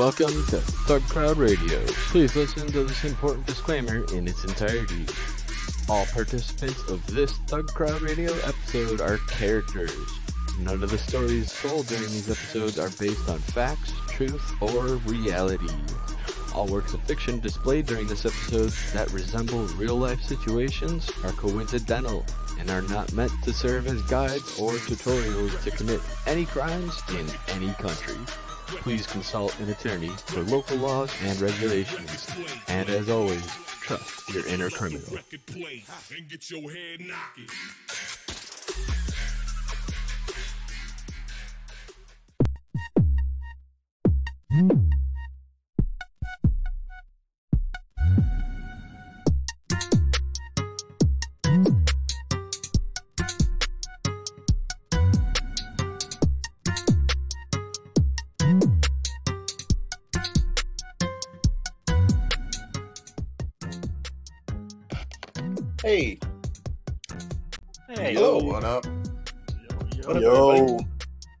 Welcome to Thug Crowd Radio. Please listen to this important disclaimer in its entirety. All participants of this Thug Crowd Radio episode are characters. None of the stories told during these episodes are based on facts, truth, or reality. All works of fiction displayed during this episode that resemble real life situations are coincidental and are not meant to serve as guides or tutorials to commit any crimes in any country. Please consult an attorney for local laws and regulations. And as always, trust your inner criminal. Hmm. Hey, Hey, hello. What up? What up, Yo. everybody?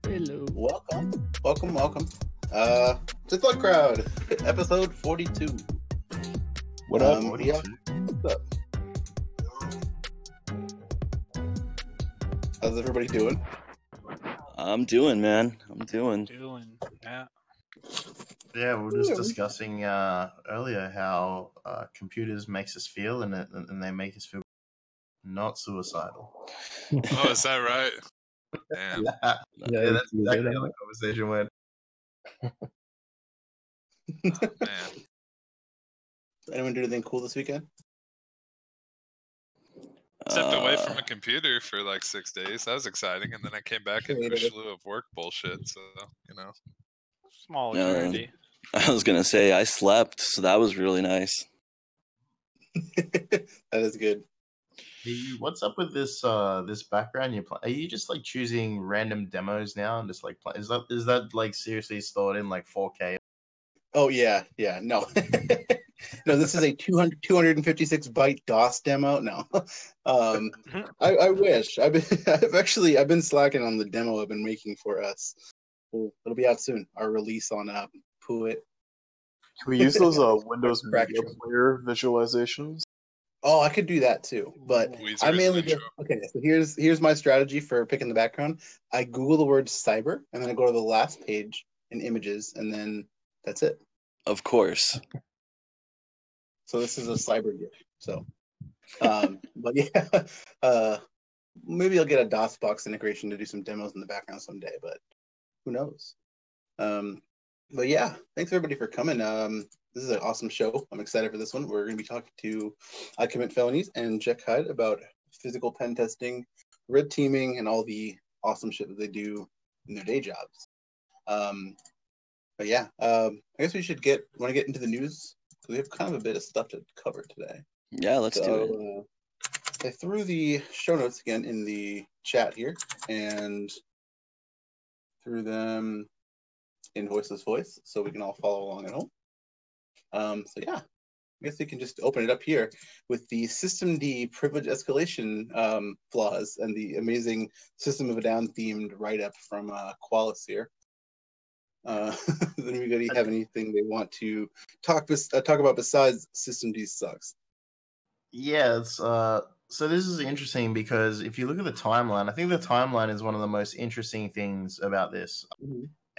Hello. Welcome, welcome, welcome. Uh, to Thug Crowd, episode forty-two. What Um, up? yeah. What's up? How's everybody doing? I'm doing, man. I'm doing. doing. Yeah. Yeah, we were just discussing uh, earlier how uh, computers makes us feel, and it, and they make us feel not suicidal. Oh, is that right? Damn. yeah, Yeah, that's you exactly did how the conversation went. Man. Anyone do anything cool this weekend? Stepped away Uh, from a computer for like six days. That was exciting. And then I came back into a Creative. slew of work bullshit. So, you know. Small Yeah. eternity. I was gonna say I slept, so that was really nice. that is good. Hey, what's up with this uh, this background you play? Are you just like choosing random demos now and just like play? Is that is that like seriously stored in like 4K? Oh yeah, yeah. No, no. This is a 200, 256 byte DOS demo. No, um, I, I wish. I've been, I've actually, I've been slacking on the demo I've been making for us. It'll be out soon. Our release on uh, Pouet. Can we use those uh, Windows Media Player visualizations? Oh, I could do that too, but Weezer's I mainly just okay. So here's here's my strategy for picking the background. I Google the word cyber, and then I go to the last page in images, and then that's it. Of course. So this is a cyber GIF. So, um, but yeah, uh, maybe I'll get a DOSBox integration to do some demos in the background someday. But who knows? Um, but yeah, thanks everybody for coming. Um, this is an awesome show. I'm excited for this one. We're going to be talking to I Commit Felonies and Jack Hyde about physical pen testing, red teaming, and all the awesome shit that they do in their day jobs. Um, but yeah, um, I guess we should get want to get into the news because we have kind of a bit of stuff to cover today. Yeah, let's do it. Uh, I threw the show notes again in the chat here and threw them in voiceless voice so we can all follow along at home. Um, so yeah, I guess we can just open it up here with the systemd privilege escalation um, flaws and the amazing System of a Down themed write up from uh, Qualys here. Uh, does anybody have anything they want to talk uh, talk about besides systemd sucks? Yes. uh so this is interesting because if you look at the timeline, I think the timeline is one of the most interesting things about this.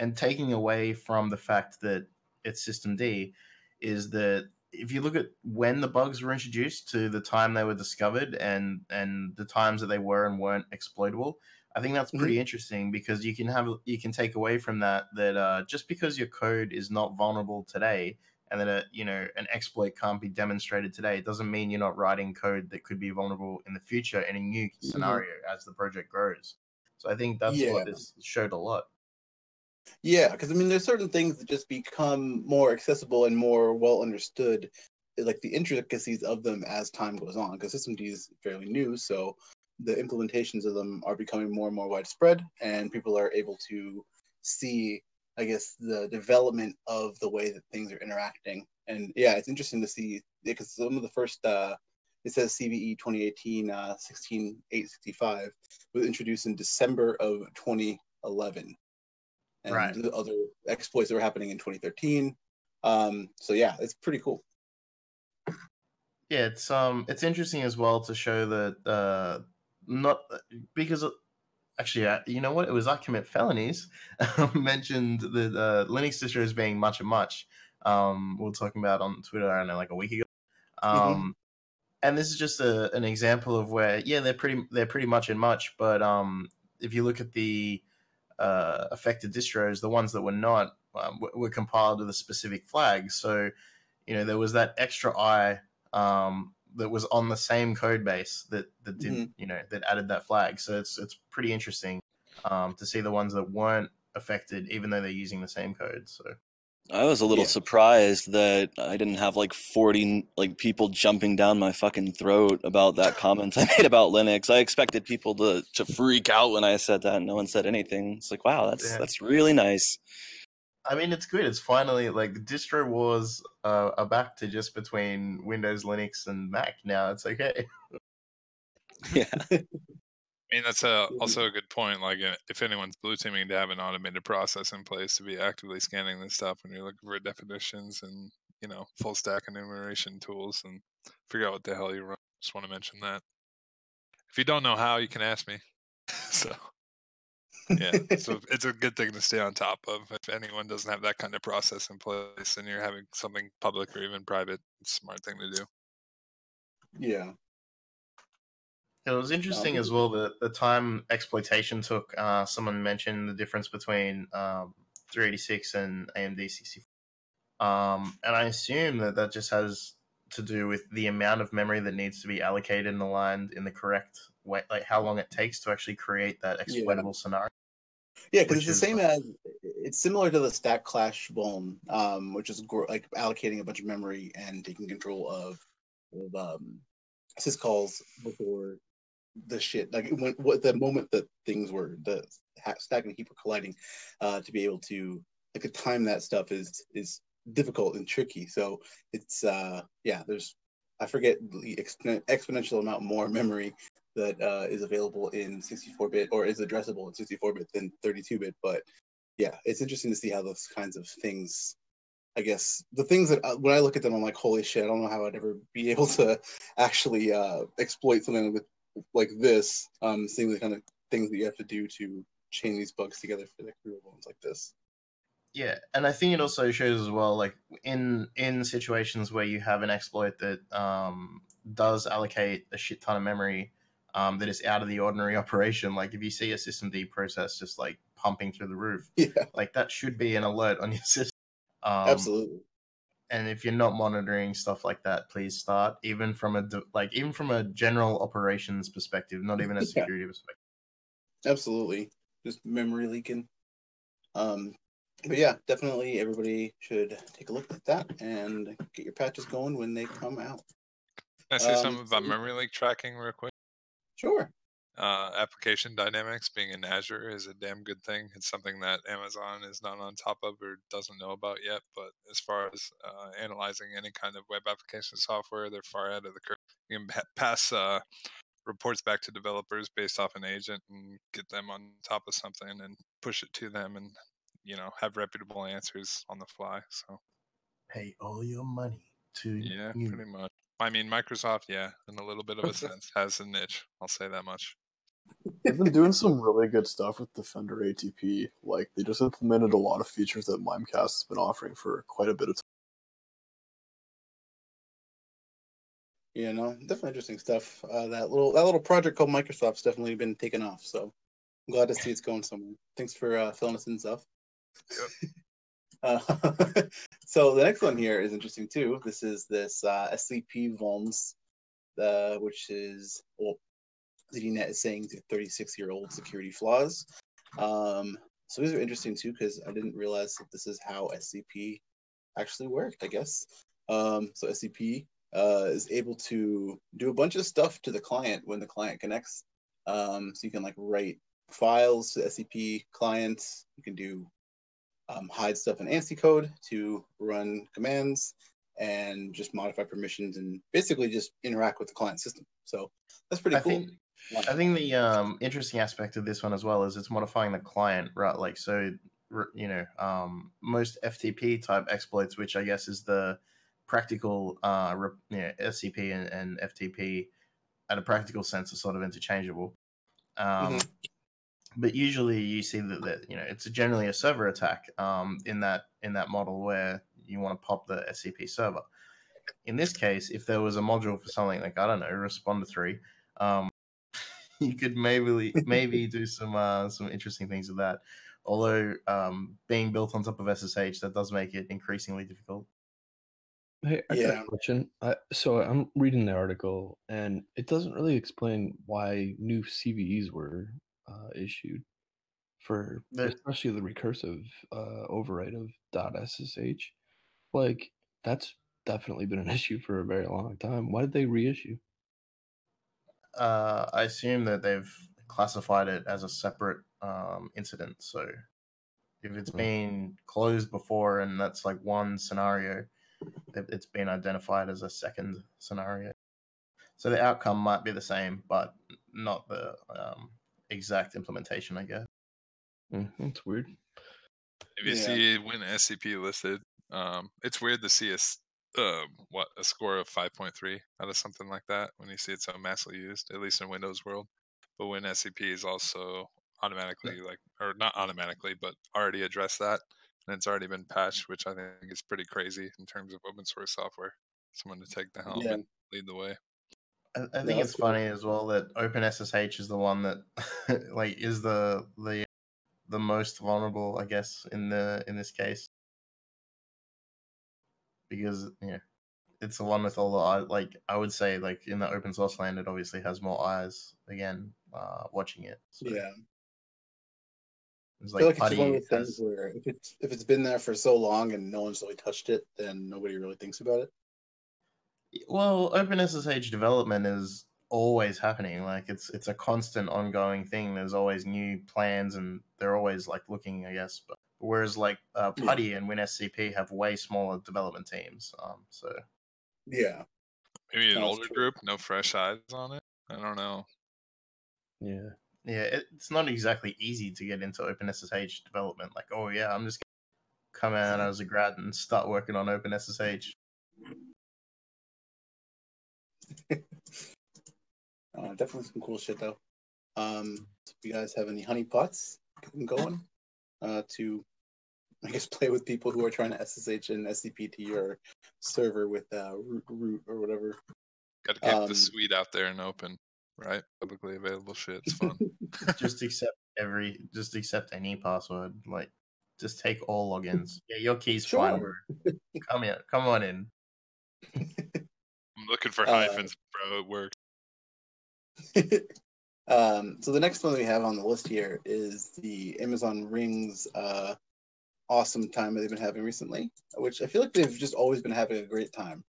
And taking away from the fact that it's systemd is that if you look at when the bugs were introduced to the time they were discovered and and the times that they were and weren't exploitable, I think that's pretty interesting because you can have you can take away from that that uh, just because your code is not vulnerable today and that a, you know an exploit can't be demonstrated today it doesn't mean you're not writing code that could be vulnerable in the future in a new scenario as the project grows. So i think that's Yeah. what this showed a lot Yeah, because I mean, there's certain things that just become more accessible and more well understood, like the intricacies of them as time goes on. Because systemd is fairly new, so the implementations of them are becoming more and more widespread, and people are able to see, I guess, the development of the way that things are interacting. And yeah, it's interesting to see because some of the first, uh, it says CVE 2018 uh, 16865 was introduced in December of 2011 and Right. the other exploits that were happening in 2013. Um, so yeah, it's pretty cool. Yeah, it's um, it's interesting as well to show that uh, not because actually, uh, you know what? It was I commit felonies mentioned that uh, Linux distros being much and much. Um, we are talking about on Twitter, I don't know, like a week ago. Um, and this is just a, an example of where, yeah, they're pretty, they're pretty much in much. But um, if you look at the uh, affected distros, the ones that were not um, were, were compiled with a specific flag. So, you know, there was that extra I um, that was on the same code base that that did Mhm. you know that added that flag. So it's it's pretty interesting um, to see the ones that weren't affected, even though they're using the same code. So I was a little Yeah. surprised that I didn't have like 40 like people jumping down my fucking throat about that comment I made about Linux. I expected people to to freak out when I said that. and No one said anything. It's like, wow, that's Yeah. that's really nice. I mean, it's good. It's finally like distro wars uh, are back to just between Windows, Linux, and Mac. Now it's okay. Yeah. I mean, that's a, mm-hmm. also a good point. Like, if anyone's blue teaming, to have an automated process in place to be actively scanning this stuff when you're looking for definitions and you know full stack enumeration tools and figure out what the hell you run. Just want to mention that. If you don't know how, you can ask me. so yeah, so it's a good thing to stay on top of. If anyone doesn't have that kind of process in place, and you're having something public or even private, it's a smart thing to do. Yeah. It was interesting as well that the time exploitation took. Uh, someone mentioned the difference between um, 386 and AMD 64. Um, and I assume that that just has to do with the amount of memory that needs to be allocated and aligned in the correct way, like how long it takes to actually create that exploitable scenario. Yeah, because it's the same as it's similar to the Stack Clash vuln, um, which is like allocating a bunch of memory and taking control of of um, syscalls before the shit. Like when what the moment that things were the stack and heap were colliding, uh, to be able to like to time that stuff is is difficult and tricky. So it's uh yeah, there's I forget the exp- exponential amount more memory that uh, is available in 64-bit or is addressable in 64-bit than 32-bit. But yeah, it's interesting to see how those kinds of things. I guess the things that uh, when I look at them, I'm like, holy shit! I don't know how I'd ever be able to actually uh, exploit something with like this. Um, seeing the kind of things that you have to do to chain these bugs together for the crew ones like this. Yeah, and I think it also shows as well, like in in situations where you have an exploit that um, does allocate a shit ton of memory um, that is out of the ordinary operation. Like if you see a systemd process just like pumping through the roof, Yeah, like that should be an alert on your system. Um, absolutely. And if you're not monitoring stuff like that, please start. Even from a like even from a general operations perspective, not even a Yeah. security perspective. Absolutely. Just memory leaking. Um, but yeah, definitely everybody should take a look at that and get your patches going when they come out. Can I say Um, something about so- memory leak tracking real quick? Sure. Uh, application dynamics being in Azure is a damn good thing. It's something that Amazon is not on top of or doesn't know about yet. But as far as uh, analyzing any kind of web application software, they're far ahead of the curve. You can pa- pass uh, reports back to developers based off an agent and get them on top of something and push it to them and you know have reputable answers on the fly. So Pay all your money to yeah, you. pretty much. I mean, Microsoft, yeah, in a little bit of a sense, has a niche. I'll say that much. They've been doing some really good stuff with Defender ATP. Like they just implemented a lot of features that Mimecast has been offering for quite a bit of time. You know, definitely interesting stuff. Uh, that little that little project called Microsoft's definitely been taken off. So I'm glad to see it's going somewhere. Thanks for uh, filling us in stuff. uh, so the next one here is interesting too. This is this uh, SCP vulns, uh, which is well, ZDNet is saying the 36 year old security flaws. Um, so these are interesting too because I didn't realize that this is how SCP actually worked. I guess. Um, so SCP uh, is able to do a bunch of stuff to the client when the client connects. Um, so you can like write files to SCP clients. You can do um, hide stuff in ANSI code to run commands and just modify permissions and basically just interact with the client system. So that's pretty I cool. think I think the um, interesting aspect of this one as well is it's modifying the client, right? Like, so you know um, most FTP type exploits, which I guess is the practical uh, you know, SCP and, and FTP at a practical sense are sort of interchangeable. Um, Mhm. But usually you see that, that you know it's generally a server attack um, in that in that model where you want to pop the SCP server. In this case, if there was a module for something like I don't know, Responder three, um, you could maybe maybe do some uh, some interesting things with that. Although um, being built on top of SSH, that does make it increasingly difficult. Hey, I got a question. I, so I'm reading the article, and it doesn't really explain why new CVEs were uh, issued for The- especially the recursive uh, override of .ssh. Like that's definitely been an issue for a very long time. Why did they reissue? Uh, I assume that they've classified it as a separate um, incident. So if it's Mm. been closed before and that's like one scenario, it- it's been identified as a second scenario. So the outcome might be the same, but not the um, exact implementation, I guess. Mm, that's weird. If you Yeah. see when SCP listed, um, it's weird to see a s- um, what a score of 5.3 out of something like that when you see it so massively used, at least in Windows world. But when SCP is also automatically like, or not automatically, but already addressed that, and it's already been patched, which I think is pretty crazy in terms of open source software. Someone to take the helm Yeah. and lead the way. I, I think that's it's cool. funny as well that OpenSSH is the one that like is the the the most vulnerable, I guess, in the in this case. Because yeah, it's the one with all the eye- like I would say like in the open source land, it obviously has more eyes again uh, watching it. So Yeah. it's I feel like like it's one of those things where if it's if it's been there for so long and no one's really touched it, then nobody really thinks about it. well, OpenSSH development is always happening. Like it's it's a constant ongoing thing. There's always new plans and they're always like looking, I guess. But whereas like uh, Yeah. Putty and WinSCP have way smaller development teams. Um, so Yeah. Maybe an older true. group, no fresh eyes on it. I don't know. Yeah. yeah, it's not exactly easy to get into OpenSSH development. Like, oh yeah, I'm just gonna come out as a grad and start working on OpenSSH. Uh, definitely some cool shit though. Um, if you guys have any honeypots, get them going. Uh, to I guess play with people who are trying to SSH and SCP to your server with uh, root root or whatever. Got to keep Um, the suite out there and open, right? Publicly available shit. It's fun. just accept every, just accept any password. Like, just take all logins. Yeah, your key's fine. Bro. Come in, come on in. I'm looking for Uh, hyphens, bro. It works. um, so the next one we have on the list here is the Amazon Rings uh, awesome time they've been having recently, which I feel like they've just always been having a great time.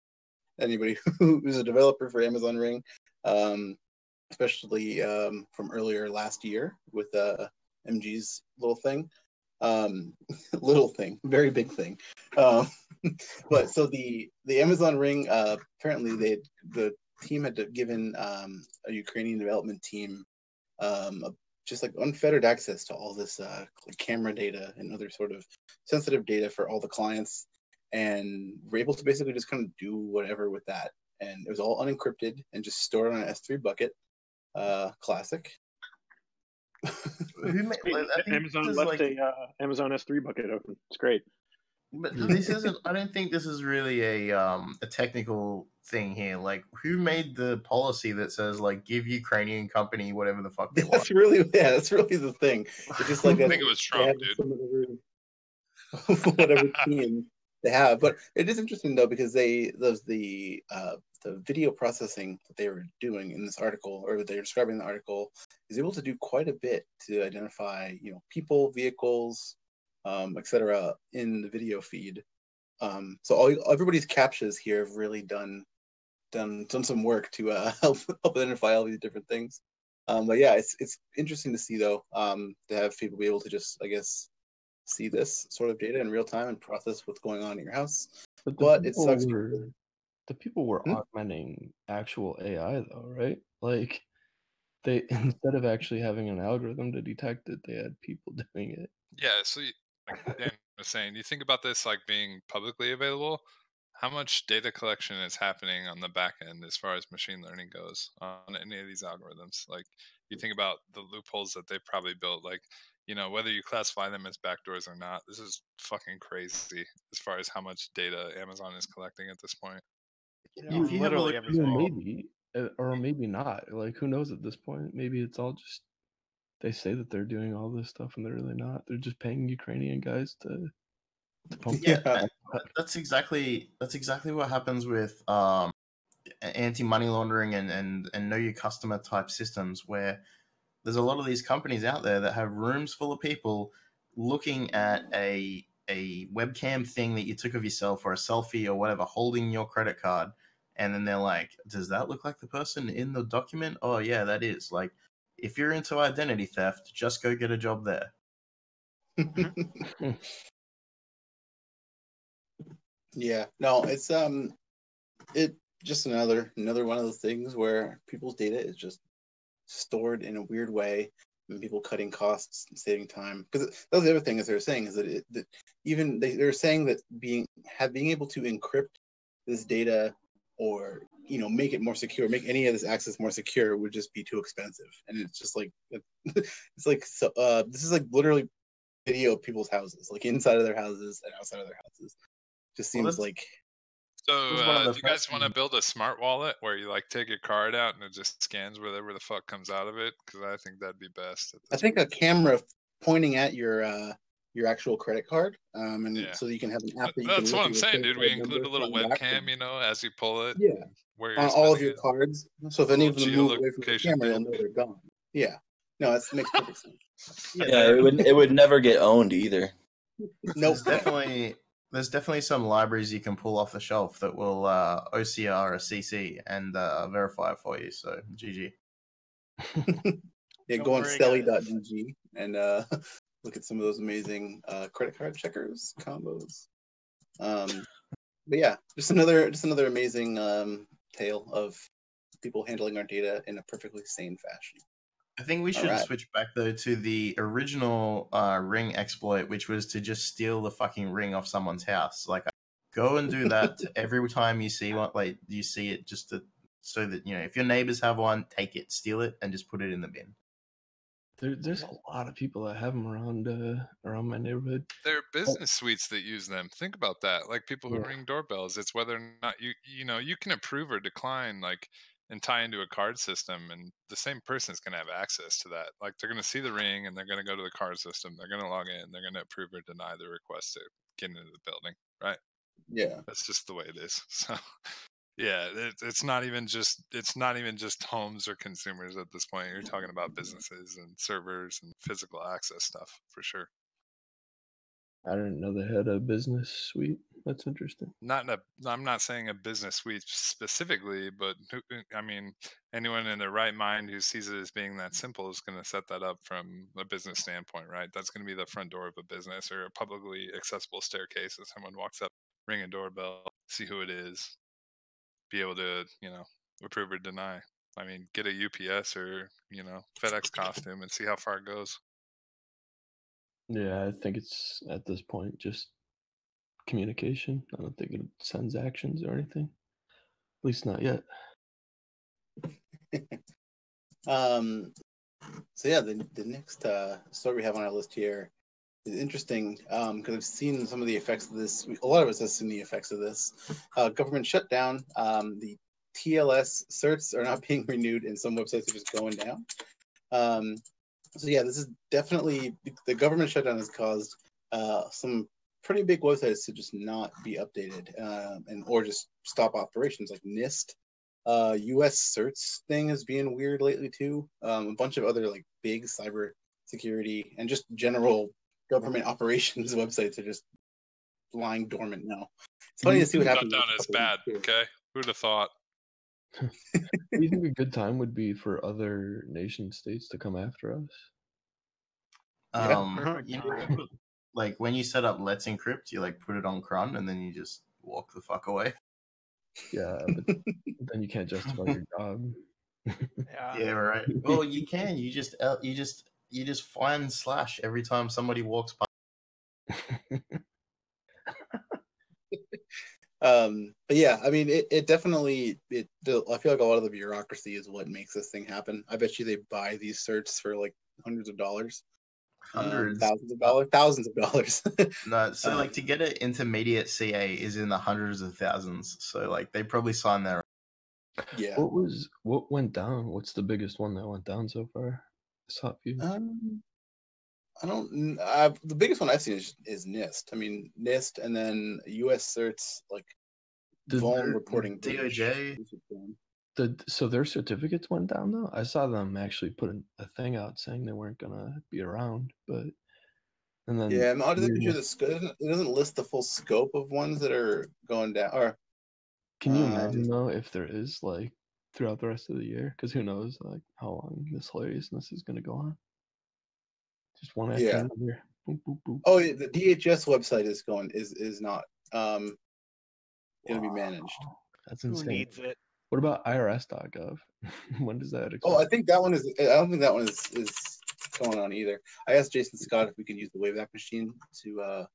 Anybody who's a developer for Amazon Ring, um, especially um, from earlier last year with uh, MG's little thing, um, little thing, very big thing. Um, but so the the Amazon Ring, uh, apparently they the team had given um, a Ukrainian development team um, a, just like unfettered access to all this uh, camera data and other sort of sensitive data for all the clients, and we're able to basically just kind of do whatever with that. And it was all unencrypted and just stored on an S3 bucket. Uh, classic. Who ma- Hey, like, I think Amazon left like- a uh, Amazon S3 bucket open. It's great. But this isn't. I don't think this is really a um a technical thing here. Like, who made the policy that says like give Ukrainian company whatever the fuck they want? That's really yeah. That's really the thing. It's just like I a- think it was they Trump, have dude. some of the- whatever team they have. But it is interesting though because they those the uh, the video processing that they were doing in this article or they're describing the article is able to do quite a bit to identify you know people, vehicles, um, etc. in the video feed. Um, so all everybody's captures here have really done done done some work to uh, help help identify all these different things. Um, but yeah, it's it's interesting to see though um, to have people be able to just I guess see this sort of data in real time and process what's going on in your house. the But it sucks Were, the people were Hmm? augmenting actual AI though, right? Like they instead of actually having an algorithm to detect it, they had people doing it. Yeah, so you, like Dan was saying, you think about this like being publicly available. How much data collection is happening on the back end as far as machine learning goes on any of these algorithms? Like, you think about the loopholes that they've probably built, like, you know, whether you classify them as backdoors or not, this is fucking crazy as far as how much data Amazon is collecting at this point. You know, you have a literally look- maybe, uh, or maybe not. Like, who knows at this point? Maybe it's all just they say that they're doing all this stuff and they're really not. They're just paying Ukrainian guys to to pump. Yeah, that's exactly that's exactly what happens with um, anti money laundering and, and and know your customer type systems, where there's a lot of these companies out there that have rooms full of people looking at a a webcam thing that you took of yourself or a selfie or whatever, holding your credit card, and then they're like, "Does that look like the person in the document?" Oh yeah, that is. Like, if you're into identity theft, just go get a job there. yeah. No, it's um, it just another another one of those things where people's data is just stored in a weird way, and people cutting costs, and saving time. Because that was the other thing is they were saying is that it that even they they're saying that being have being able to encrypt this data or you know make it more secure make any of this access more secure would just be too expensive and it's just like it's like so uh this is like literally video of people's houses like inside of their houses and outside of their houses just seems that's- like So, It was one of uh, do you guys want to build a smart wallet where you like take your card out and it just scans whatever the fuck comes out of it? Because I think that'd be best. at i this think a camera pointing at your uh your actual credit card um and Yeah. so you can have an app that you That's can what I'm saying, dude. We include a little front and back webcam, you know, as you pull it. yeah Where on all of your it. cards so if any of them move away from the camera you'll know they're gone yeah no that makes perfect sense Yeah, it would it would never get owned either. nope definitely there's definitely some libraries you can pull off the shelf that will uh, OCR a CC and uh, verify it for you. So GG. yeah, Don't go on worry, stelly.gg and uh, look at some of those amazing uh, credit card checkers combos. Um, but yeah, just another just another amazing um, tale of people handling our data in a perfectly sane fashion. I think we should Alright. switch back though to the original uh, ring exploit, which was to just steal the fucking ring off someone's house. Like, go and do that every time you see one. Like, you see it just to so that you know if your neighbors have one, take it, steal it, and just put it in the bin. There, there's a lot of people that have them around uh, around my neighborhood. There are business suites that use them. Think about that. Like people who Yeah. ring doorbells. It's whether or not you you know you can approve or decline like and tie into a card system, and the same person is going to have access to that. Like they're going to see the ring and they're going to go to the card system. They're going to log in. They're going to approve or deny the request to get into the building. Right. Yeah, That's just the way it is. So. Yeah, it, it's not even just it's not even just homes or consumers at this point. You're talking about businesses and servers and physical access stuff for sure. I didn't know they had a business suite. That's interesting. not in a i'm not saying a business suite specifically but uh, i mean anyone in their right mind who sees it as being that simple is going to set that up from a business standpoint right that's going to be the front door of a business or a publicly accessible staircase as someone walks up ring a doorbell see who it is be able to you know approve or deny i mean get a ups or you know fedex costume and see how far it goes Yeah, I think it's at this point just communication. I don't think it sends actions or anything. At least not yet. Um, so yeah, the the next uh, story we have on our list here is interesting because I've seen some of the effects of this. A lot of us have seen the effects of this. Uh, government shutdown. Um, the TLS certs are not being renewed, and some websites are just going down. Um, so yeah, this is definitely the government shutdown has caused uh, some pretty big websites to just not be updated um, and or just stop operations like NIST uh us certs thing is being weird lately too um a bunch of other like big cyber security and just general government operations websites are just lying dormant now it's funny to see what happens in shutdown a is bad okay who'd have thought Do you think a good time would be for other nation states to come after us? Um, Perfect you know, like when you set up Let's Encrypt, you like put it on cron and then you just walk the fuck away. Yeah, but then you can't justify your job. Yeah. Yeah, right. Well, you can. You just uh, you just you just find slash every time somebody walks by. um, but yeah, I mean, it, it definitely it. the- I feel like a lot of the bureaucracy is what makes this thing happen. I bet you they buy these certs for like hundreds of dollars, um, Hundreds. thousands of dollars, thousands of dollars. No, so Uh, like to get an intermediate CA is in the hundreds of thousands. So like they probably sign their yeah. What was what went down? What's the biggest one that went down so far? A few. Um, I don't. Uh, the biggest one I've seen is, is NIST. I mean, NIST, and then U.S. certs like the, their- reporting. DOJ? The, so their certificates went down though. I saw them actually put a thing out saying they weren't gonna be around, but and then Yeah, I'm not sure the sc- it doesn't- it doesn't list the full scope of ones that are going down. Or Can you imagine um, though if there is like throughout the rest of the year? Because who knows like how long this hilariousness is gonna go on. Just one after Yeah. another. Boop, boop, boop. oh, yeah, the DHS website is going is is not um going to be managed. Wow, That's Who insane. needs it? What about irs.gov? when does that Oh, I think that one is. I don't think that one is is going on either. I asked Jason Scott if we can use the Wayback Machine to uh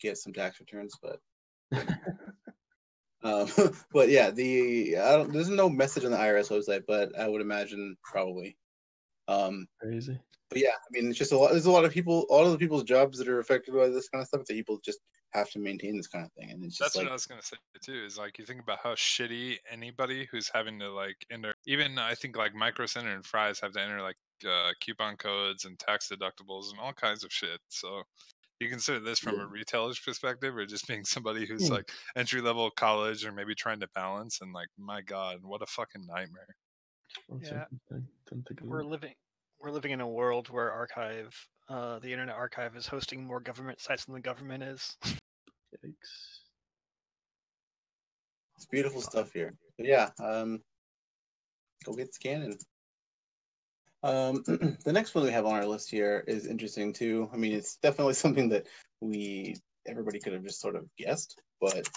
get some tax returns, but um, but yeah, the I don't. There's no message on the IRS website, but I would imagine probably. Um, Crazy. but yeah, I mean, it's just a lot. There's a lot of people. A lot of the people's jobs that are affected by this kind of stuff. That people just have to maintain this kind of thing, and it's just That's like what I was gonna say too. Is like you think about how shitty anybody who's having to like enter. Even I think like Micro Center and Fry's have to enter like uh, coupon codes and tax deductibles and all kinds of shit. So you consider this from a retailer's perspective, or just being somebody who's like entry level college or maybe trying to balance and like, my god, what a fucking nightmare. Yeah. interesting. Didn't think of We're living we're living in a world where archive uh, the internet archive is hosting more government sites than the government is. Yikes. it's beautiful stuff here. But yeah, um, go get scanning. Um, the next one we have on our list here is interesting too. I mean, it's definitely something that we everybody could have just sort of guessed, but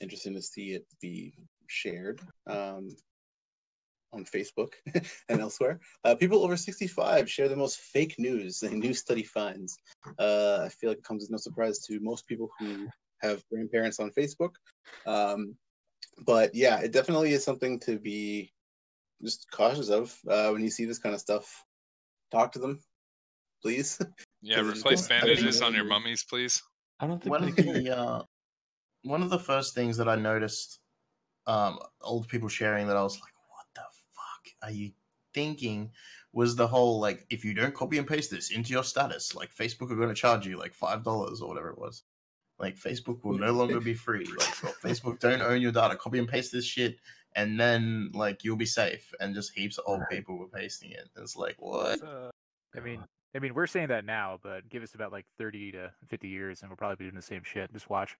interesting to see it be shared um, on Facebook and elsewhere. Uh, people over 65 share the most fake news a new study finds. Uh, I feel like it comes as no surprise to most people who have grandparents on Facebook. Um, but yeah, it definitely is something to be just cautious of uh, when you see this kind of stuff. Talk to them, please. Yeah, Because it just replace bandages on your mummies, please. I don't think one of care. the uh, one of the first things that I noticed um, old people sharing that I was like, "What the fuck are you thinking?" Was the whole like, if you don't copy and paste this into your status, like Facebook are going to charge you like five dollars or whatever it was. Like Facebook will no longer be free. Like well, Facebook don't own your data. Copy and paste this shit, and then like you'll be safe. And just heaps of old people were pasting it. It's like what? Uh, I mean, I mean, we're saying that now, but give us about like thirty to fifty years, and we'll probably be doing the same shit. Just watch.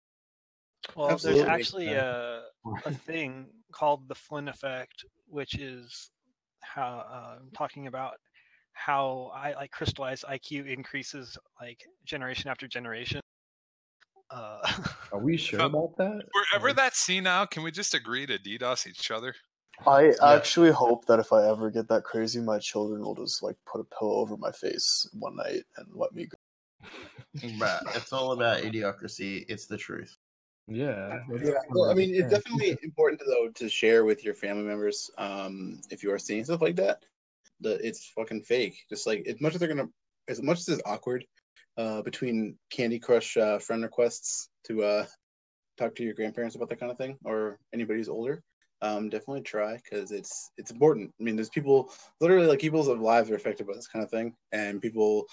well, Absolutely. there's actually a, a thing called the Flynn effect, which is how uh, talking about how I like crystallized IQ increases like generation after generation. Uh, Are we sure about that? Wherever Like, that's seen now, can we just agree to DDoS each other? I Yeah. actually hope that if I ever get that crazy, my children will just like put a pillow over my face one night and let me go. Bruh, it's all about idiocracy. It's the truth. Yeah. Yeah, well, I mean, it's definitely important though to share with your family members um, if you are seeing stuff like that. That it's fucking fake. Just like as much as they're gonna, as much as it's awkward uh, between Candy Crush uh, friend requests to uh, talk to your grandparents about that kind of thing or anybody who's older. Um, definitely try because it's it's important. I mean, there's people literally like people's lives are affected by this kind of thing, and people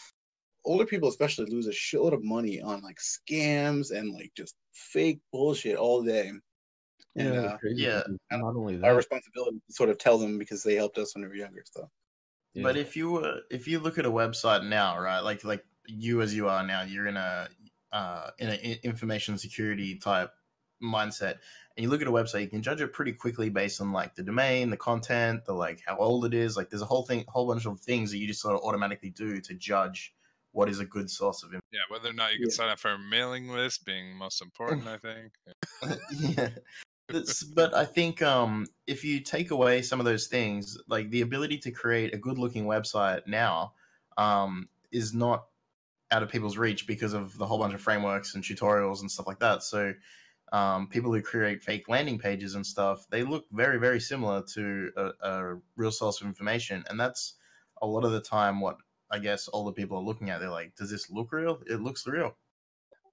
older people especially lose a shitload of money on like scams and like just fake bullshit all day. Yeah, And the uh, yeah, thing is not only that. our responsibility to sort of tell them because they helped us when we were younger. So But if you were, if you look at a website now, right, like like you as you are now, you're in a uh, in an information security type mindset, and you look at a website, you can judge it pretty quickly based on like the domain, the content, the like how old it is. Like there's a whole thing, whole bunch of things that you just sort of automatically do to judge what is a good source of information. Yeah, whether or not you can Yeah. sign up for a mailing list being most important, I think. yeah. But I think um, if you take away some of those things, like the ability to create a good looking website now um, is not out of people's reach because of the whole bunch of frameworks and tutorials and stuff like that. So um, people who create fake landing pages and stuff, they look very, very similar to a, a real source of information. And that's a lot of the time what I guess all the people are looking at. They're like, does this look real? It looks real.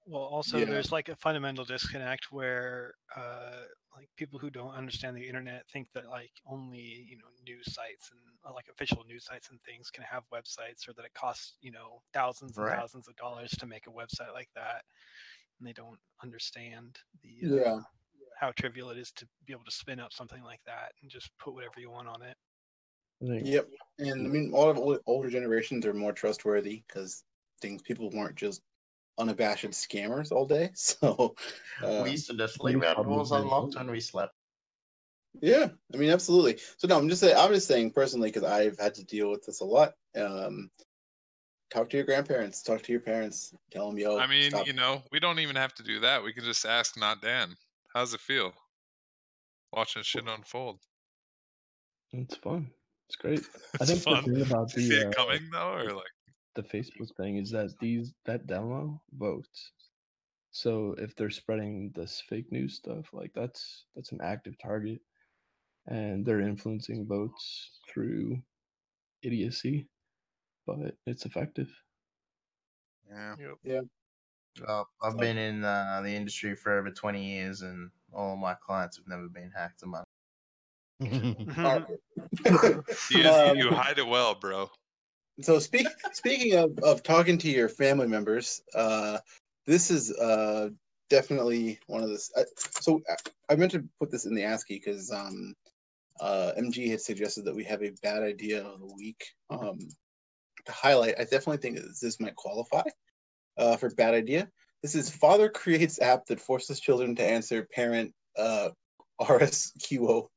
Well, also Yeah. there's like a fundamental disconnect where uh, like people who don't understand the internet think that like only you know news sites and uh, like official news sites and things can have websites, or that it costs you know thousands and Right. thousands of dollars to make a website like that, and they don't understand the uh, Yeah. how trivial it is to be able to spin up something like that and just put whatever you want on it. Yep. And I mean, all of older generations are more trustworthy because things people weren't just unabashed scammers all day. So, uh, we used to just leave our doors probably- unlocked when we slept. yeah, I mean, absolutely. So no, I'm just saying, I'm just saying personally because I've had to deal with this a lot. Um, talk to your grandparents, talk to your parents, tell them, yo. I mean, stop. you know, we don't even have to do that. We can just ask not Dan. How's it feel? Watching shit unfold. it's fun. It's great. I think fun. the thing about Do you the it uh, coming though, or like the Facebook thing is that these that demo votes. So if they're spreading this fake news stuff, like that's that's an active target, and they're influencing votes through idiocy, but it's effective. yeah. Yep. Well, I've been in uh, the industry for over 20 years, and all of my clients have never been hacked Among. You, you hide it well, bro. So speak, speaking of, of talking to your family members, uh, this is uh, definitely one of the. I, so I, meant to put this in the ASCII because um, uh, MG had suggested that we have a bad idea of the week um, to highlight. I definitely think this might qualify uh, for bad idea. This is father creates app that forces children to answer parent uh, RSQO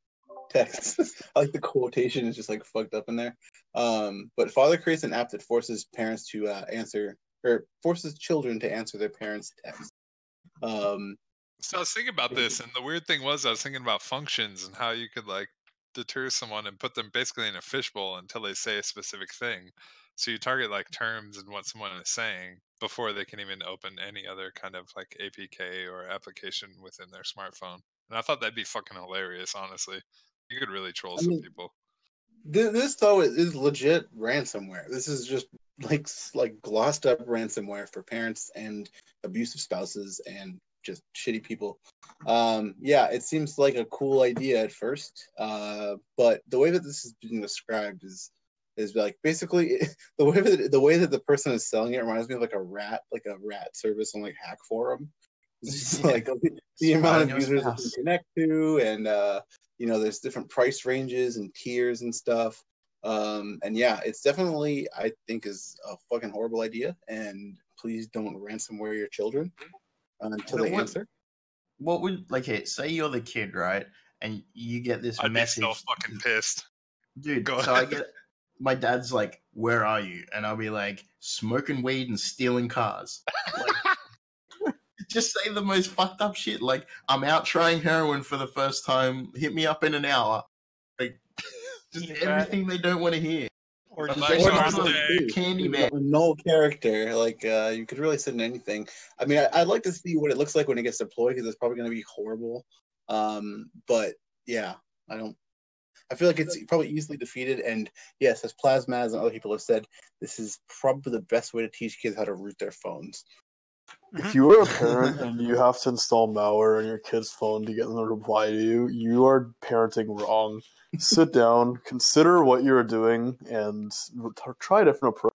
texts. I like the quotation is just like fucked up in there. Um, but father creates an app that forces parents to uh, answer or forces children to answer their parents' texts. Um, So I was thinking about this, and the weird thing was I was thinking about functions and how you could like deter someone and put them basically in a fishbowl until they say a specific thing. So you target like terms and what someone is saying before they can even open any other kind of like APK or application within their smartphone. And I thought that'd be fucking hilarious, honestly. You could really troll I some mean, people. This, this though is, is legit ransomware. This is just like like glossed up ransomware for parents and abusive spouses and just shitty people. Um, yeah, it seems like a cool idea at first, uh, but the way that this is being described is is like basically the way that the way that the person is selling it reminds me of like a rat like a rat service on like Hack Forum. It's just Yeah. like the, the amount of users that you spouse. connect to and uh you know there's different price ranges and tiers and stuff um and yeah it's definitely i think is a fucking horrible idea and please don't ransomware your children uh, until But they what- answer What would like? Hey, say you're the kid, right? And you get this I'd be message, so fucking pissed. dude. Go so I get my dad's like, "Where are you?" And I'll be like, "Smoking weed and stealing cars." Like, just say the most fucked up shit. Like, I'm out trying heroin for the first time. Hit me up in an hour. Like, just Eat that. everything they don't want to hear. Or just like say Sean something said, like, Hey, Candyman. a character like uh you could really sit in anything i mean I, i'd like to see what it looks like when it gets deployed because it's probably going to be horrible um but yeah i don't i feel like it's probably easily defeated and yes as plasmaz and other people have said this is probably the best way to teach kids how to root their phones If you are a parent and you have to install malware on your kid's phone to get them to reply to you, you are parenting wrong. Sit down, consider what you're doing, and try a different approach.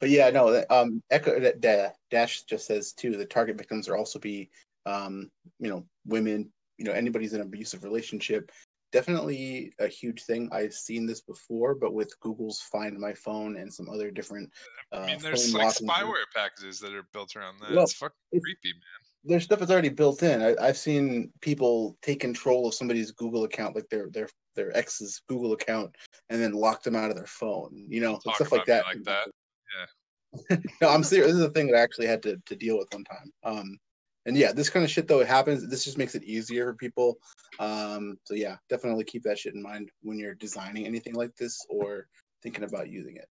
But yeah, no. Um, Echo that da, Dash just says too. The target victims are also be, um, you know, women. You know, anybody's in an abusive relationship. Definitely a huge thing. I've seen this before, but with Google's Find My Phone and some other different. Uh, I mean, there's phone like spyware packages that are built around that. Well, it's fucking it's- creepy, man. There's stuff that's already built in. I, I've seen people take control of somebody's Google account, like their their their ex's Google account, and then lock them out of their phone. You know, Talk stuff like that. like that. Yeah. no, I'm serious. This is a thing that I actually had to, to deal with one time. Um, and yeah, this kind of shit though it happens. This just makes it easier for people. Um, so yeah, definitely keep that shit in mind when you're designing anything like this or thinking about using it.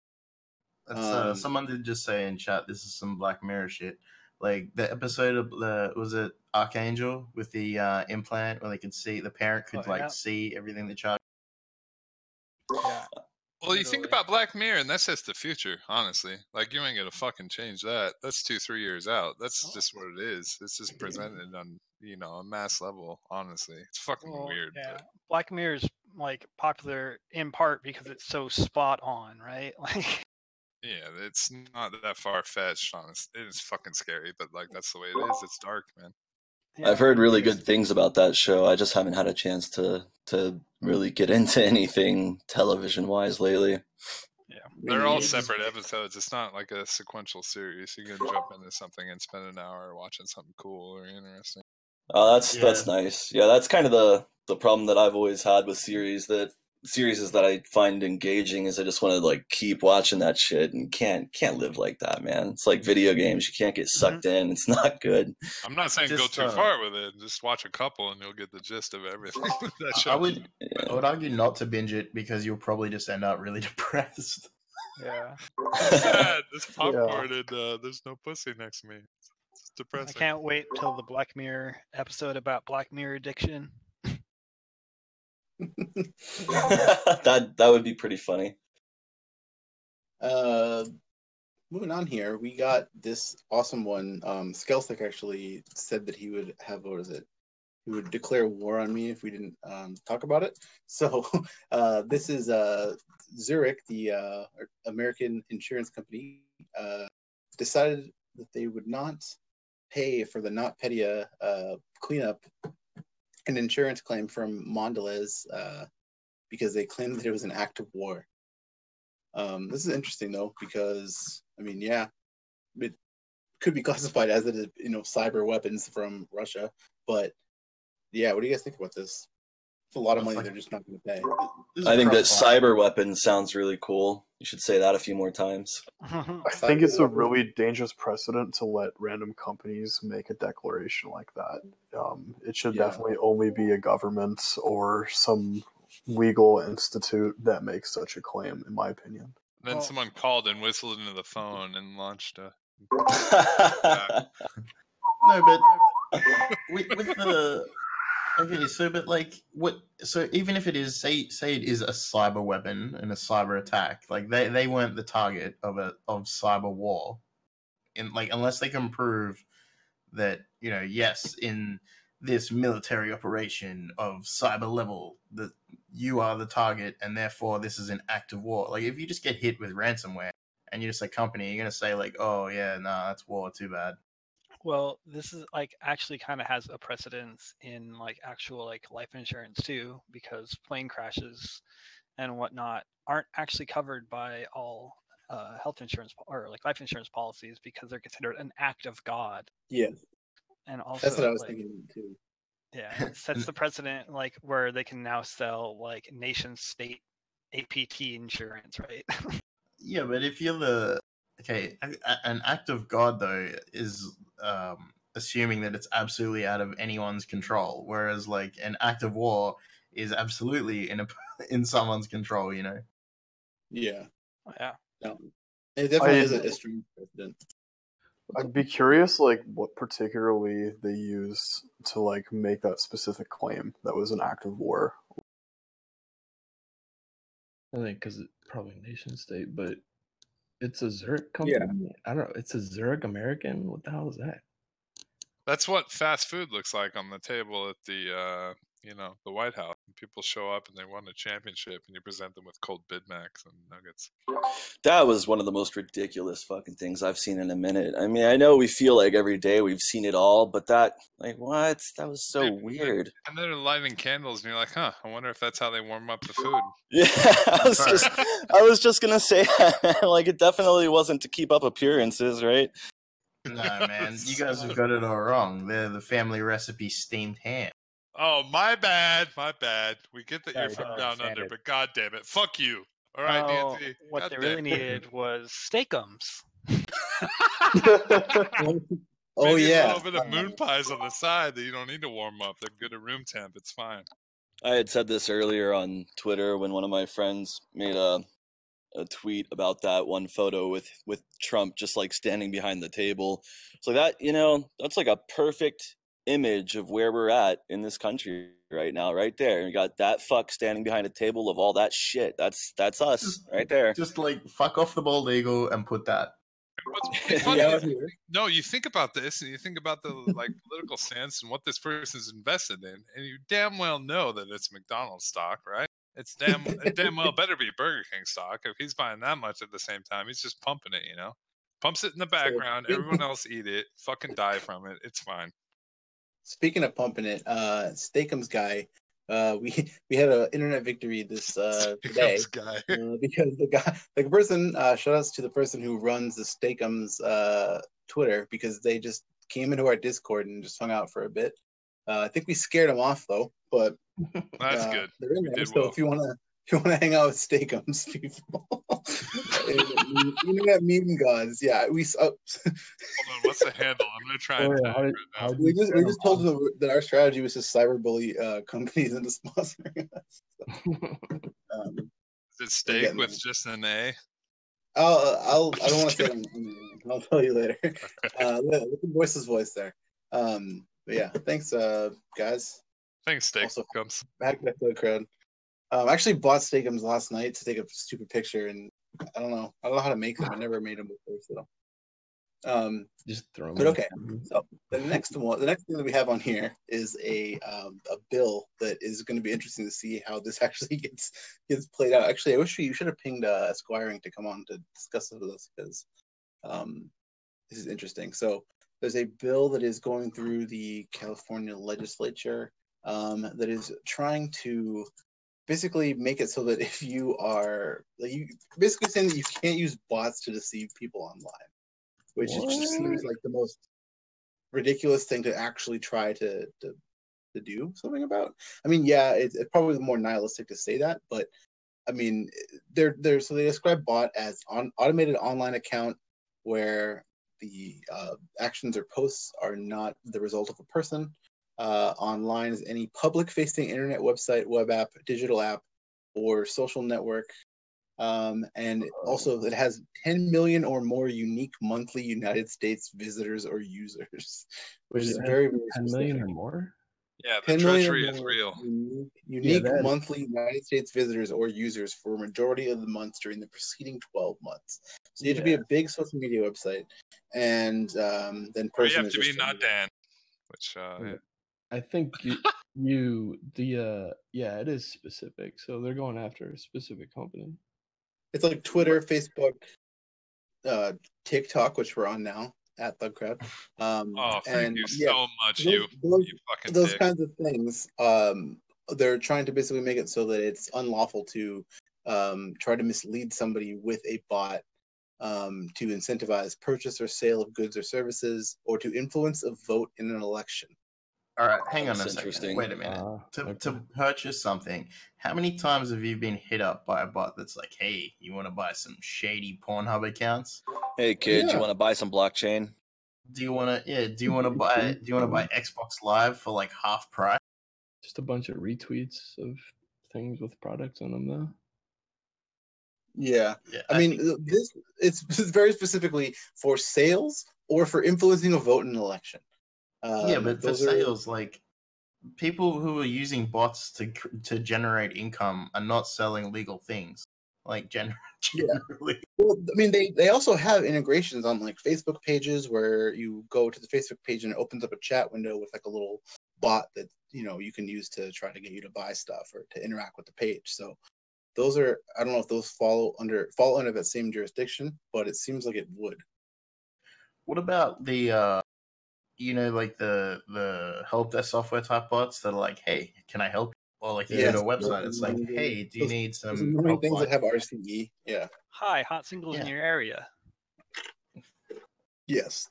That's, uh, Um, someone did just say in chat, this is some Black Mirror shit. Like the episode of the was it Arkangel with the uh, implant where they could see the parent could Oh, like yeah. see everything the child. Well, you think about Black Mirror, and that's just the future, honestly. Like, you ain't gonna fucking change that. That's two, three years out. That's oh. just what it is. It's just presented on, you know, a mass level. Honestly, it's fucking Well, weird. Yeah, but- Black Mirror's like popular in part because it's so spot on, right? Like, yeah, it's not that far fetched. Honestly, it is fucking scary, but like that's the way it is. It's dark, man. Yeah, I've heard really good things about that show. I just haven't had a chance to to really get into anything television wise lately. Yeah, they're all separate episodes. It's not like a sequential series. You can jump into something and spend an hour watching something cool or interesting. Oh, that's Yeah. that's nice. Yeah, that's kind of the the problem that I've always had with series that series that I find engaging is I just want to like keep watching that shit and can't can't live like that, man. It's like video games. You can't get sucked in. It's not good. I'm not saying Just, go too uh, far with it. Just watch a couple and you'll get the gist of everything. that show. I would Yeah. I would argue not to binge it because you'll probably just end up really depressed. Yeah, It's sad. There's popcorn and uh, there's no pussy next to me. It's, it's I can't wait till the Black Mirror episode about Black Mirror addiction. that that would be pretty funny. Uh, moving on here, we got this awesome one. Um, Skelstic actually said that he would have what is it? He would declare war on me if we didn't um, talk about it. So uh, this is uh, Zurich, the uh, American insurance company, uh, decided that they would not pay for the NotPetya uh, cleanup an insurance claim from Mondelez uh, because they claimed that it was an act of war. Um, this is interesting though because I mean, yeah, it could be classified as it is, you know, cyber weapons from Russia, but yeah, what do you guys think about this? It's a lot of money they're just not going to pay. I think that cyber weapons sounds really cool. You should say that a few more times. I think it's a really dangerous precedent to let random companies make a declaration like that. Um, it should Yeah. definitely only be a government or some legal institute that makes such a claim, in my opinion. then Well- someone called and whistled into the phone and launched a. No, but with, with the okay, so but like what? So even if it is say say it is a cyber weapon and a cyber attack, like they they weren't the target of a of cyber war, and like unless they can prove that you know yes in this military operation of cyber level that you are the target and therefore this is an act of war. Like if you just get hit with ransomware and you're just a company, you're gonna say like, oh yeah, nah, that's war, too bad. Well, this is like actually kind of has a precedence in like actual like life insurance too, because plane crashes and whatnot aren't actually covered by all uh, health insurance po- or like life insurance policies because they're considered an act of God. Yeah, And also, that's what I was like, thinking too. Yeah, it sets the precedent like where they can now sell like nation state APT insurance, right? Yeah, but if you're the okay, a- a- an act of God though is um, assuming that it's absolutely out of anyone's control, whereas like an act of war is absolutely in a in someone's control. You know. Yeah, yeah. no, it definitely I- is a, a strange precedent. I'd be curious, like, what particularly they use to like make that specific claim that was an act of war. I think because it's probably nation state, but it's a Zurich Yeah. company. I don't know. It's a Zurich American. What the hell is that? That's what fast food looks like on the table at the, uh, you know, the White House. People show up and they won a championship, and you present them with cold Big Macs and nuggets. That was one of the most ridiculous fucking things I've seen in a minute. I mean, I know we feel like every day we've seen it all, but that, like, what? That was so Dude, weird. And they're lighting candles, and you're like, huh? I wonder if that's how they warm up the food. Yeah, I was just, I was just gonna say, like, it definitely wasn't to keep up appearances, right? No man, you guys have got it all wrong. They're the family recipe steamed ham. Oh, my bad, my bad. We get that Yeah, you're from down understand under, it. but god damn it, fuck you. All right, Oh, Nancy. what God they really it. needed was steakums. Oh, oh Maybe yeah, a little bit of moon pies on the side that you don't need to warm up. They're good at room temp. It's fine. I had said this earlier on Twitter when one of my friends made a a tweet about that one photo with with Trump just like standing behind the table. So that you know that's like a perfect image of where we're at in this country right now, right there. You got that fuck standing behind a table of all that shit. That's that's us Just- right there. Just like fuck off the bald eagle and put that. Funny Yeah, no, you think about this and you think about the like political stance and what this person's invested in, and you damn well know that it's McDonald's stock, right? It's damn it damn well better be Burger King stock. If he's buying that much at the same time, he's just pumping it, you know. Pumps it in the background, everyone else eat it, fucking die from it. It's fine. Speaking of pumping it, uh, Steakums guy, uh, we we had an internet victory this uh, today uh, because the guy, the person, uh, shout outs to the person who runs the Steakums uh, Twitter because they just came into our Discord and just hung out for a bit. Uh, I think we scared them off though, but That's uh, good. There, so well. if you wanna if you wanna hang out with Steakums people, internet- internet meme gods, yeah, we s- uh, Hold on, what's the handle? I'm gonna try and Oh, yeah, tell how did- right now. we just we scare just 'em told them that our strategy was to cyberbully uh, companies into sponsoring us. Um, Is it steak getting with just an A? I'll, I'll I don't want to say it on- on- I'll tell you later. Uh, look look at Voice's voice there. Um, but yeah, thanks, uh, guys. Thanks, steak Also- comes. Back back to the crowd. Um, I actually bought Steakums last night to take a stupid picture, and I don't know. I don't know how to make them. I never made them before, so. Um, Just throw 'em But okay. so the next one, the next thing that we have on here is a um, a bill that is going to be interesting to see how this actually gets gets played out. Actually, I wish you should have pinged uh, Esquiring to come on to discuss this with us because um, this is interesting. So there's a bill that is going through the California legislature um, that is trying to basically make it so that if you are like you basically saying that you can't use bots to deceive people online, which is just seems like the most ridiculous thing to actually try to to, to do something about. I mean, yeah, it's, it's probably more nihilistic to say that, but I mean, they're they're so they describe bot as on automated online account where the uh, actions or posts are not the result of a person. Uh, online is any public-facing internet website, web app, digital app, or social network. Um, and also, it has 10 million or more unique monthly United States visitors or users, which is Wait, very, very 10 million or more? Yeah, the 10 million or treachery is real. Unique, unique that- monthly United States visitors or users for a majority of the months during the preceding 12 months. So you have to be a big social media website, and um, then Or you person have is to be not Dan. Which uh Yeah. Yeah. I think you, you the uh yeah, it is specific. So they're going after a specific company. It's like Twitter, Facebook, uh, TikTok, which we're on now at Thug Crowd. Um, Oh, thank and you yeah, so much, those- you those- you fucking those dick. kinds of things um they're trying to basically make it so that it's unlawful to um try to mislead somebody with a bot um to incentivize purchase or sale of goods or services or to influence a vote in an election All right, hang on a second. Wait a minute. Uh, to, okay. to purchase something, how many times have you been hit up by a bot that's like, "Hey, you want to buy some shady Pornhub accounts? Hey kid, Yeah. you want to buy some blockchain? Do you want to? Yeah, do you want to buy? Do you want to buy Xbox Live for like half price? Just a bunch of retweets of things with products on them though. yeah Yeah, i mean think- this it's, it's very specifically for sales or for influencing a vote in an election yeah, Um, but for are- sales, like people who are using bots to to generate income are not selling legal things. Like gen- Yeah. generally, Well, I mean, they they also have integrations on like Facebook pages where you go to the Facebook page and it opens up a chat window with like a little bot that you know you can use to try to get you to buy stuff or to interact with the page. So those are I don't know if those follow under fall under that same jurisdiction, but it seems like it would. What about the uh you know like the the help desk software type bots that are like, hey, can I help you? Or like you Yes, go to a website, it's like, hey, do you those- need some are the help things that have RCE. Yeah. Hi, hot singles in your area. Yes,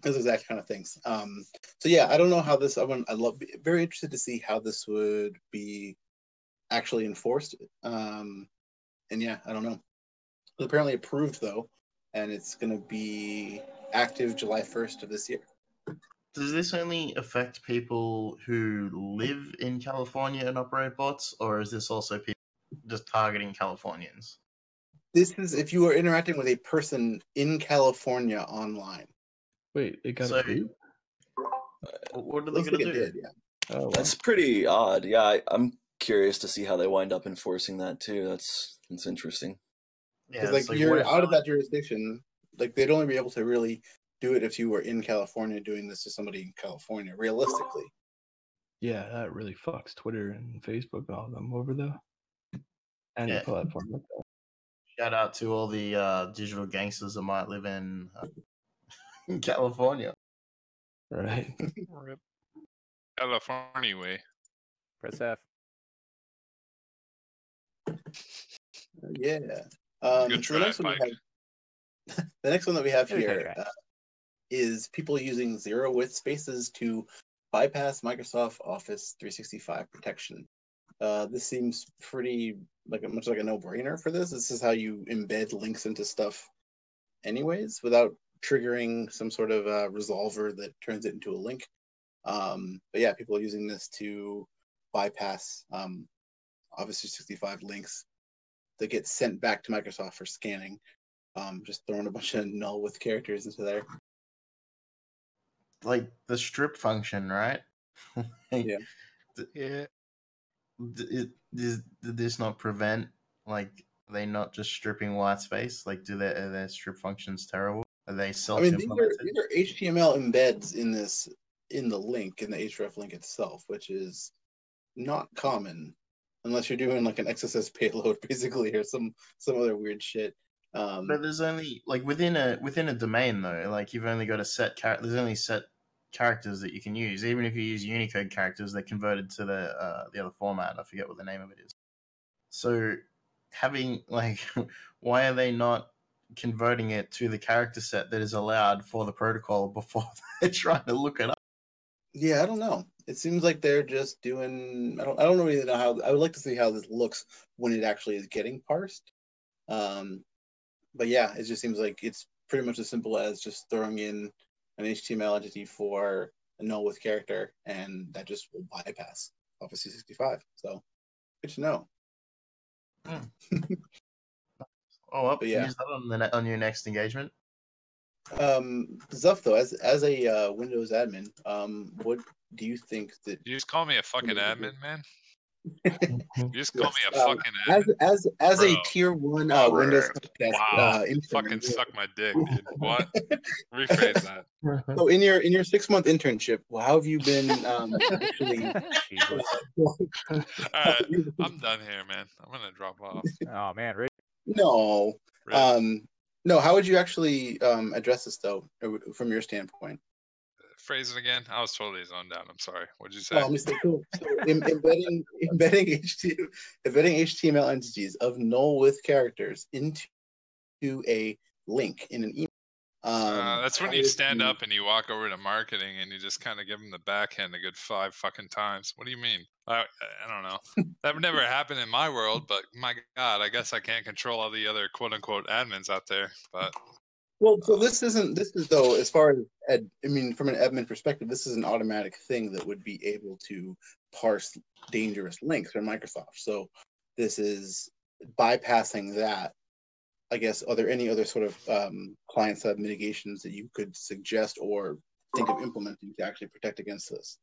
those exact kind of things. Um, so yeah, I don't know how this. I want. I love. Very interested to see how this would be actually enforced. Um, and yeah, I don't know. It's apparently approved though, and it's going to be active July first of this year. Does this only affect people who live in California and operate bots, or is this also people just targeting Californians? This is if you are interacting with a person in California online. Wait, it got So- approved? What are they gonna do? did, yeah. Oh, wow. That's pretty odd. Yeah, I, I'm curious to see how they wind up enforcing that too. That's that's interesting. Yeah, Because it's like, you're out of that jurisdiction. Like they'd only be able to really do it if you were in California doing this to somebody in California, realistically. Yeah, that really fucks Twitter and Facebook and all of them over though. Any Yeah. platform like that. Shout out to all the uh, digital gangsters that might live in, uh, in California. Right. Rip. California way. Press F. Yeah. Um, Good so the next one we have, the next one that we have Good here try. uh, is people using zero width spaces to bypass Microsoft Office 365 protection. Uh, this seems pretty like much like a no-brainer for this. This is how you embed links into stuff, anyways, without triggering some sort of uh, resolver that turns it into a link. Um, but yeah, people are using this to bypass um, Office 365 links that get sent back to Microsoft for scanning. Um, just throwing a bunch of null width characters into there. Like the strip function, right? Yeah. Yeah. D- it, does, did this not prevent like are they not just stripping white space? Like, do their their strip functions terrible? Are they self? I mean, these are, these are HTML embeds in this in the link in the href link itself, which is not common unless you're doing like an XSS payload basically or some some other weird shit. Um, But there's only like within a within a domain though, like you've only got a set char- there's only set characters that you can use. Even if you use Unicode characters, they're converted to the uh, the other format. I forget what the name of it is. So having like, why are they not converting it to the character set that is allowed for the protocol before they're trying to look it up? Yeah, I don't know. It seems like they're just doing. I don't. I don't really know how. I would like to see how this looks when it actually is getting parsed. Um, but yeah, it just seems like it's pretty much as simple as just throwing in an HTML entity for a null width character, and that just will bypass Office 365. So good to know. Oh, well, But yeah. use that on the ne- on your next engagement. Um, Zuff though, as as a uh, Windows admin, um, what do you think that You just call me a fucking admin, man. You just call me a Um, fucking as admin. as as a tier one uh, Bro. Windows podcast, Wow. uh, fucking suck my dick, dude. What? Rephrase that. So in your in your six month internship, well, how have you been um, actually? Jesus. Alright, I'm done here, man. I'm gonna drop off. Oh man, Rich. no, Rip. um, no. How would you actually um, address this though, from your standpoint? Phrase it again. I was totally zoned out. I'm sorry. What'd you say? Oh. Cool. So em- embedding embedding HTML embedding HTML entities of null width characters into a link in an email. Um, Uh, that's when you stand you- up and you walk over to marketing and you just kind of give them the backhand a good five fucking times. What do you mean? I, I don't know. that would never happen in my world, but my God, I guess I can't control all the other quote unquote admins out there. But Well, so this isn't. This is though, as far as ed, I mean, from an admin perspective, this is an automatic thing that would be able to parse dangerous links from Microsoft. So this is bypassing that. I guess. Are there any other sort of um, client side mitigations that you could suggest or think of implementing to actually protect against this?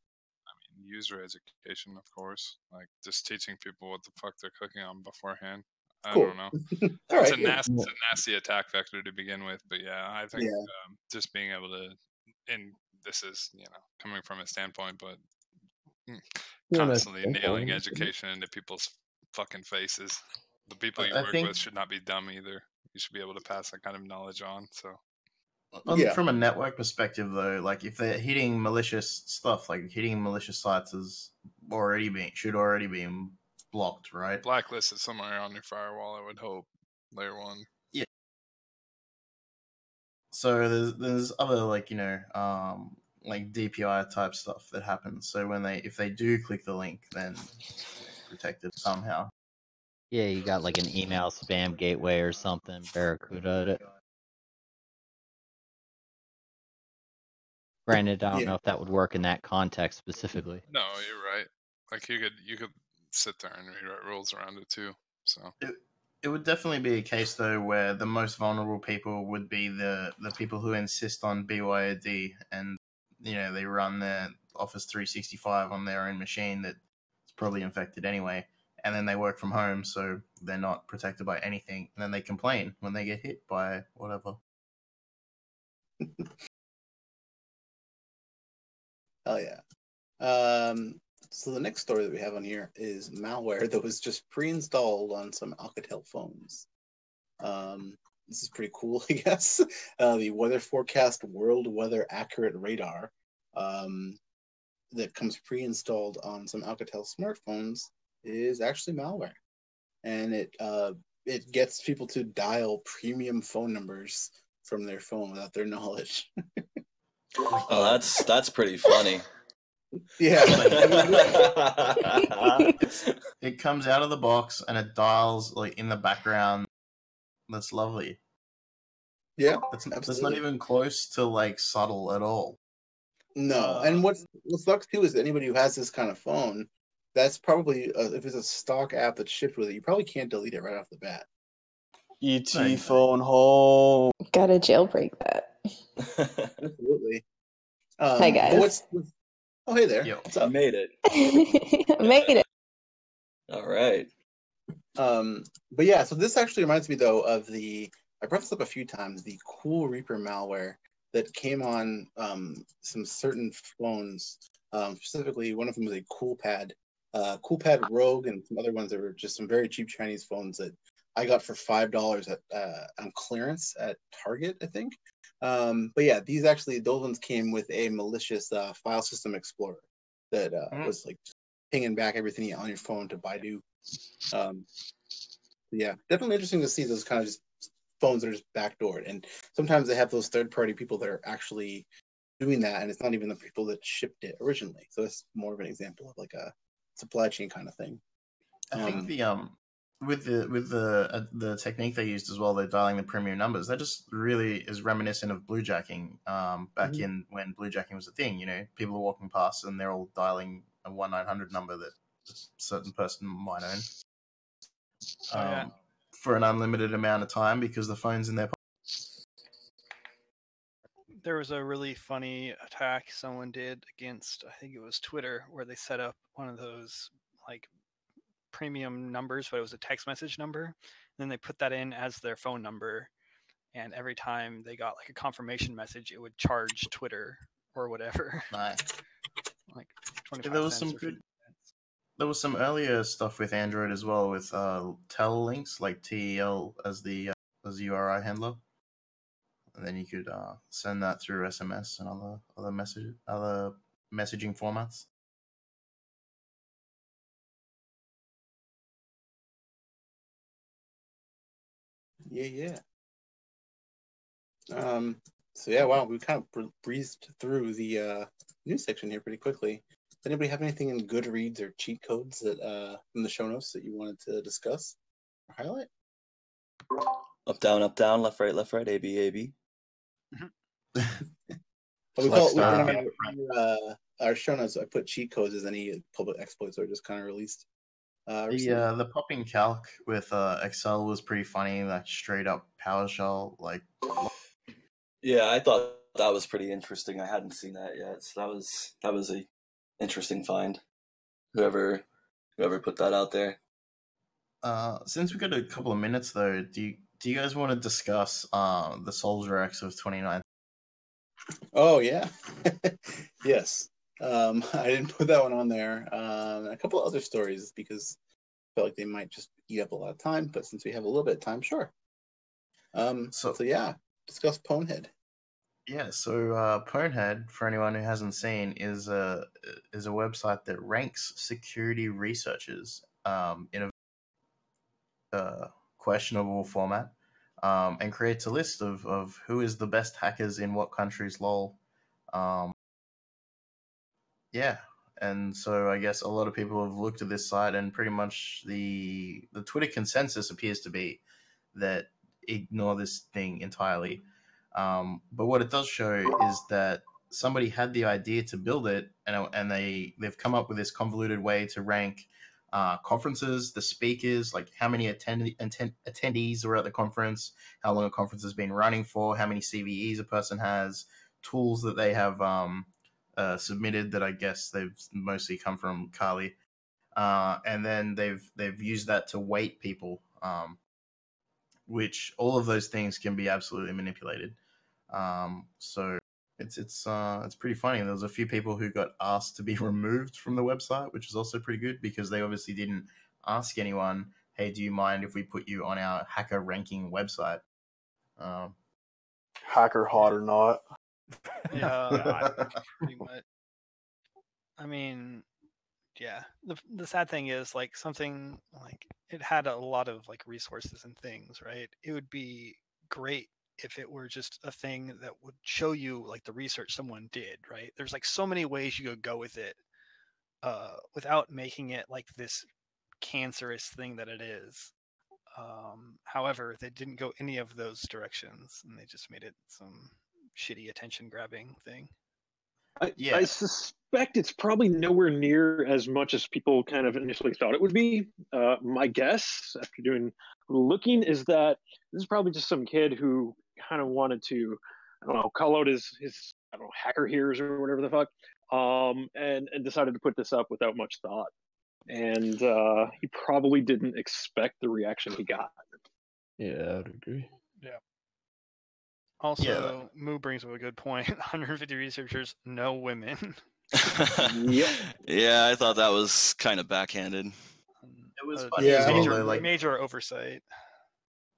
I mean, user education, of course, like just teaching people what the fuck they're clicking on beforehand. I Cool. don't know. All it's right. a nasty, it's a nasty attack vector to begin with, but yeah, I think Yeah. um, just being able to, and this is you know coming from a standpoint, but mm, Yeah, constantly nailing isn't education into people's fucking faces. The people you I work think- with should not be dumb either. You should be able to pass that kind of knowledge on. So On, Yeah. From a network perspective, though, like if they're hitting malicious stuff, like hitting malicious sites is already being should already be blocked, right? blacklisted somewhere on your firewall. I would hope layer one. Yeah. So there's there's other like you know um like DPI type stuff that happens. So when they if they do click the link, then it's protected somehow. Yeah, you got like an email spam gateway or something, Barracuda. it. Granted, I don't Yeah. know if that would work in that context specifically. No, you're right. Like you could you could sit there and rewrite rules around it too. So it it would definitely be a case though where the most vulnerable people would be the the people who insist on BYOD and you know they run their Office 365 on their own machine that's probably infected anyway, and then they work from home so they're not protected by anything, and then they complain when they get hit by whatever. Oh yeah. Um, so the next story that we have on here is malware that was just pre-installed on some Alcatel phones. Um, this is pretty cool, I guess. Uh, the weather forecast world weather accurate radar um, that comes pre-installed on some Alcatel smartphones is actually malware, and it uh, it gets people to dial premium phone numbers from their phone without their knowledge. Oh, that's that's pretty funny. Yeah. it comes out of the box and it dials like in the background. That's lovely. Yeah, That's, that's not even close to like subtle at all. No, and what what sucks too is anybody who has this kind of phone, that's probably uh, if it's a stock app that's shipped with it, you probably can't delete it right off the bat. ET phone home. Gotta jailbreak that. Absolutely. Um, Hi, guys. What's, what's- oh hey there. What's I up? made it. I made it. All right. Um, but yeah, so this actually reminds me though of the I brought this up a few times the Cool Reaper malware that came on um, some certain phones. Um, specifically, one of them was a CoolPad, uh, CoolPad Rogue, and some other ones that were just some very cheap Chinese phones that I got for five dollars at uh, on clearance at Target, I think. Um, but yeah, these actually those ones came with a malicious uh, file system explorer that uh, Mm. was like pinging back everything on your phone to Baidu. Um, yeah, definitely interesting to see those kind of just phones that are just backdoored, and sometimes they have those third-party people that are actually doing that, and it's not even the people that shipped it originally. So it's more of an example of like a supply chain kind of thing. I think Um, the um with the with the uh, the technique they used as well, they're dialing the premium numbers. That just really is reminiscent of bluejacking. Um, back Mhm. in when bluejacking was a thing, you know, people are walking past and they're all dialing a one nine hundred number that a certain person might own. Oh, yeah. Um, for an unlimited amount of time because the phone's in their pocket. there was a really funny attack someone did against I think it was Twitter where they set up one of those like premium numbers, but it was a text message number. And then they put that in as their phone number, and every time they got like a confirmation message, it would charge Twitter or whatever. Nice. like twenty Yeah, there was cents some good. There was some earlier stuff with Android as well, with uh, tel links like TEL as the uh, as the URI handler, and then you could uh, send that through SMS and other other message other messaging formats. Yeah, yeah. Um, so yeah, wow, we kind of breezed through the uh, news section here pretty quickly. Does anybody have anything in Goodreads or cheat codes that uh, in the show notes that you wanted to discuss or highlight? Up, down, up, down, left, right, left, right, A, B, A, B. But we Let's call we, start I uh, our show notes. I put cheat codes as any public exploits that are just kind of released. Uh, The uh, the popping calc with uh, Excel was pretty funny, like straight up PowerShell. Like Yeah, I thought that was pretty interesting. I hadn't seen that yet, so that was that was a interesting find. Whoever whoever put that out there. uh, since we got a couple of minutes though, do you do you guys want to discuss uh, the Soldier X of 29? Oh yeah, yes. Um, I didn't put that one on there. Um, a couple other stories because I felt like they might just eat up a lot of time. But since we have a little bit of time, sure. Um, So- so, yeah, discuss Ponehead. Yeah, so uh, Ponehead, for anyone who hasn't seen, is a is a website that ranks security researchers um, in a uh, questionable format um, and creates a list of, of who is the best hackers in what countries. Lol. Um, yeah, and so I guess a lot of people have looked at this site, and pretty much the the Twitter consensus appears to be that ignore this thing entirely. Um, but what it does show is that somebody had the idea to build it, and and they they've come up with this convoluted way to rank uh, conferences, the speakers, like how many attend- attend- attendees were at the conference, how long a conference has been running for, how many CVEs a person has, tools that they have um, uh, submitted that I guess they've mostly come from Kali, uh, and then they've they've used that to weight people, um, which all of those things can be absolutely manipulated. Um, so it's it's uh, it's pretty funny. There was a few people who got asked to be removed from the website, which is also pretty good because they obviously didn't ask anyone, "Hey, do you mind if we put you on our hacker ranking website?" Um, Hacker hot or not? Yeah, pretty much. I mean, yeah. The the sad thing is like something like it had a lot of like resources and things, right? It would be great if it were just a thing that would show you like the research someone did, right? There's like so many ways you could go with it uh without making it like this cancerous thing that it is. Um however, they didn't go any of those directions and they just made it some shitty attention grabbing thing. I, I suspect it's probably nowhere near as much as people kind of initially thought it would be. Uh, my guess, after doing looking, is that this is probably just some kid who kind of wanted to, I don't know, call out his his I don't know hacker hears or whatever the fuck, um, and and decided to put this up without much thought, and uh, he probably didn't expect the reaction he got. Yeah, I would agree. Yeah. Also, Moo brings up a good point. 150 researchers, no women. Yeah, I thought that was kind of backhanded. It was Uh, funny as major, though, like major oversight.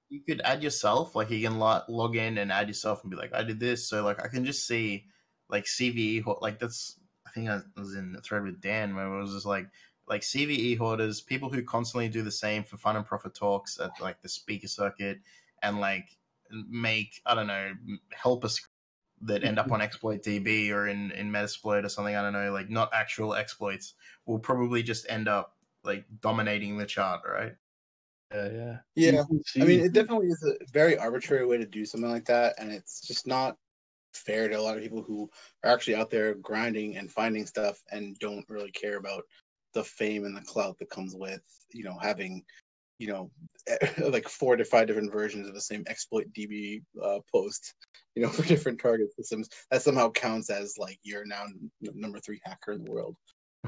you could add yourself like you can lo- log in and add yourself and be like i did this so like i can just see like cve like that's i think i was in the thread with dan where it was just like like cve hoarders people who constantly do the same for fun and profit talks at like the speaker circuit and like make i don't know m- help us that end up on exploit db or in in metasploit or something i don't know like not actual exploits will probably just end up like dominating the chart right? Yeah, yeah. Yeah, I mean, it definitely is a very arbitrary way to do something like that, and it's just not fair to a lot of people who are actually out there grinding and finding stuff and don't really care about the fame and the clout that comes with, you know, having, you know, like four to five different versions of the same exploit DB uh, post, you know, for different target systems. That somehow counts as like you're now n- number three hacker in the world.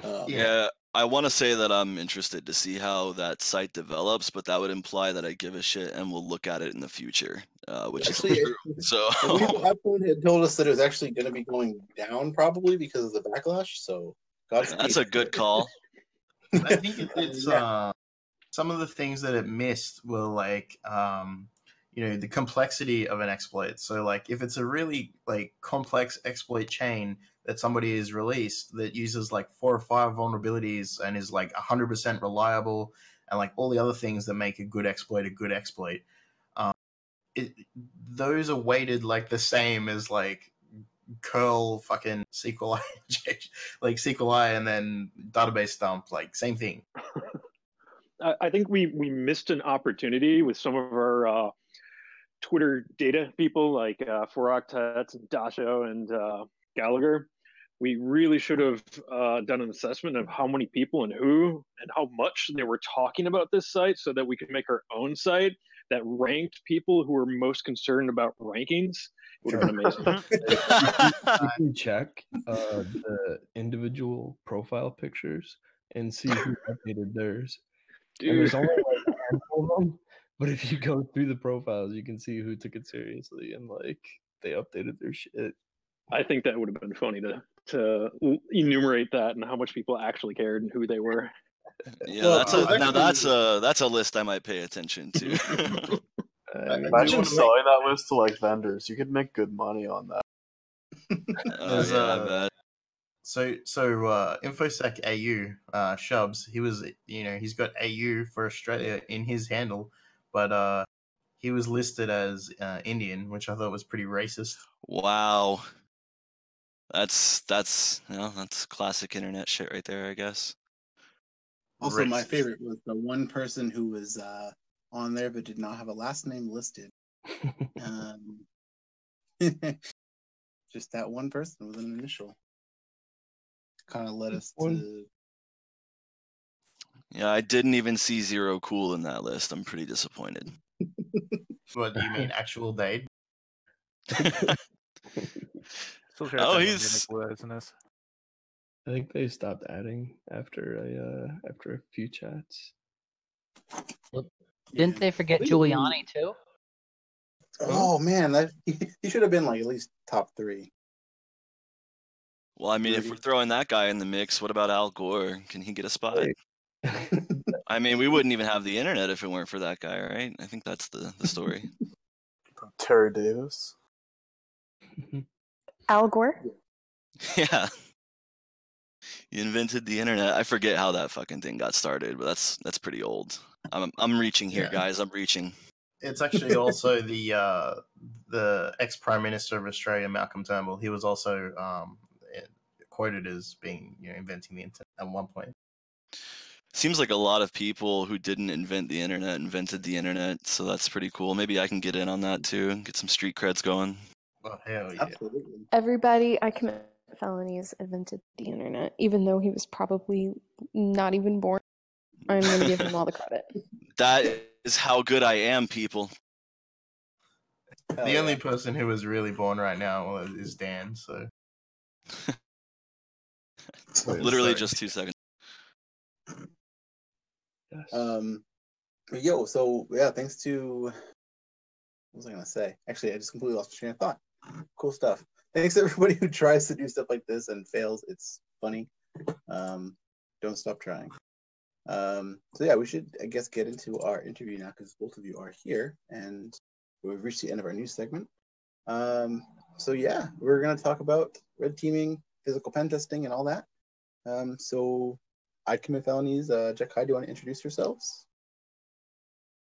Um, Yeah, I want to say that I'm interested to see how that site develops, but that would imply that I give a shit and we'll look at it in the future, uh, which Actually, is true. So And people had told us that it was actually going to be going down probably because of the backlash. So Godspeed. that's a good call. I think it's uh, some of the things that it missed were like um, you know the complexity of an exploit. So like if it's a really like complex exploit chain that somebody is released that uses like four or five vulnerabilities and is like hundred percent reliable and like all the other things that make a good exploit a good exploit. Um, it, those are weighted like the same as like curl fucking SQLi, like SQLi and then database dump, like same thing. I, think we we missed an opportunity with some of our uh, Twitter data people like uh, Foroctet, Dasho, and uh, Gallagher. We really should have uh, done an assessment of how many people and who and how much they were talking about this site, so that we could make our own site that ranked people who were most concerned about rankings. It would have been amazing. you can check uh, the individual profile pictures and see who updated theirs. And there's only like a handful of them, but if you go through the profiles, you can see who took it seriously and like they updated their shit. I think that would have been funny to to enumerate that and how much people actually cared and who they were. Yeah, Well, that's so a, now that's a that's a list I might pay attention to. Imagine selling that list to like vendors. You could make good money on that. Oh, yeah, I uh, bet. So so uh, infosec au uh, Shubs he was you know he's got au for Australia in his handle, but uh, he was listed as uh, Indian, which I thought was pretty racist. Wow. That's that's you know, that's classic internet shit right there, I guess. Also, my favorite was the one person who was uh, on there but did not have a last name listed. Um, just that one person with an initial. Kind of led us One- to Yeah, I didn't even see Zero Cool in that list. I'm pretty disappointed. What do you mean, actual date? Still trying to Oh, he's- Nick was in this. I think they stopped adding after a uh, after a few chats. Didn't they forget Wait. Giuliani too? Oh man, that he should have been like at least top three. Well, I mean, if we're throwing that guy in the mix, what about Al Gore? Can he get a spot? Right. I mean, we wouldn't even have the internet if it weren't for that guy, right? I think that's the, the story. Terry Davis. Al Gore. yeah. He invented the internet. I forget how that fucking thing got started, but that's that's pretty old. I'm I'm reaching here, Yeah. guys. I'm reaching. It's actually also the uh, the ex Prime Minister of Australia, Malcolm Turnbull. He was also um, quoted as being you know inventing the internet at one point. Seems like a lot of people who didn't invent the internet invented the internet, so that's pretty cool. Maybe I can get in on that too and get some street creds going. Oh hell yeah! Absolutely. Everybody I commit felonies invented the internet, even though he was probably not even born. I'm gonna give him all the credit. That is how good I am, people. Hell The yeah. only person who is really born right now is Dan. So Wait, Literally sorry. just two seconds. Yes. Um, yo, so yeah, thanks to what was I gonna say? Actually, I just completely lost my train of thought. Cool stuff. Thanks to everybody who tries to do stuff like this and fails. It's funny. Um, don't stop trying. Um, so yeah, we should, I guess, get into our interview now because both of you are here and we've reached the end of our news segment. Um, so yeah, we're gonna talk about red teaming, physical pen testing, and all that. Um, so I'd commit felonies. Uh, Jack Hyde, do you want to introduce yourselves?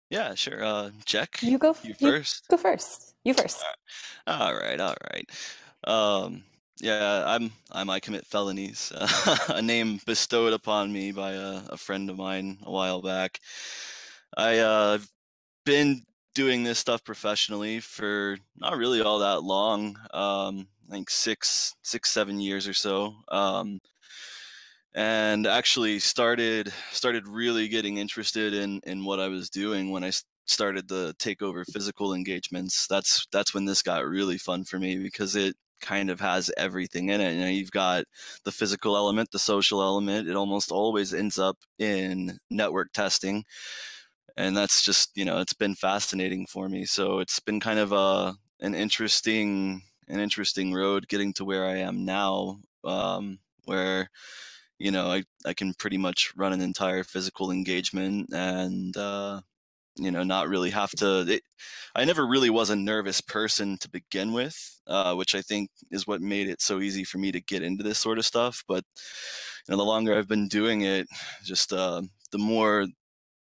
Yeah, sure. Uh, Jack, You go. f- you you first. Go first. You first. All right, all right. Um, yeah, I'm I'm I commit felonies. a name bestowed upon me by a, a friend of mine a while back. I uh, I've been doing this stuff professionally for not really all that long. Um, I think six six seven years or so. Um, and actually started started really getting interested in in what I was doing when I started the takeover physical engagements. That's that's when this got really fun for me because it kind of has everything in it. You know, you've got the physical element, the social element. It almost always ends up in network testing, and that's just you know it's been fascinating for me. So it's been kind of a an interesting an interesting road getting to where I am now, um, where you know I, I can pretty much run an entire physical engagement and uh, you know not really have to it, i never really was a nervous person to begin with uh, which i think is what made it so easy for me to get into this sort of stuff but you know the longer i've been doing it just uh, the more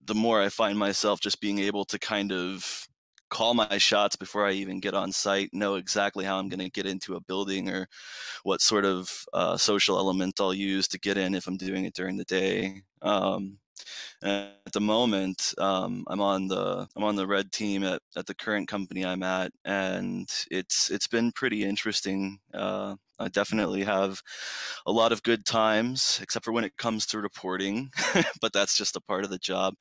the more i find myself just being able to kind of call my shots before i even get on site know exactly how i'm going to get into a building or what sort of uh, social element I'll use to get in if I'm doing it during the day. Um, at the moment, um, I'm on the I'm on the red team at, at the current company I'm at, and it's it's been pretty interesting. Uh, I definitely have a lot of good times, except for when it comes to reporting, but that's just a part of the job.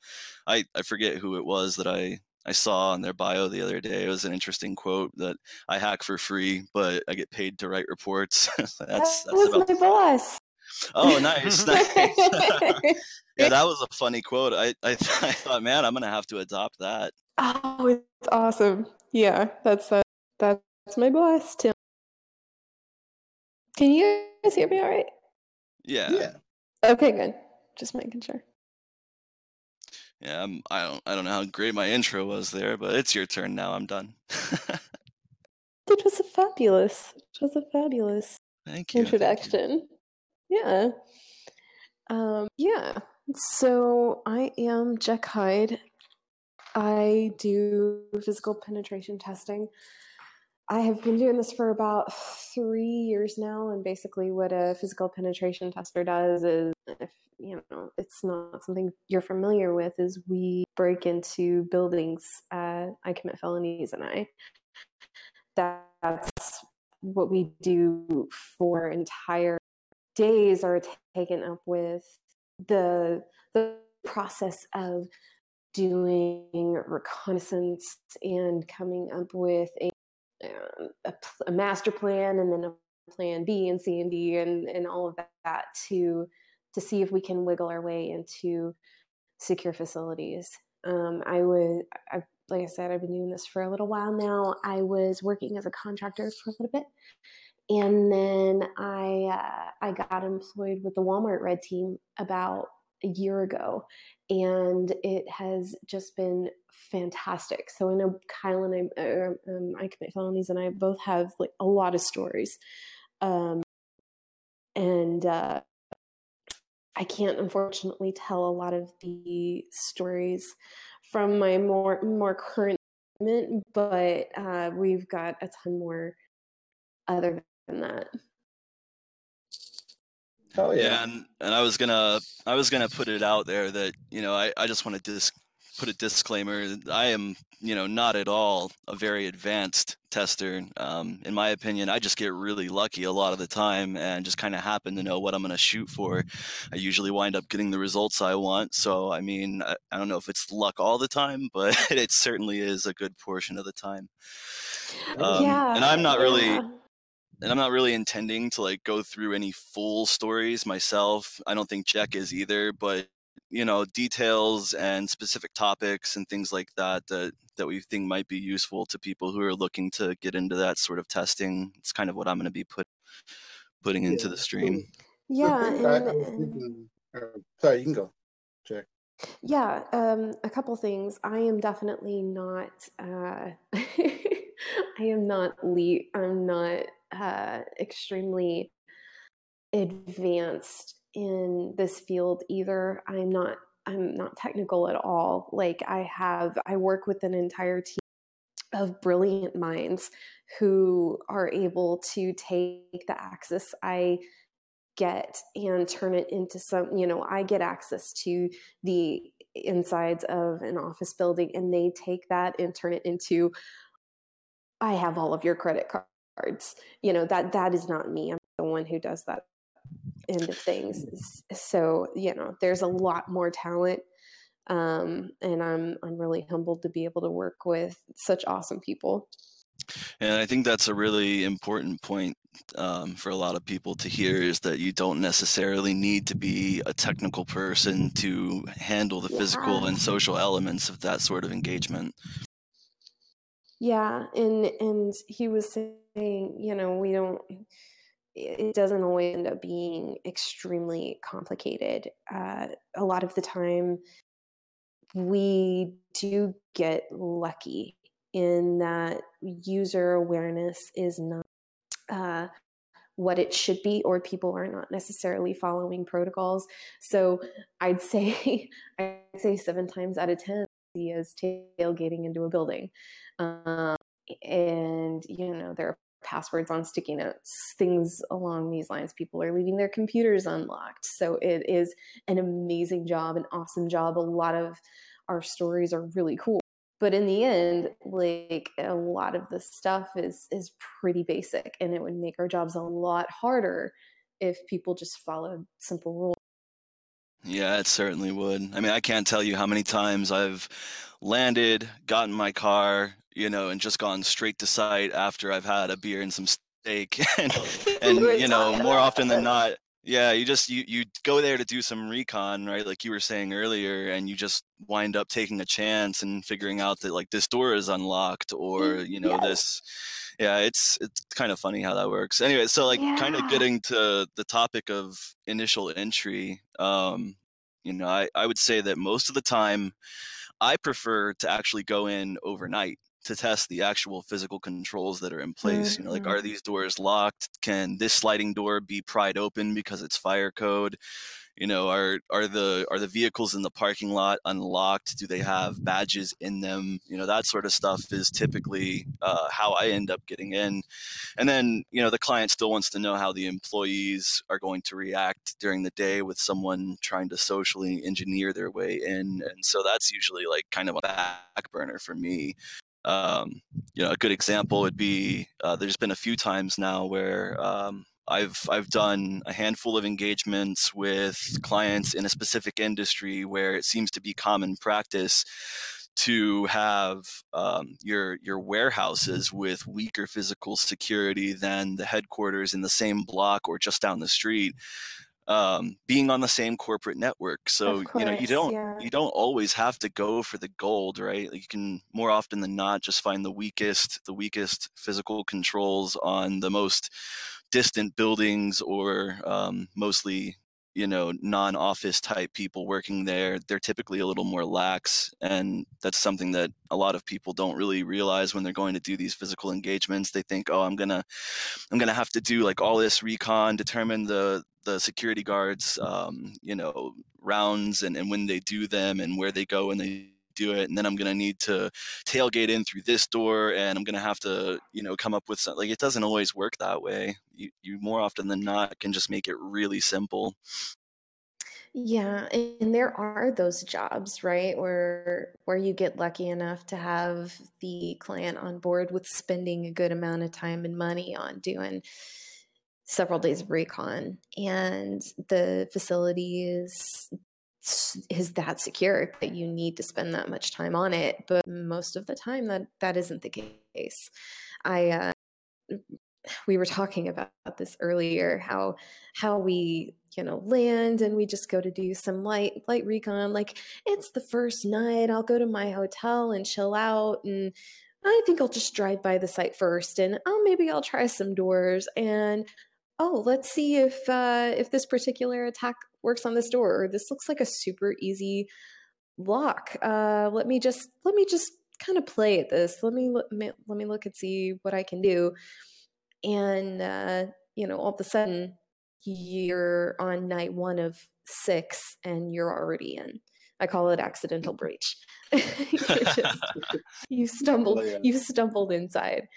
I, I forget who it was that I I saw on their bio the other day. It was an interesting quote that I hack for free, but I get paid to write reports. that's that that's was about. my boss. Oh, nice, nice. yeah, that was a funny quote. I, I I thought, man, I'm gonna have to adopt that. oh, it's awesome. Yeah, that's uh, that's my boss, Tim. Can you guys hear me all right? Yeah, Yeah. Okay, good. Just making sure. Yeah. I'm, I don't I don't know how great my intro was there, but it's your turn now. I'm done. It was a fabulous. It was a fabulous thank you. thank you. introduction. Yeah. Um, yeah. So I am Jack Hyde. I do physical penetration testing. I have been doing this for about three years now, and basically, what a physical penetration tester does is, if you know, it's not something you're familiar with, is we break into buildings. Uh, I commit felonies, and I that's what we do for entire days are taken up with the the process of doing reconnaissance and coming up with a, a, master plan and then a plan B and C and D and, and all of that to to see if we can wiggle our way into secure facilities. Um, I was, I, like I said, I've been doing this for a little while now. I was working as a contractor for a little bit, and then I uh, I got employed with the Walmart Red Team about a year ago, and it has just been fantastic. So I know Kyle and I, uh, um, I commit felonies, and I both have like a lot of stories, um, and uh, I can't unfortunately tell a lot of the stories from my more more current moment but uh, we've got a ton more other than that. Oh yeah. yeah. and, and I was gonna I was gonna put it out there that you know I, I just want to dis- put a disclaimer. I am you know not at all a very advanced tester. Um, in my opinion, I just get really lucky a lot of the time and just kind of happen to know what I'm gonna shoot for. I usually wind up getting the results I want. So I mean I, I don't know if it's luck all the time, but it certainly is a good portion of the time. Um, yeah, and I'm not really. Yeah and I'm not really intending to like go through any full stories myself. I don't think Jack is either, but you know, details and specific topics and things like that that that we think might be useful to people who are looking to get into that sort of testing. It's kind of what I'm going to be put putting into the stream. Yeah. And, I, thinking, uh, sorry, you can go, Jack. Yeah, um, a couple things. I am definitely not. Uh, I am not lead. I'm not uh, extremely advanced in this field either. I'm not I'm not technical at all. Like I have I work with an entire team of brilliant minds who are able to take the access I get and turn it into some, you know, I get access to the insides of an office building and they take that and turn it into I have all of your credit cards cards you know that that is not me. I'm the one who does that end of things. So you know there's a lot more talent um, and i'm i'm really humbled to be able to work with such awesome people. And i think that's a really important point um, for a lot of people to hear is that you don't necessarily need to be a technical person to handle the yeah. physical and social elements of that sort of engagement yeah and and he was saying you know, we don't, it doesn't always end up being extremely complicated. Uh, a lot of the time, we do get lucky in that user awareness is not uh, what it should be, or people are not necessarily following protocols. So I'd say, I'd say seven times out of ten, is tailgating into a building. Um, and you know there are passwords on sticky notes, things along these lines. People are leaving their computers unlocked. So it is an amazing job, an awesome job. A lot of our stories are really cool. But in the end, like a lot of the stuff is is pretty basic and it would make our jobs a lot harder if people just followed simple rules. Yeah, it certainly would. I mean, I can't tell you how many times I've landed, gotten my car, you know, and just gone straight to site after I've had a beer and some steak. and, and you know, more often than not, yeah, you just you you go there to do some recon, right? Like you were saying earlier, and you just wind up taking a chance and figuring out that like this door is unlocked, or mm, you know yes. this. Yeah, it's it's kind of funny how that works. Anyway, so like yeah. kind of getting to the topic of initial entry, um, you know, I I would say that most of the time, I prefer to actually go in overnight to test the actual physical controls that are in place. Mm-hmm. You know, like are mm-hmm. these doors locked? Can this sliding door be pried open because it's fire code? You know, are are the are the vehicles in the parking lot unlocked? Do they have badges in them? You know, that sort of stuff is typically uh, how I end up getting in. And then, you know, the client still wants to know how the employees are going to react during the day with someone trying to socially engineer their way in. And so that's usually like kind of a back burner for me. Um, you know, a good example would be uh, there's been a few times now where um, I've I've done a handful of engagements with clients in a specific industry where it seems to be common practice to have um, your your warehouses with weaker physical security than the headquarters in the same block or just down the street um, being on the same corporate network. So Of you know you don't yeah. you don't always have to go for the gold, right? Like, you can more often than not just find the weakest the weakest physical controls on the most distant buildings or um, mostly you know non-office type people working there they're typically a little more lax and that's something that a lot of people don't really realize when they're going to do these physical engagements. They think oh i'm gonna i'm gonna have to do like all this recon determine the the security guards um, you know rounds and, and when they do them and where they go and they do it and then i'm going to need to tailgate in through this door and i'm going to have to you know come up with something like it doesn't always work that way. You, you more often than not can just make it really simple. Yeah, and there are those jobs, right, where where you get lucky enough to have the client on board with spending a good amount of time and money on doing several days of recon, and the facility is is that secure that you need to spend that much time on it. But most of the time, that that isn't the case. I uh, we were talking about this earlier how how we you know land and we just go to do some light light recon like it's the first night i'll go to my hotel and chill out and i think i'll just drive by the site first and oh maybe i'll try some doors and oh let's see if uh if this particular attack works on this door or this looks like a super easy lock. Uh let me just let me just kind of play at this. Let me let me, let me look and see what i can do. And uh, you know all of a sudden you're on night one of six and you're already in. I call it accidental breach. Just- you stumbled Oh, you stumbled inside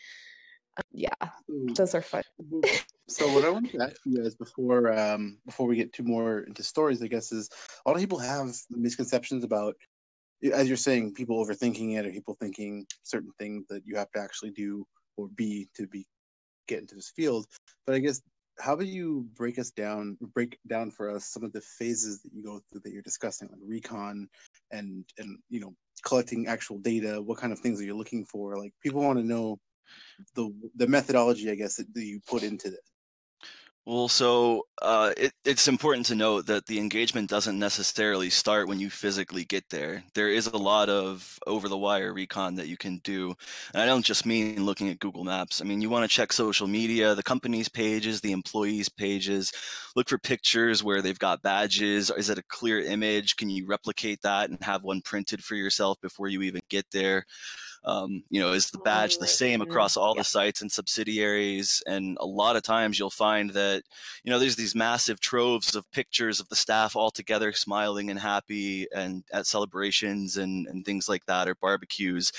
yeah those are fun So what I wanted to ask you guys before um, before we get too more into stories, I guess, is a lot of people have misconceptions about, as you're saying, people overthinking it or people thinking certain things that you have to actually do or be to be get into this field. But I guess how about you break us down, break down for us some of the phases that you go through that you're discussing, like recon and and you know collecting actual data. What kind of things are you looking for? Like people want to know the the methodology, I guess, that, you put into this. Well, so uh, it, it's important to note that the engagement doesn't necessarily start when you physically get there. There is a lot of over the wire recon that you can do. And I don't just mean looking at Google Maps. I mean, you want to check social media, the company's pages, the employees' pages, look for pictures where they've got badges. Is it a clear image? Can you replicate that and have one printed for yourself before you even get there? Um, you know, is the badge the same across all the sites and subsidiaries? And a lot of times you'll find that, you know, there's these massive troves of pictures of the staff all together smiling and happy and at celebrations and, and things like that or barbecues.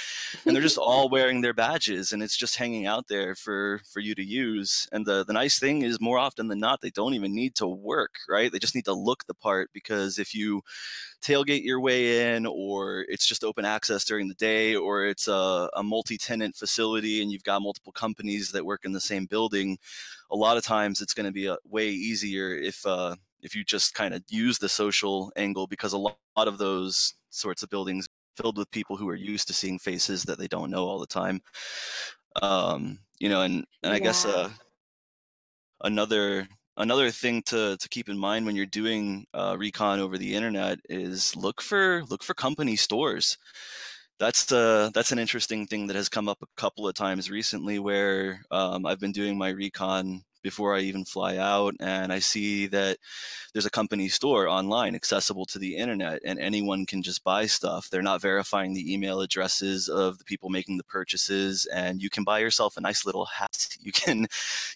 And they're just all wearing their badges and it's just hanging out there for, for you to use. And the, the nice thing is more often than not, they don't even need to work, right? They just need to look the part because if you tailgate your way in or it's just open access during the day or it's a, a multi-tenant facility and you've got multiple companies that work in the same building a lot of times it's going to be a, way easier if uh, if you just kind of use the social angle because a lot of those sorts of buildings filled with people who are used to seeing faces that they don't know all the time. Um, you know and, and i guess uh, another another thing to, to keep in mind when you're doing uh, recon over the internet is look for look for company stores that's the that's an interesting thing that has come up a couple of times recently where um, I've been doing my recon before I even fly out, and I see that there's a company store online accessible to the internet, and anyone can just buy stuff. They're not verifying the email addresses of the people making the purchases, and you can buy yourself a nice little hat. You can,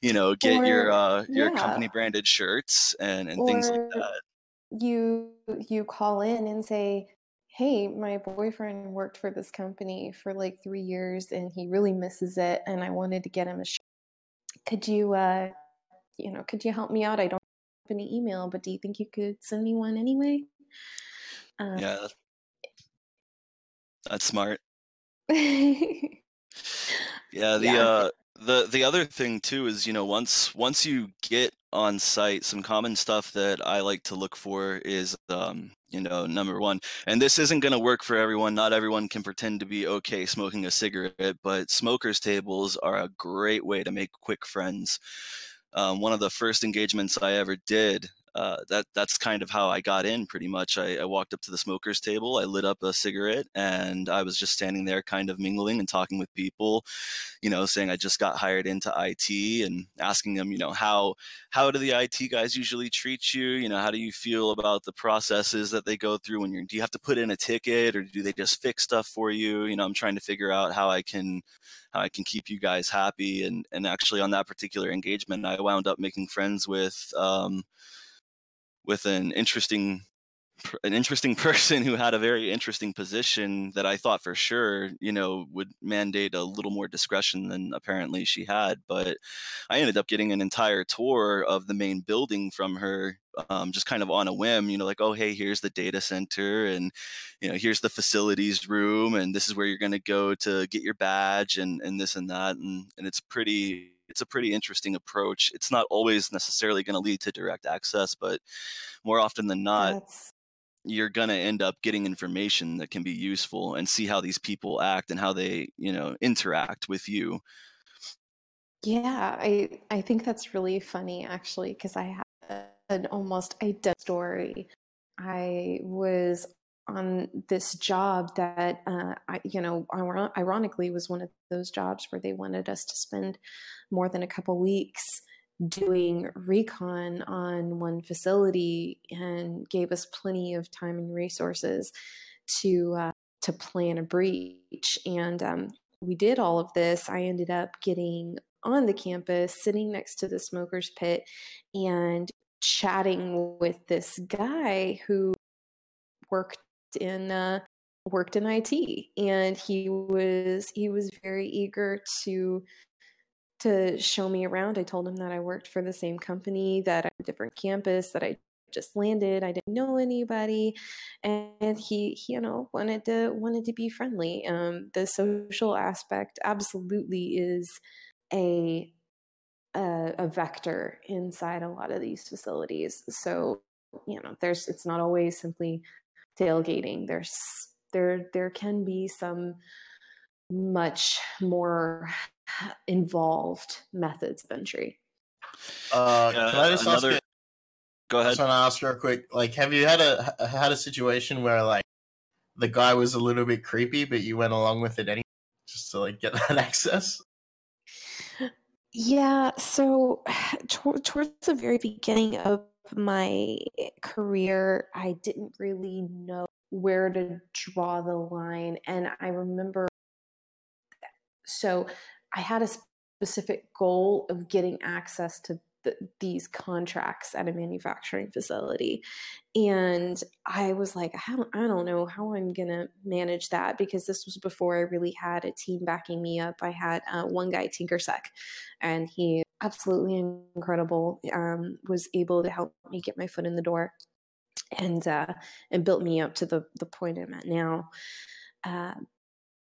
you know, get your uh, your yeah. company branded shirts and and things like that. you you call in and say hey my boyfriend worked for this company for like three years and he really misses it and i wanted to get him a shirt could you uh you know could you help me out i don't have any email but do you think you could send me one anyway uh, Yeah, that's smart. yeah Yeah, the Yeah. uh the the other thing too is you know once once you get on site some common stuff that i like to look for is um you know number one and this isn't going to work for everyone not everyone can pretend to be okay smoking a cigarette but smokers tables are a great way to make quick friends. Um, one of the first engagements i ever did uh, that that's kind of how I got in. Pretty much, I, I, walked up to the smokers table, I lit up a cigarette, and I was just standing there, kind of mingling and talking with people. You know, saying I just got hired into IT and asking them, you know, how how do the IT guys usually treat you? You know, how do you feel about the processes that they go through when you're? Do you have to put in a ticket, or do they just fix stuff for you? You know, I'm trying to figure out how I can how I can keep you guys happy. And and actually, on that particular engagement, I wound up making friends with. Um, with an interesting an interesting person who had a very interesting position that I thought for sure, you know, would mandate a little more discretion than apparently she had. But I ended up getting an entire tour of the main building from her, um, just kind of on a whim, you know, like, oh, hey, here's the data center, and you know, here's the facilities room, and this is where you're going to go to get your badge, and and this and that, and and it's pretty it's a pretty interesting approach. It's not always necessarily going to lead to direct access, but more often than not, That's... you're going to end up getting information that can be useful and see how these people act and how they, you know, interact with you. Yeah, I I think that's really funny actually because I have an almost identical story. I was on this job that uh, I, you know ironically was one of those jobs where they wanted us to spend more than a couple weeks doing recon on one facility and gave us plenty of time and resources to uh, to plan a breach. And um, we did all of this. I ended up getting on the campus sitting next to the smokers pit and chatting with this guy who worked in uh, worked in IT, and he was he was very eager to to show me around. I told him that I worked for the same company, that a different campus, that I just landed. I didn't know anybody, and he, he you know wanted to wanted to be friendly. Um, the social aspect absolutely is a, a a vector inside a lot of these facilities. So you know, there's it's not always simply tailgating. There's there there can be some much more involved methods of entry. Uh, can I just another... ask? You, Go ahead. I just want to ask real quick. Like, have you had a had a situation where like the guy was a little bit creepy, but you went along with it anyway, just to like get that access? Yeah. So, towards the very beginning of my eh, career, I didn't really know where to draw the line. And I remember, eh, so I had a specific goal of getting access to the, these contracts at a manufacturing facility. And i was like I don't, I don't know how i'm gonna manage that because this was before i really had a team backing me up. I had uh, one guy tinkersec and he absolutely incredible um, was able to help me get my foot in the door and uh, and built me up to the the point i'm at now. Uh,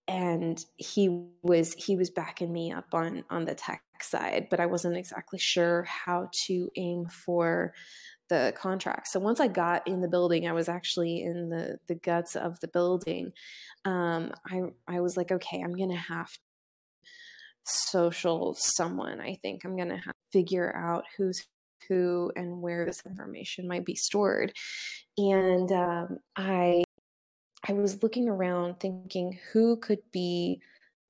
and he was he was backing me up on on the tech side but i wasn't exactly sure how to aim for the contract. So once i got in the building i was actually in the the guts of the building. Um, i i was like okay i'm gonna have social someone i think. I'm gonna have to figure out who's who and where this information might be stored. And um, i I was looking around thinking who could be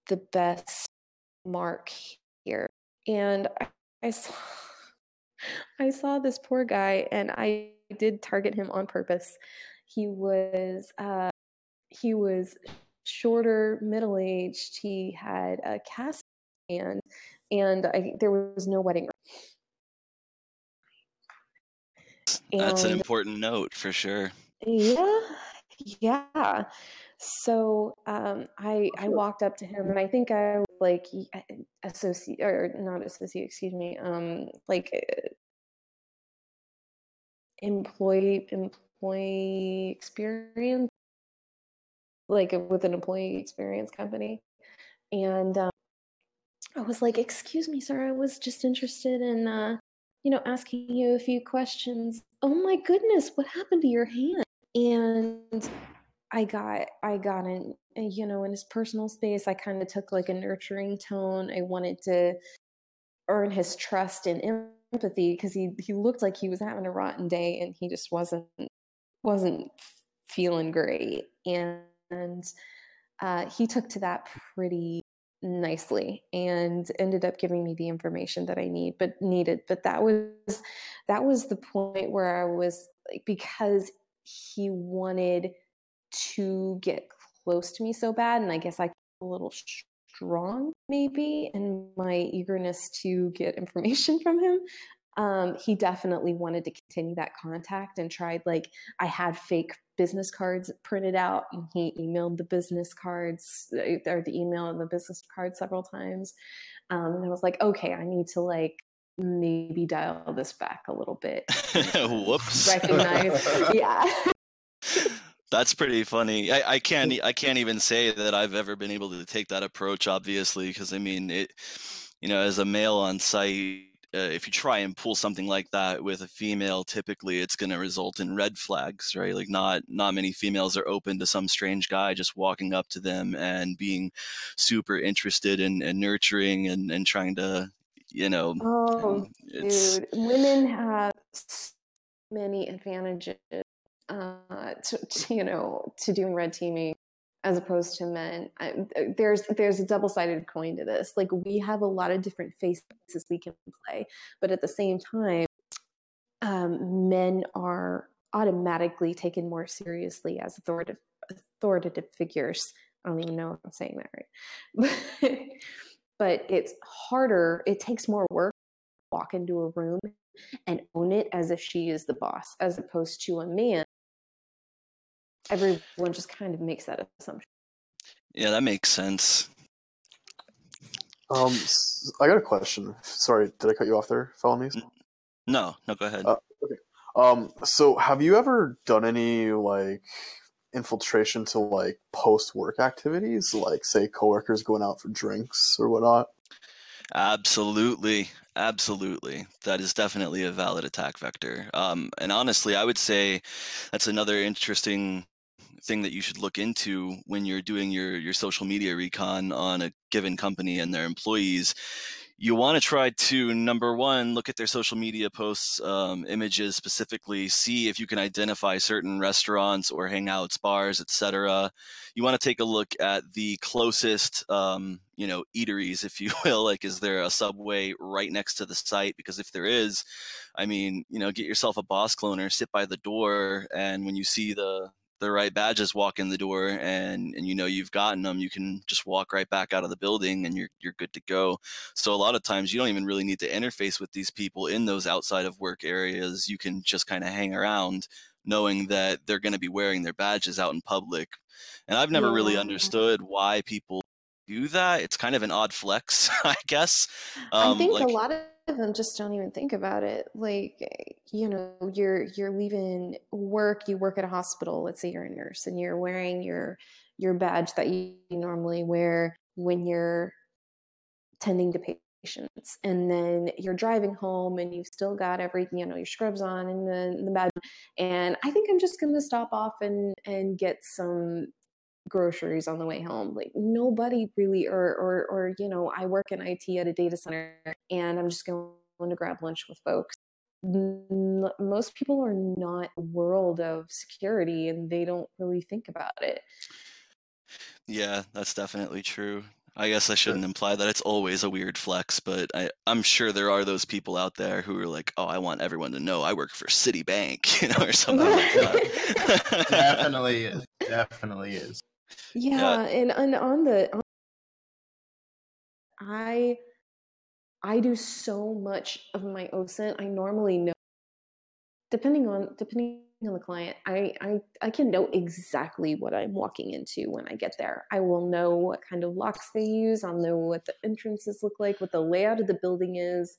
the best mark here. And I, I saw I saw this poor guy and I did target him on purpose. He was uh, he was shorter, middle aged. He had a cast hand, and I, there was no wedding. That's an important note for sure. Yeah, yeah. So um, I I walked up to him and I think I like associate or not associate, excuse me, um, like uh employee employee experience, like with an employee experience company, and um, I was like, "Excuse me, sir. I was just interested in, uh, you know, asking you a few questions." Oh my goodness, what happened to your hand? And I got, I got in, uh, you know, in his personal space. I kind of took like a nurturing tone. I wanted to earn his trust and empathy because he he looked like he was having a rotten day and he just wasn't wasn't feeling great. And, and uh, he took to that pretty nicely and ended up giving me the information that I need but needed but that was that was the point where I was like because he wanted to get close to me so bad and I guess I get a little strong maybe in my eagerness to get information from him um, he definitely wanted to continue that contact and tried like i had fake business cards printed out and he emailed the business cards uh, or the email and the business card several times um, and i was like okay i need to like maybe dial this back a little bit. Whoops. Recognize yeah that's pretty funny. I, I can't I can't even say that I've ever been able to take that approach, obviously, because I mean it. You know, as a male on site, uh, if you try and pull something like that with a female, typically it's going to result in red flags, right? Like not not many females are open to some strange guy just walking up to them and being super interested and, and nurturing and, and trying to, you know, oh, dude, women have so many advantages uh, to, to, you know to doing red teaming as opposed to men. I, there's there's a double sided coin to this. Like we have a lot of different faces we can play, but at the same time, um, men are automatically taken more seriously as authoritative authoritative figures. I don't even know if I'm saying that right, but it's harder. It takes more work to walk into a room and own it as if she is the boss, as opposed to a man everyone just kind of makes that assumption. Yeah, that makes sense. Um, s- I got a question. Sorry, did I cut you off there, felonies? No, no, go ahead. Uh, okay. Um, so have you ever done any like infiltration to like post work activities, like say coworkers going out for drinks or whatnot? Absolutely. Absolutely. That is definitely a valid attack vector. Um, and honestly, I would say that's another interesting thing that you should look into when you're doing your your social media recon on a given company and their employees. You want to try to number one look at their social media posts um, images specifically see if you can identify certain restaurants or hangouts bars etc you want to take a look at the closest um, you know eateries if you will like is there a subway right next to the site? Because if there is i mean you know get yourself a boss cloner sit by the door and when you see the the right badges walk in the door and and you know you've gotten them you can just walk right back out of the building and you're you're good to go. So a lot of times you don't even really need to interface with these people in those outside of work areas. You can just kind of hang around knowing that they're going to be wearing their badges out in public. And i've never really understood why people do that. It's kind of an odd flex i guess. I um think like a lot of them just don't even think about it. Like, eh, you know, you're you're leaving work, you work at a hospital, let's say you're a nurse and you're wearing your your badge that you normally wear when you're tending to patients. And then you're driving home and you've still got everything, you know, your scrubs on and the, the badge. And I think I'm just gonna stop off and and get some groceries on the way home. Like nobody really, or or or you know, I work in IT at a data center, and I'm just going to grab lunch with folks. Most people are not world of security, and they don't really think about it. Yeah, that's definitely true. I guess I shouldn't imply that it's always a weird flex, but I, I'm sure there are those people out there who are like, "Oh, I want everyone to know I work for Citibank," you know, or something like that. Definitely is. Definitely is. Yeah, and, and on the on, I I do so much of my OSINT. I normally know depending on depending on the client, I, I I can know exactly what I'm walking into when I get there. I will know what kind of locks they use. I'll know what the entrances look like, what the layout of the building is.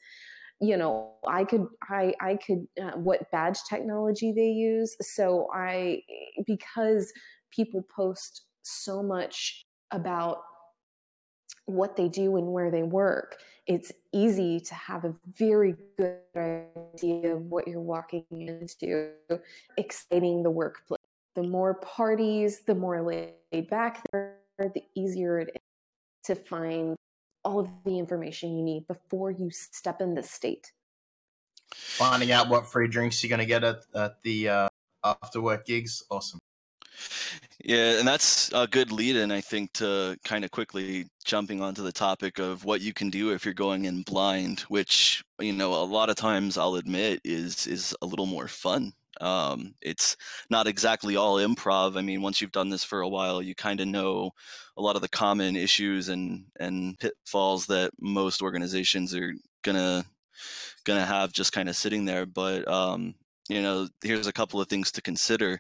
You know, I could I I could uh, what badge technology they use. So I because people post so much about what they do and where they work, it's easy to have a very good idea of what you're walking into, exciting the workplace. The more parties, the more laid back there, the easier it is to find all of the information you need before you step in the state. Finding out what free drinks you're going to get at, at the uh, after work gigs, awesome. Yeah, and that's a good lead in, I think, to kind of quickly jumping onto the topic of what you can do if you're going in blind, which, you know, a lot of times I'll admit is is a little more fun. Um, it's not exactly all improv. I mean, once you've done this for a while, you kind of know a lot of the common issues and and pitfalls that most organizations are gonna gonna have just kind of sitting there. But um, you know, here's a couple of things to consider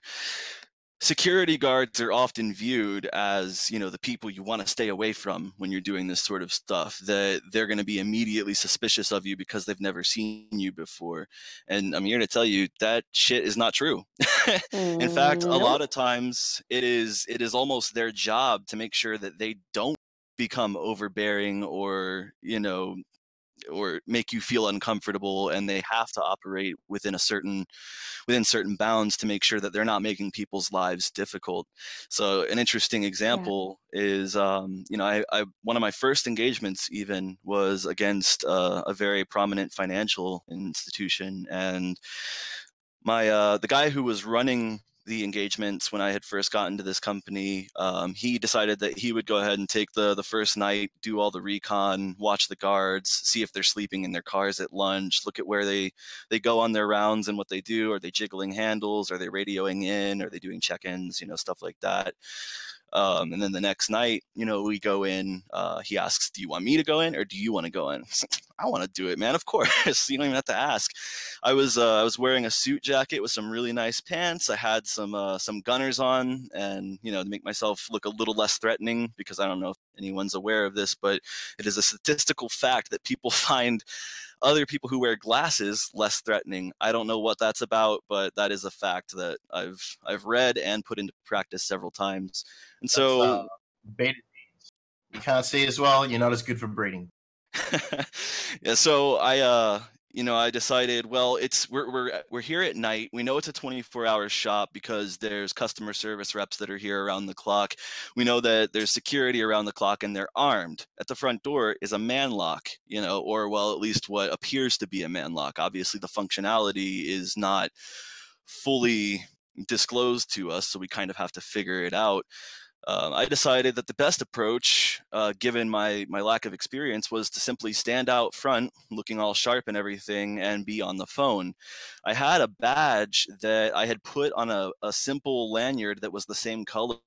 security guards are often viewed as you know the people you want to stay away from when you're doing this sort of stuff that they're going to be immediately suspicious of you because they've never seen you before. And i'm here to tell you that shit is not true. In fact a lot of times it is it is almost their job to make sure that they don't become overbearing or you know or make you feel uncomfortable and they have to operate within a certain within certain bounds to make sure that they're not making people's lives difficult. So an interesting example is um, you know I, I one of my first engagements even was against uh, a very prominent financial institution and my uh, the guy who was running the engagements when I had first gotten to this company, um, he decided that he would go ahead and take the the first night, do all the recon, watch the guards, see if they're sleeping in their cars at lunch, look at where they they go on their rounds and what they do. Are they jiggling handles? Are they radioing in? Are they doing check-ins? You know, stuff like that. Um, and then the next night, you know, we go in. Uh, he asks, "Do you want me to go in, or do you want to go in?" I want to do it, man. Of course. you don't even have to ask. I was uh, I was wearing a suit jacket with some really nice pants. I had some uh, some Gunnars on, and you know, to make myself look a little less threatening, because I don't know if anyone's aware of this, but it is a statistical fact that people find other people who wear glasses less threatening. I don't know what that's about, but that is a fact that I've I've read and put into practice several times. And so uh, beta genes. You can't see as well. You're not as good for breeding. yeah, so I uh you know, I decided, well, it's we're we're we're here at night. We know it's a 24-hour shop because there's customer service reps that are here around the clock. We know that there's security around the clock and they're armed. At the front door is a man lock, you know, or well, at least what appears to be a man lock. Obviously, the functionality is not fully disclosed to us, so we kind of have to figure it out. Um, I decided that the best approach, uh, given my my lack of experience, was to simply stand out front, looking all sharp and everything, and be on the phone. I had a badge that I had put on a, a simple lanyard that was the same color,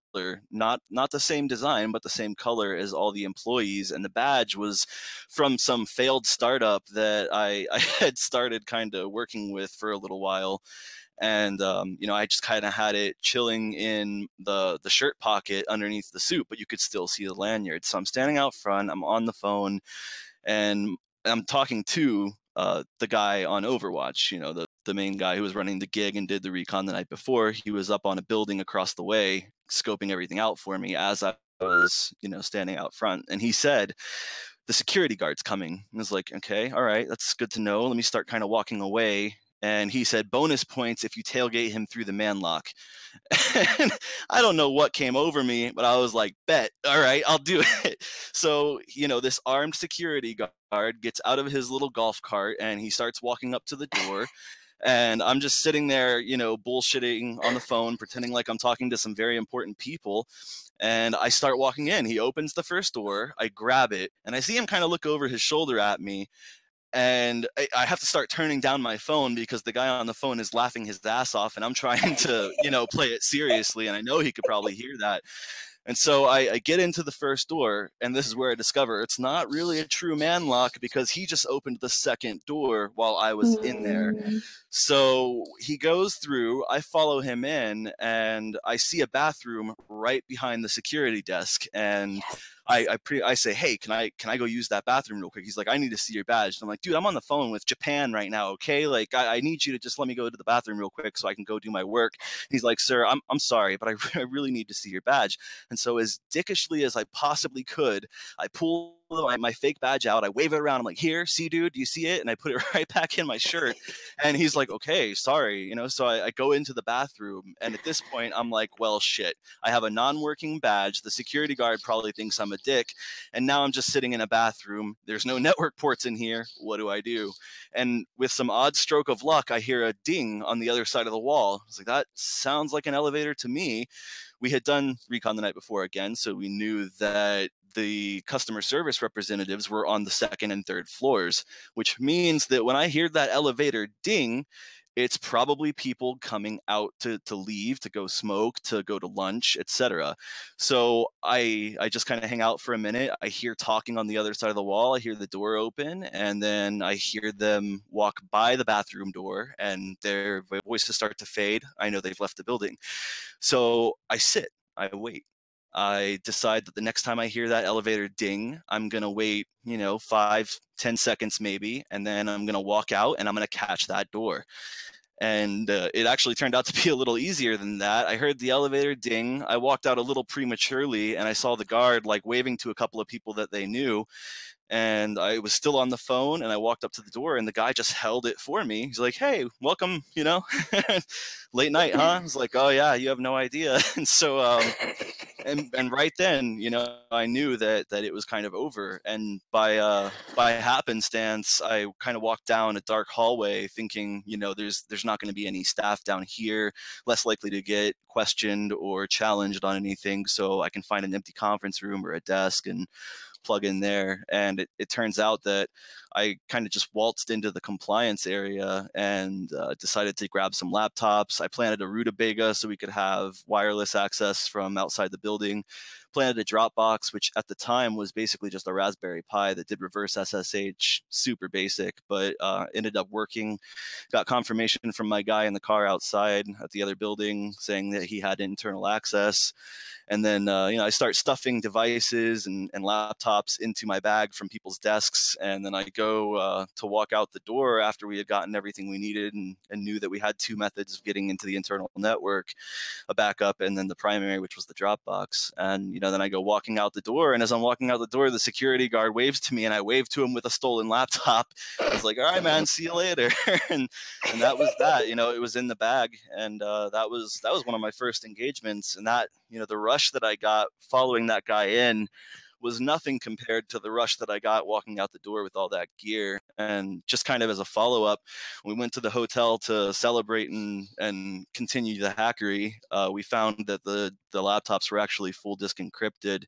not not the same design, but the same color as all the employees. And the badge was from some failed startup that I, I had started kind of working with for a little while and um, you know i just kind of had it chilling in the the shirt pocket underneath the suit but you could still see the lanyard. So i'm standing out front i'm on the phone and i'm talking to uh, the guy on overwatch you know the, the main guy who was running the gig and did the recon the night before. He was up on a building across the way scoping everything out for me as i was you know standing out front and he said the security guard's coming. And I was like okay all right that's good to know. Let me start kind of walking away and he said bonus points if you tailgate him through the man lock. and I don't know what came over me, but I was like, bet, all right, I'll do it. So, you know, this armed security guard gets out of his little golf cart and he starts walking up to the door. And I'm just sitting there, you know, bullshitting on the phone, pretending like I'm talking to some very important people. And I start walking in. He opens the first door. I grab it and I see him kind of look over his shoulder at me and I, I have to start turning down my phone because the guy on the phone is laughing his ass off and i'm trying to you know play it seriously and i know he could probably hear that. And so I, I get into the first door and this is where i discover it's not really a true man lock because he just opened the second door while i was in there. Mm. So he goes through i follow him in and i see a bathroom right behind the security desk and I I, pre- I say, hey, can I can I go use that bathroom real quick? He's like, I need to see your badge. And I'm like, dude, I'm on the phone with Japan right now. Okay, like I, I need you to just let me go to the bathroom real quick so I can go do my work. He's like, sir, I'm I'm sorry, but I, I really need to see your badge. And so as dickishly as I possibly could, I pull my, my fake badge out. I wave it around. I'm like, here, see, dude, do you see it? And I put it right back in my shirt. And he's like, okay, sorry. You know, so I, I go into the bathroom. And at this point, I'm like, well, shit. I have a non working badge. The security guard probably thinks I'm a dick. And now I'm just sitting in a bathroom. There's no network ports in here. What do I do? And with some odd stroke of luck, I hear a ding on the other side of the wall. I was like, that sounds like an elevator to me we had done recon the night before again, so we knew that the customer service representatives were on the second and third floors, which means that when I hear that elevator ding, it's probably people coming out to, to leave to go smoke to go to lunch etc so i i just kind of hang out for a minute. I hear talking on the other side of the wall. I hear the door open and then i hear them walk by the bathroom door and their voices start to fade. I know they've left the building. So i sit. I wait I decide that the next time I hear that elevator ding, I'm gonna wait, you know, five, ten seconds maybe, and then I'm gonna walk out and I'm gonna catch that door. And uh, it actually turned out to be a little easier than that. I heard the elevator ding. I walked out a little prematurely, and I saw the guard like waving to a couple of people that they knew and I was still on the phone and I walked up to the door and the guy just held it for me. He's like, "Hey, welcome, you know, late night, huh?" I was like, "Oh yeah, you have no idea." and so um and and right then, you know, I knew that that it was kind of over and by uh by happenstance, I kind of walked down a dark hallway thinking, you know, there's there's not going to be any staff down here, less likely to get questioned or challenged on anything, so I can find an empty conference room or a desk and plug in there. And it, it turns out that I kind of just waltzed into the compliance area and uh, decided to grab some laptops. I planted a rutabaga so we could have wireless access from outside the building. Planted a Dropbox, which at the time was basically just a Raspberry Pi that did reverse SSH, super basic, but uh, ended up working. Got confirmation from my guy in the car outside at the other building saying that he had internal access and then uh, you know I start stuffing devices and, and laptops into my bag from people's desks, and then I go uh, to walk out the door after we had gotten everything we needed and, and knew that we had two methods of getting into the internal network, a backup and then the primary, which was the Dropbox. And you know then I go walking out the door, and as I'm walking out the door, the security guard waves to me, and I wave to him with a stolen laptop. I was like, "All right, man, see you later," and and that was that. You know, it was in the bag, and uh, that was that was one of my first engagements, and that you know the rush that I got following that guy in was nothing compared to the rush that I got walking out the door with all that gear. And just kind of as a follow up, we went to the hotel to celebrate and, and continue the hackery. Uh, we found that the, the laptops were actually full disk encrypted.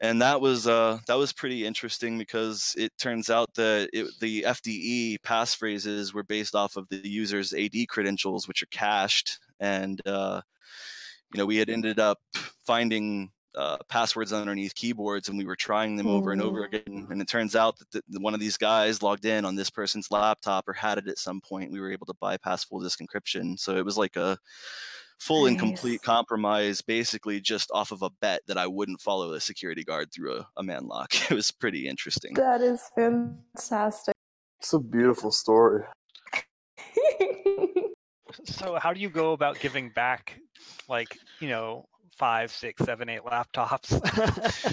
And that was uh, that was pretty interesting because it turns out that it, the FDE passphrases were based off of the user's AD credentials, which are cached, and uh, you know, we had ended up finding uh, passwords underneath keyboards and we were trying them over and over mm. again. And it turns out that the, one of these guys logged in on this person's laptop or had it at some point. We were able to bypass full disk encryption. So it was like a full nice. and complete compromise, basically just off of a bet that I wouldn't follow a security guard through a, a man lock. It was pretty interesting. That is fantastic. It's a beautiful story. so how do you go about giving back like you know five six seven eight laptops.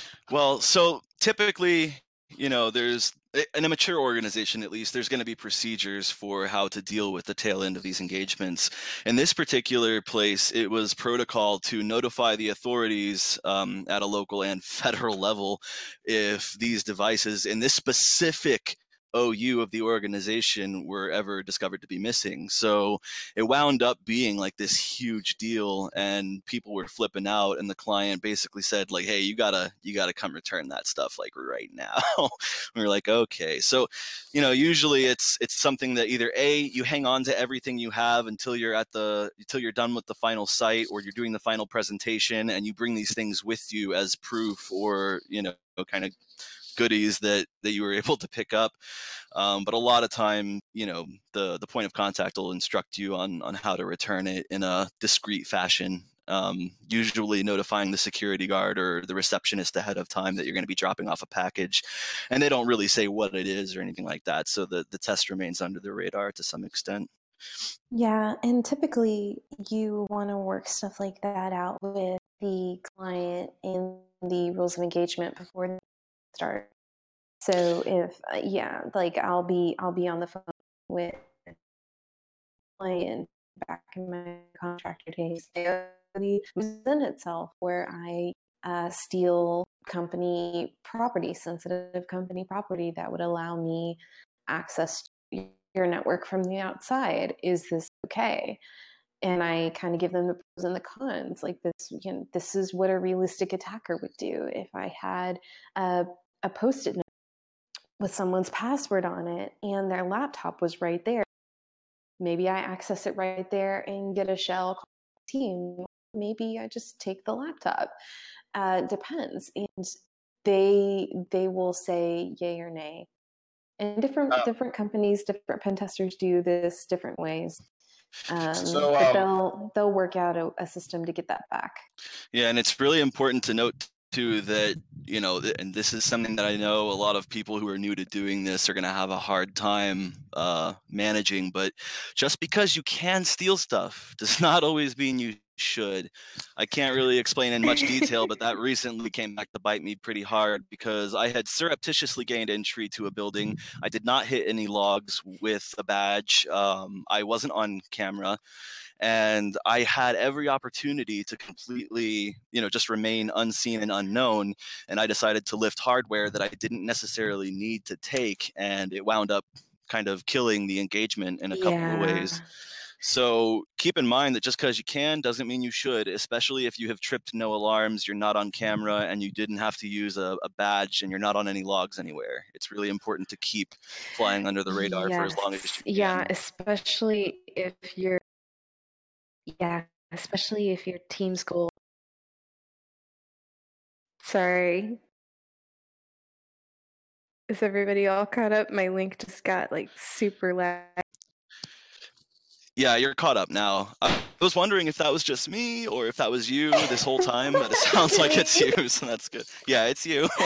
Well so typically you know there's in a mature organization at least there's going to be procedures for how to deal with the tail end of these engagements. In this particular place it was protocol to notify the authorities um, at a local and federal level if these devices in this specific OU of the organization were ever discovered to be missing. So it wound up being like this huge deal and people were flipping out and the client basically said like, Hey, you gotta, you gotta come return that stuff like right now. we were like, okay. So, you know, usually it's, it's something that either A, you hang on to everything you have until you're at the, until you're done with the final site or you're doing the final presentation and you bring these things with you as proof or, you know, kind of goodies that that you were able to pick up. Um, but a lot of time, you know, the the point of contact will instruct you on on how to return it in a discreet fashion. um, usually notifying the security guard or the receptionist ahead of time that you're going to be dropping off a package. And they don't really say what it is or anything like that. So the, the test remains under the radar to some extent. Yeah, and typically you want to work stuff like that out with the client and the rules of engagement before start. So if uh, yeah, like I'll be I'll be on the phone with client back in my contractor days. The present itself where I uh, steal company property, sensitive company property that would allow me access to your network from the outside. Is this okay? And I kind of give them the pros and the cons. Like this, you know, this is what a realistic attacker would do. If I had a, a post-it note with someone's password on it and their laptop was right there, maybe I access it right there and get a shell team. Maybe I just take the laptop. Uh, depends, and they they will say yay or nay. And different Oh. different companies, different pen testers do this different ways. Um, So, um, they'll they'll work out a, a system to get that back. Yeah, and it's really important to note too that you know, and this is something that I know a lot of people who are new to doing this are going to have a hard time uh, managing. But just because you can steal stuff does not always mean you should. I can't really explain in much detail, but that recently came back to bite me pretty hard because I had surreptitiously gained entry to a building. I did not hit any logs with a badge. Um, I wasn't on camera and I had every opportunity to completely, you know, just remain unseen and unknown. And I decided to lift hardware that I didn't necessarily need to take, and it wound up kind of killing the engagement in a couple of ways. So keep in mind that just because you can doesn't mean you should, especially if you have tripped no alarms, you're not on camera, and you didn't have to use a, a badge and you're not on any logs anywhere. It's really important to keep flying under the radar for as long as you can. Yeah, especially if you're yeah, especially if your team's goal. Sorry. Is everybody all caught up? My link just got like super lag. Yeah, you're caught up now. I was wondering if that was just me or if that was you this whole time, but it sounds like it's you, so that's good. Yeah, it's you.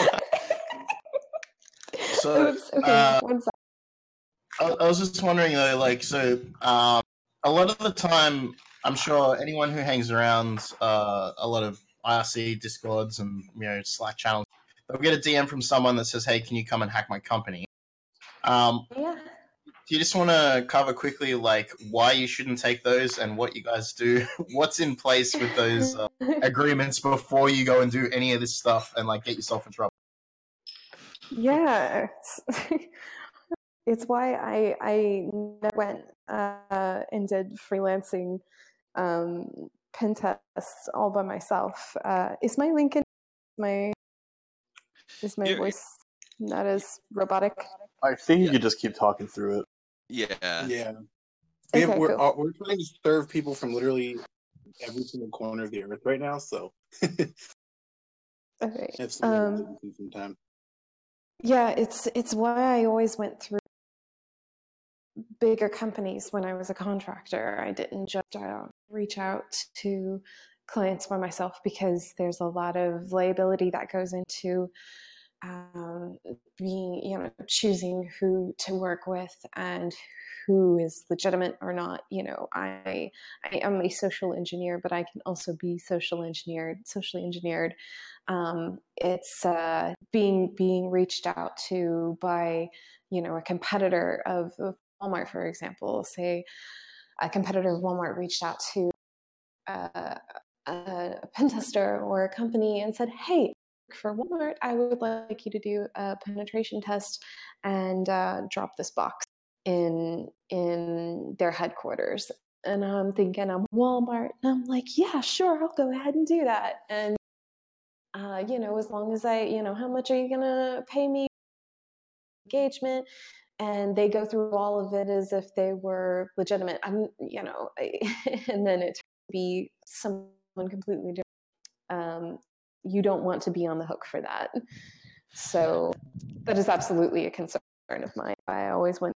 So, Oops, okay, uh, one sec. I, I was just wondering though, like, so um, a lot of the time, I'm sure anyone who hangs around uh, a lot of IRC discords and you know Slack channels, they'll get a DM from someone that says, "Hey, can you come and hack my company?" Um, Yeah. do you just want to cover quickly, like, why you shouldn't take those and what you guys do? What's in place with those uh, agreements before you go and do any of this stuff and like get yourself in trouble? Yeah, it's, why I I never went uh, and did freelancing um, pen tests all by myself. Uh, is my link in my is my voice not as robotic? I think you could just keep talking through it. Yeah. Yeah. We have, Okay, we're, cool. uh, we're trying to serve people from literally every single corner of the earth right now, so Okay. if Um, some time. Yeah, it's it's why I always went through bigger companies when I was a contractor. I didn't just uh, reach out to clients by myself because there's a lot of liability that goes into um, being, you know, choosing who to work with and who is legitimate or not. You know, I I am a social engineer, but I can also be social engineered, socially engineered. Um, it's uh, being being reached out to by you know a competitor of, of Walmart, for example. Say a competitor of Walmart reached out to uh, a pen tester or a company and said, "Hey, for Walmart, I would like you to do a penetration test and uh, drop this box in in their headquarters." And I'm thinking, I'm Walmart, and I'm like, "Yeah, sure, I'll go ahead and do that." And uh, you know, as long as I, you know, how much are you gonna pay me? Engagement, and they go through all of it as if they were legitimate. I'm, you know, and then it be someone completely different. Um, you don't want to be on the hook for that. So that is absolutely a concern of mine. I always want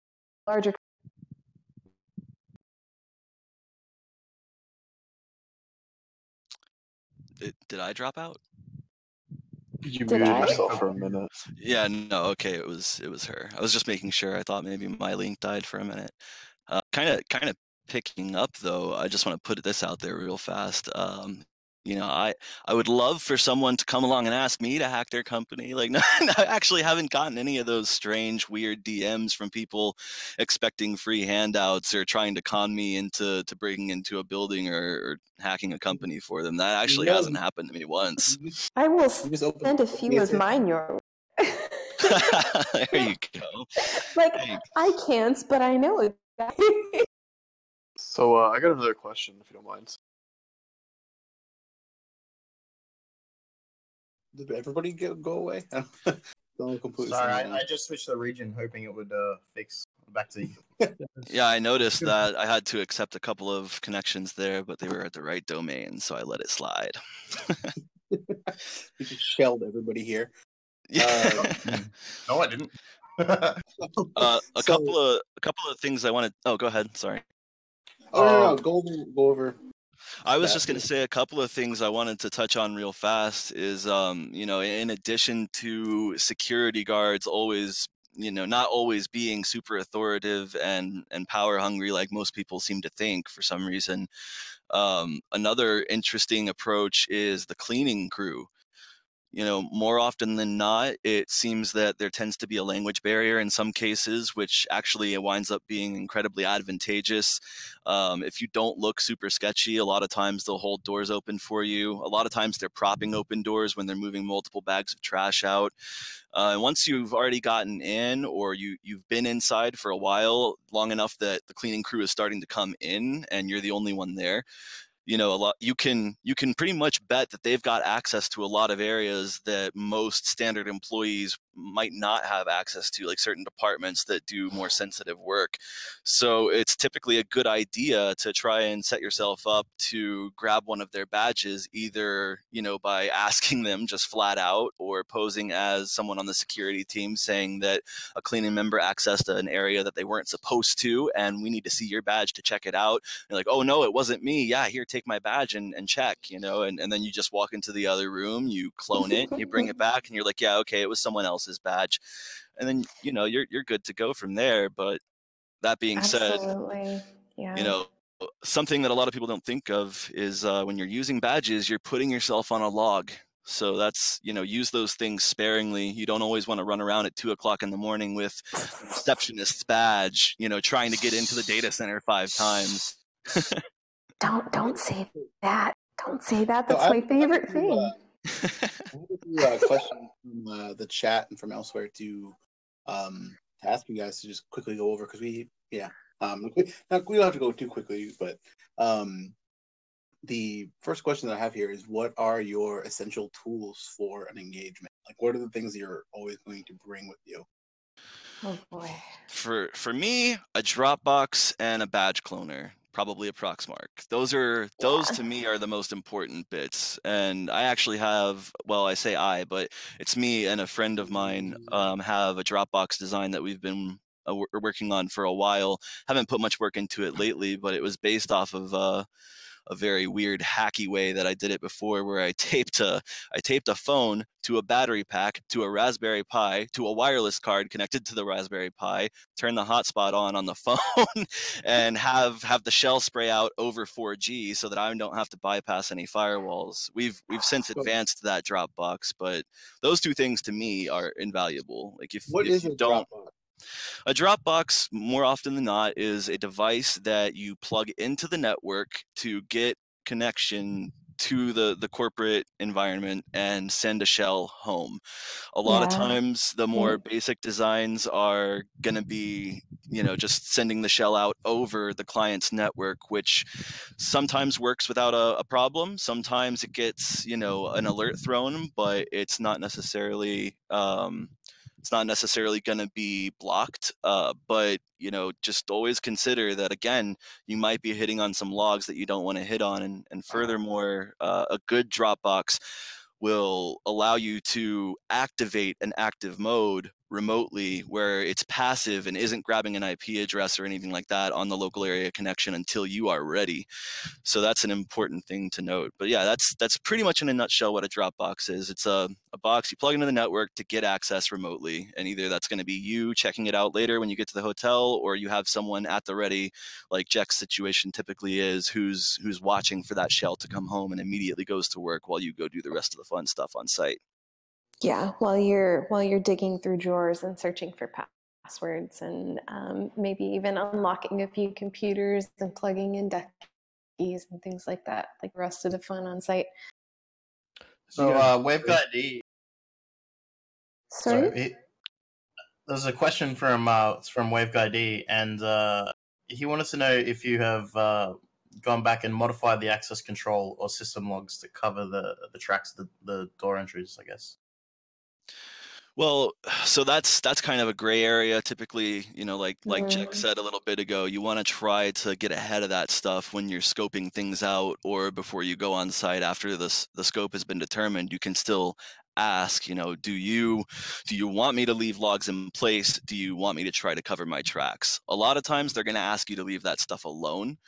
larger. Did I drop out? You Did muted I? yourself for a minute. Yeah, no, okay, it was it was her. I was just making sure. I thought maybe my link died for a minute. Kind of kind of picking up though. I just want to put this out there real fast. Um, you know, I I would love for someone to come along and ask me to hack their company. Like, no, I actually haven't gotten any of those strange, weird DMs from people expecting free handouts or trying to con me into to breaking into a building or, or hacking a company for them. That actually No. hasn't happened to me once. I will You just send a few of assistant. mine your way. there you go. like There you I can't, but I know it. So uh, I got another question, if you don't mind. Did everybody get, go away? Sorry. I, I just switched the region, hoping it would uh, fix. Back to you. Yeah, I noticed that I had to accept a couple of connections there, but they were at the right domain, so I let it slide. you just shelled everybody here. Yeah. no, I didn't. uh, a So- couple of a couple of things I wanted. Oh, go ahead. Sorry. Oh no, no, Um, no, go over, go over. I was just going to say a couple of things I wanted to touch on real fast. Is um, you know, in addition to security guards always, you know, not always being super authoritative and and power hungry like most people seem to think for some reason. Um, another interesting approach is the cleaning crew. You know more often than not it seems that there tends to be a language barrier in some cases which actually winds up being incredibly advantageous. Um, if you don't look super sketchy a lot of times they'll hold doors open for you. A lot of times they're propping open doors when they're moving multiple bags of trash out. Uh, and once you've already gotten in or you you've been inside for a while long enough that the cleaning crew is starting to come in and you're the only one there you know a lot you can you can pretty much bet that they've got access to a lot of areas that most standard employees might not have access to like certain departments that do more sensitive work so it's typically a good idea to try and set yourself up to grab one of their badges either you know by asking them just flat out or posing as someone on the security team saying that a cleaning member accessed an area that they weren't supposed to and we need to see your badge to check it out you're like, oh no, it wasn't me. Yeah, here, take my badge and, and check, you know, and, and then you just walk into the other room, you clone it, you bring it back, and you're like, yeah, okay, it was someone else's badge. And then, you know, you're you're good to go from there. But that being said, Yeah. you know, something that a lot of people don't think of is uh, when you're using badges, you're putting yourself on a log. So that's, you know, use those things sparingly. You don't always want to run around at two o'clock in the morning with receptionist's badge, you know, trying to get into the data center five times. Don't don't say that. Don't say that. That's I- my favorite I- thing. uh, I have a few uh, questions from uh, the chat and from elsewhere to um to ask you guys to just quickly go over because we yeah um we, not, we don't have to go too quickly but um the first question that I have here is what are your essential tools for an engagement? Like what are the things that you're always going to bring with you? Oh boy. for for me, a Dropbox and a badge cloner, probably a Proxmark. Those are those to me are the most important bits. And I actually have, well, I say I, but it's me and a friend of mine um, have a Dropbox design that we've been uh, working on for a while. Haven't put much work into it lately, but it was based off of uh, a very weird hacky way that I did it before where I taped a I taped a phone to a battery pack to a Raspberry Pi to a wireless card connected to the Raspberry Pi, turn the hotspot on on the phone and have have the shell spray out over 4G so that I don't have to bypass any firewalls. We've we've since advanced that Dropbox, but those two things to me are invaluable. Like if, What if you don't Dropbox? A Dropbox, more often than not, is a device that you plug into the network to get connection to the, the corporate environment and send a shell home. A lot of times, the more basic designs are going to be, you know, just sending the shell out over the client's network, which sometimes works without a, a problem. Sometimes it gets, you know, an alert thrown, but it's not necessarily. Um, it's not necessarily going to be blocked uh, but you know just always consider that again you might be hitting on some logs that you don't want to hit on and, and furthermore uh, a good dropbox will allow you to activate an active mode remotely where it's passive and isn't grabbing an IP address or anything like that on the local area connection until you are ready. So that's an important thing to note. But yeah, that's that's pretty much in a nutshell what a Dropbox is. It's a, a box you plug into the network to get access remotely. And either that's going to be you checking it out later when you get to the hotel or you have someone at the ready, like Jack's situation typically is, who's who's watching for that shell to come home and immediately goes to work while you go do the rest of the fun stuff on site. Yeah, while you're while you're digging through drawers and searching for passwords and um, maybe even unlocking a few computers and plugging in deck keys and things like that, like the rest of the fun on site. So uh, Waveguide D. Sorry. it- there's a question from uh, from Waveguide D, and uh, he wanted to know if you have uh, gone back and modified the access control or system logs to cover the the tracks, the, the door entries, I guess. Well, so that's that's kind of a gray area. Typically, you know, like like Jack Mhm. said a little bit ago, you want to try to get ahead of that stuff when you're scoping things out, or before you go on site after this the scope has been determined. You can still ask, you know, do you do you want me to leave logs in place? Do you want me to try to cover my tracks? A lot of times they're going to ask you to leave that stuff alone.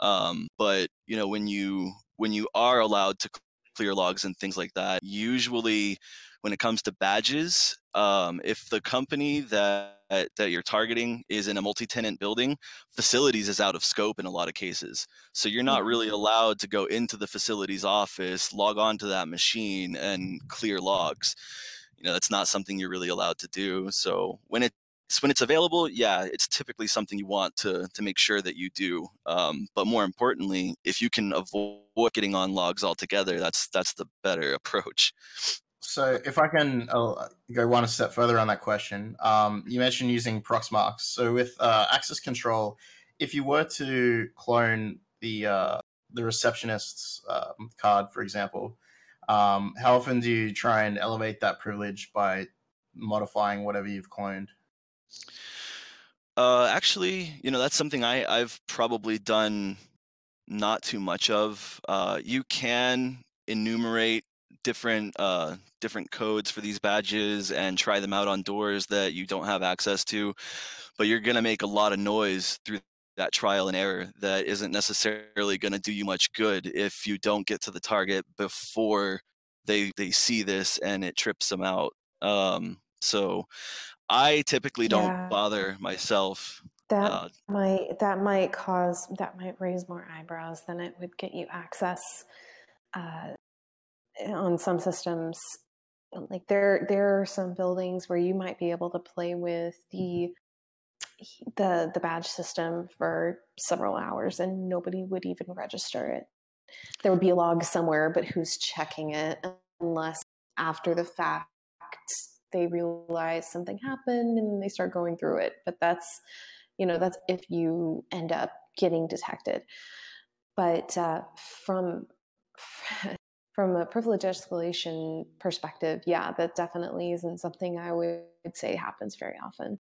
Um, but you know, when you when you are allowed to clear logs and things like that, usually when it comes to badges, um, if the company that that you're targeting is in a multi-tenant building, facilities is out of scope in a lot of cases. So you're not really allowed to go into the facilities office, log on to that machine, and clear logs. You know, that's not something you're really allowed to do. So when it when it's available, yeah, it's typically something you want to to make sure that you do. Um, but more importantly, if you can avoid getting on logs altogether, that's that's the better approach. So, if I can uh, go one step further on that question, um, you mentioned using Proxmarks. So, with uh, access control, if you were to clone the uh, the receptionist's um, card, for example, um, how often do you try and elevate that privilege by modifying whatever you've cloned? Uh, actually, you know, that's something I, I've probably done not too much of. Uh, you can enumerate different uh, different codes for these badges and try them out on doors that you don't have access to, but you're gonna make a lot of noise through that trial and error that isn't necessarily going to do you much good if you don't get to the target before they they see this and it trips them out. Um, so I typically don't Yeah. bother myself. That Uh, might that might cause that might raise more eyebrows than it would get you access uh, on some systems. Like there there are some buildings where you might be able to play with the the the badge system for several hours and nobody would even register it. There would be a log somewhere, but who's checking it unless after the fact they realize something happened and they start going through it. But that's you know that's if you end up getting detected. But uh, from from a privilege escalation perspective, yeah, that definitely isn't something I would say happens very often.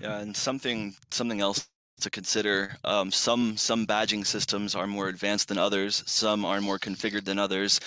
Yeah, and something something else to consider. Um, some some badging systems are more advanced than others. Some are more configured than others.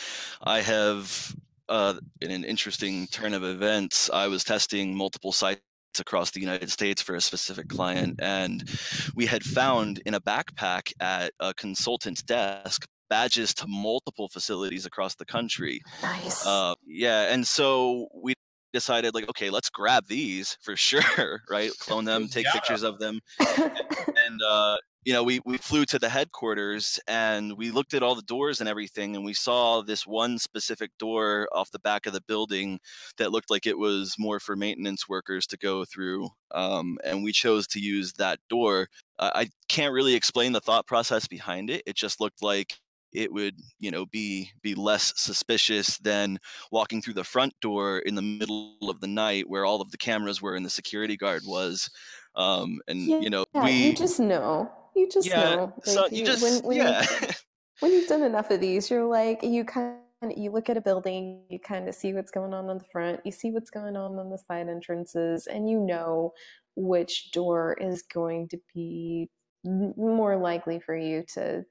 I have, uh, in an interesting turn of events, I was testing multiple sites across the United States for a specific client, and we had found in a backpack at a consultant's desk badges to multiple facilities across the country. Nice. Uh, yeah, and so we decided like okay let's grab these for sure right clone them take Yeah. pictures of them and uh you know we we flew to the headquarters and we looked at all the doors and everything and we saw this one specific door off the back of the building that looked like it was more for maintenance workers to go through um, and we chose to use that door uh, i can't really explain the thought process behind it it just looked like it would you know be be less suspicious than walking through the front door in the middle of the night where all of the cameras were and the security guard was um and you know yeah, we you just know. You just Yeah, know. so Like, you just- when, when yeah. You, when you've done enough of these, you're like you kind of you look at a building, you kind of see what's going on on the front, you see what's going on on the side entrances, and you know which door is going to be more likely for you to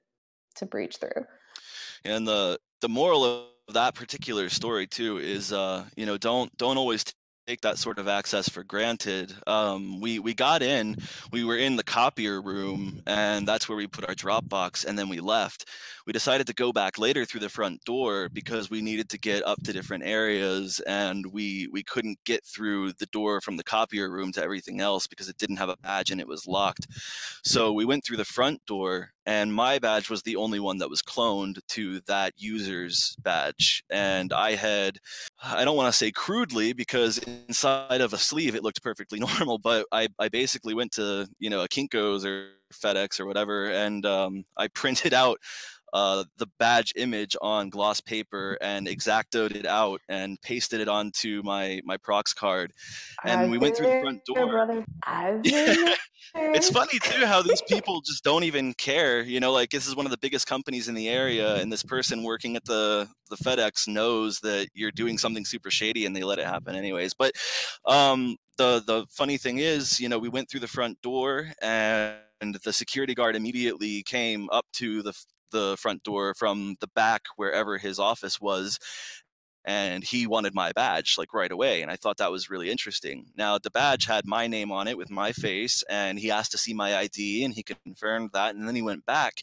to breach through. and the the moral of that particular story too is uh you know don't don't always take that sort of access for granted. Um, we we got in, we were in the copier room, and that's where we put our Dropbox, and then we left. We decided to go back later through the front door because we needed to get up to different areas, and we we couldn't get through the door from the copier room to everything else because it didn't have a badge and it was locked. So we went through the front door, and my badge was the only one that was cloned to that user's badge, and I had I don't want to say crudely because inside of a sleeve it looked perfectly normal, but I, I basically went to you know a Kinkos or FedEx or whatever, and um, I printed out uh, the badge image on gloss paper and exactoed it out and pasted it onto my my prox card and I've we went through the front door brother. I've been there. it's funny too how these people just don't even care you know like this is one of the biggest companies in the area and this person working at the the fedex knows that you're doing something super shady and they let it happen anyways but um the the funny thing is you know we went through the front door and the security guard immediately came up to the the front door from the back wherever his office was and he wanted my badge like right away and i thought that was really interesting. Now the badge had my name on it with my face and he asked to see my id and he confirmed that and then he went back.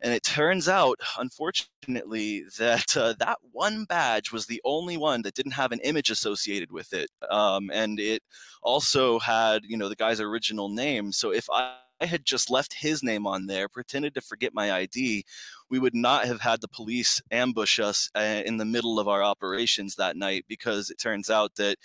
And it turns out unfortunately that uh, that one badge was the only one that didn't have an image associated with it um, and it also had you know the guy's original name. So if i I had just left his name on there, pretended to forget my ID, we would not have had the police ambush us uh, in the middle of our operations that night because it turns out that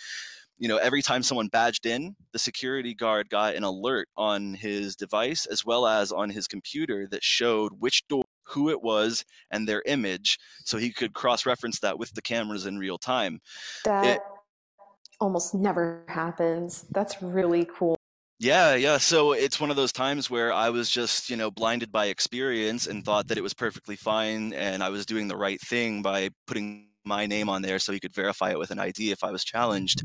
you know every time someone badged in the security guard got an alert on his device as well as on his computer that showed which door who it was and their image so he could cross reference that with the cameras in real time That It- almost never happens. That's really cool. Yeah, yeah. So it's one of those times where I was just, you know, blinded by experience and thought that it was perfectly fine and I was doing the right thing by putting my name on there so he could verify it with an ID if I was challenged.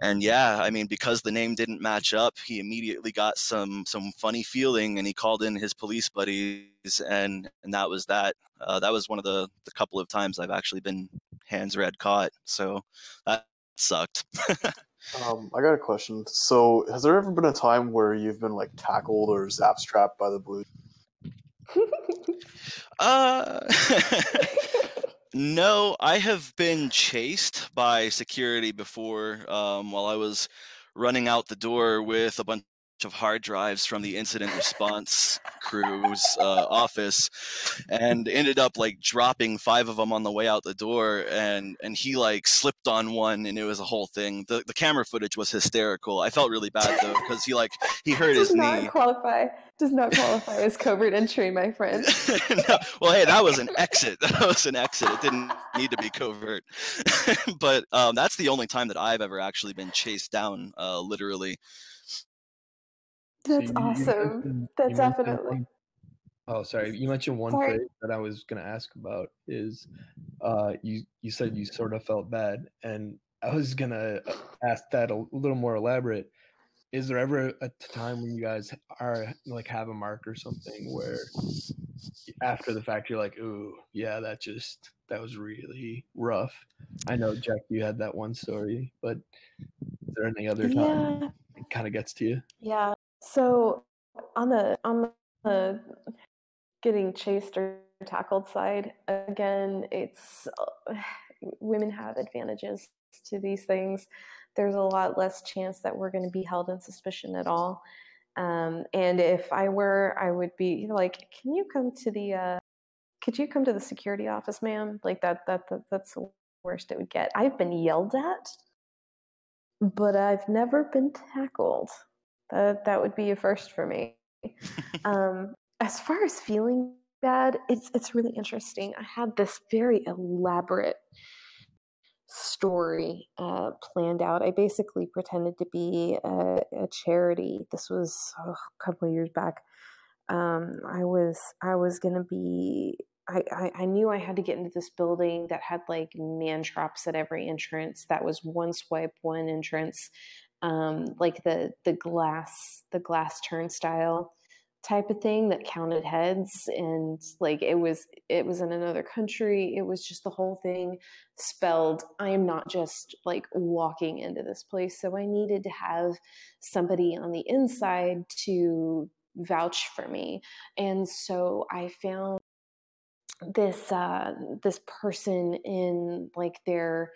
And yeah, I mean because the name didn't match up, he immediately got some some funny feeling and he called in his police buddies and and that was that. Uh, that was one of the the couple of times I've actually been hands red caught. So that sucked. Um, I got a question. So, has there ever been a time where you've been like tackled or zap strapped by the blue? Uh, no, I have been chased by security before um, while I was running out the door with a bunch of hard drives from the incident response crew's uh, office and ended up like dropping five of them on the way out the door and and he like slipped on one and it was a whole thing the, the camera footage was hysterical i felt really bad though because he like he hurt does his not knee qualify. Does not qualify as covert entry, my friend. no, well, hey, that was an exit. That was an exit. It didn't need to be covert. but um, that's the only time that I've ever actually been chased down, uh, literally. That's you- you awesome. mentioned- That's definitely. one- Oh, sorry. You mentioned one Sorry. phrase that I was going to ask about is uh, you you said you sort of felt bad, and I was going to ask that a little more elaborate. Is there ever a time when you guys are like have a mark or something where after the fact you're like, ooh, yeah, that just that was really rough. I know Jack, you had that one story, but is there any other time Yeah. it kind of gets to you? Yeah. So on the on the getting chased or tackled side, again, it's uh, women have advantages to these things. There's a lot less chance that we're going to be held in suspicion at all. Um, and if I were, I would be like, "Can you come to the? Uh, could you come to the security office, ma'am?" Like that. That, that that's the worst it would get. I've been yelled at, but I've never been tackled. That that would be a first for me. um, as far as feeling bad, it's it's really interesting. I had this very elaborate story uh, planned out. I basically pretended to be a, a charity. This was oh, a couple of years back. Um, I was I was gonna be. I, I, I knew I had to get into this building that had like man traps at every entrance. That was one swipe, one entrance. Um, like the the glass the glass turnstile type of thing that counted heads. And like it was it was in another country. It was just the whole thing spelled i am not just like walking into this place. So i needed to have somebody on the inside to vouch for me. And so i found this uh this person in like their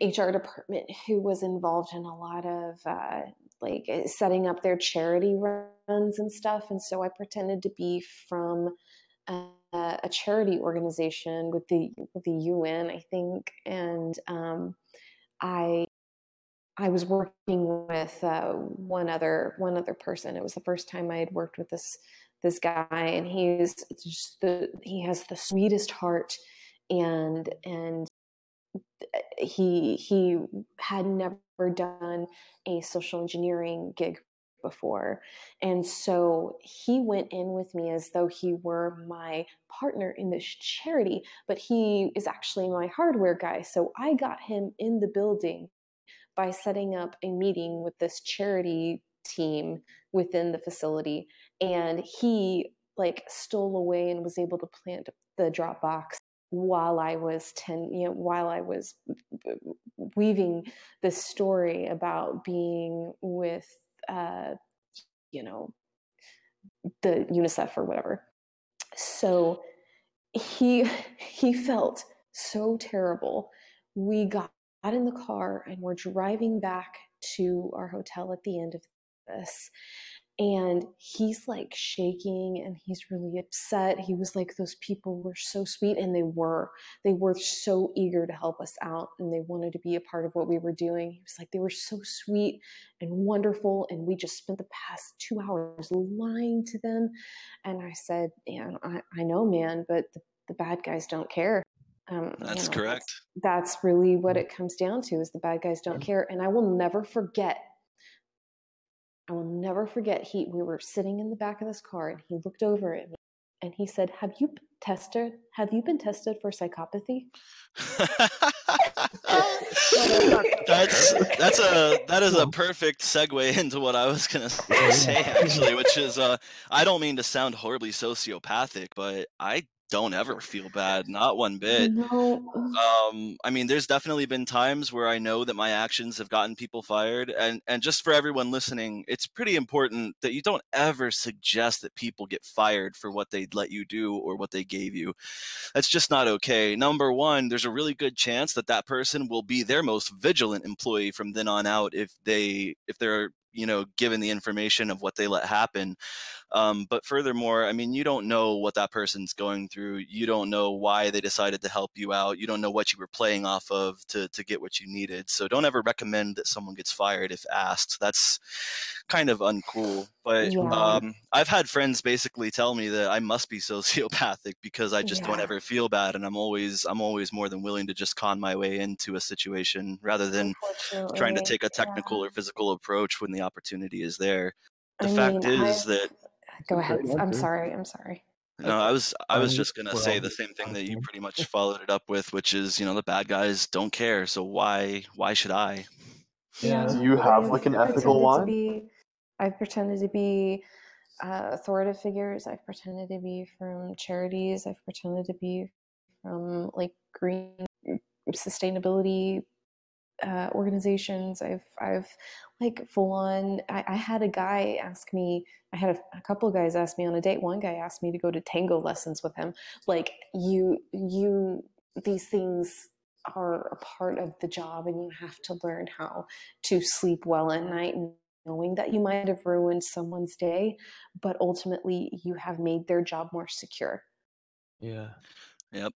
HR department who was involved in a lot of uh, like eh, setting up their charity runs and stuff. And so I pretended to be from a, a charity organization with the with the UN, I think, and um, I I was working with uh, one other one other person. It was the first time I had worked with this this guy, and he's just the he has the sweetest heart, and and he he had never done a social engineering gig before. And so he went in with me as though he were my partner in this charity but he is actually my hardware guy. So i got him in the building by setting up a meeting with this charity team within the facility and he like stole away and was able to plant the Dropbox while I was ten, you know, while I was weaving this story about being with, uh, you know, the UNICEF or whatever. So he he felt so terrible. We got in the car and we're driving back to our hotel at the end of this and he's like shaking and he's really upset. He was like those people were so sweet and they were. They were so eager to help us out and they wanted to be a part of what we were doing. He was like they were so sweet and wonderful and we just spent the past two hours lying to them. And i said yeah i, I know man but the, the bad guys don't care. Um, that's you know, correct. that's, that's really what it comes down to is the bad guys don't care and i will never forget I will never forget. He we were sitting in the back of this car, and he looked over at me, and he said, "Have you been tested? Have you been tested for psychopathy?" that's that's a that is a perfect segue into what I was gonna say actually, which is uh, I don't mean to sound horribly sociopathic, but I don't ever feel bad, not one bit. No. Um, I mean, there's definitely been times where I know that my actions have gotten people fired, and and just for everyone listening, it's pretty important that you don't ever suggest that people get fired for what they let you do or what they gave you. That's just not okay. Number one, there's a really good chance that that person will be their most vigilant employee from then on out if they if they're you know given the information of what they let happen um, but furthermore i mean you don't know what that person's going through you don't know why they decided to help you out you don't know what you were playing off of to, to get what you needed so don't ever recommend that someone gets fired if asked that's kind of uncool but Yeah. um, i've had friends basically tell me that i must be sociopathic because i just don't ever feel bad and i'm always i'm always more than willing to just con my way into a situation rather than trying to take a technical yeah. or physical approach when the opportunity is there. The I fact mean, is I've- that Go ahead. Great I'm sorry. I'm sorry. no, I was I was Um, just gonna we're say the same thing that you pretty much followed it up with, which is you know the bad guys don't care, so why why should I? Yeah. Do you have I've like an ethical pretended to line? be- I've pretended to be uh, authoritative figures. I've pretended to be from charities. I've pretended to be from like green sustainability uh, organizations. I've I've like full on. I, I had a guy ask me. I had a, a couple guys ask me on a date. One guy asked me to go to tango lessons with him. Like you you these things are a part of the job, and you have to learn how to sleep well at night. Knowing that you might have ruined someone's day, but ultimately you have made their job more secure. Yeah. Yep.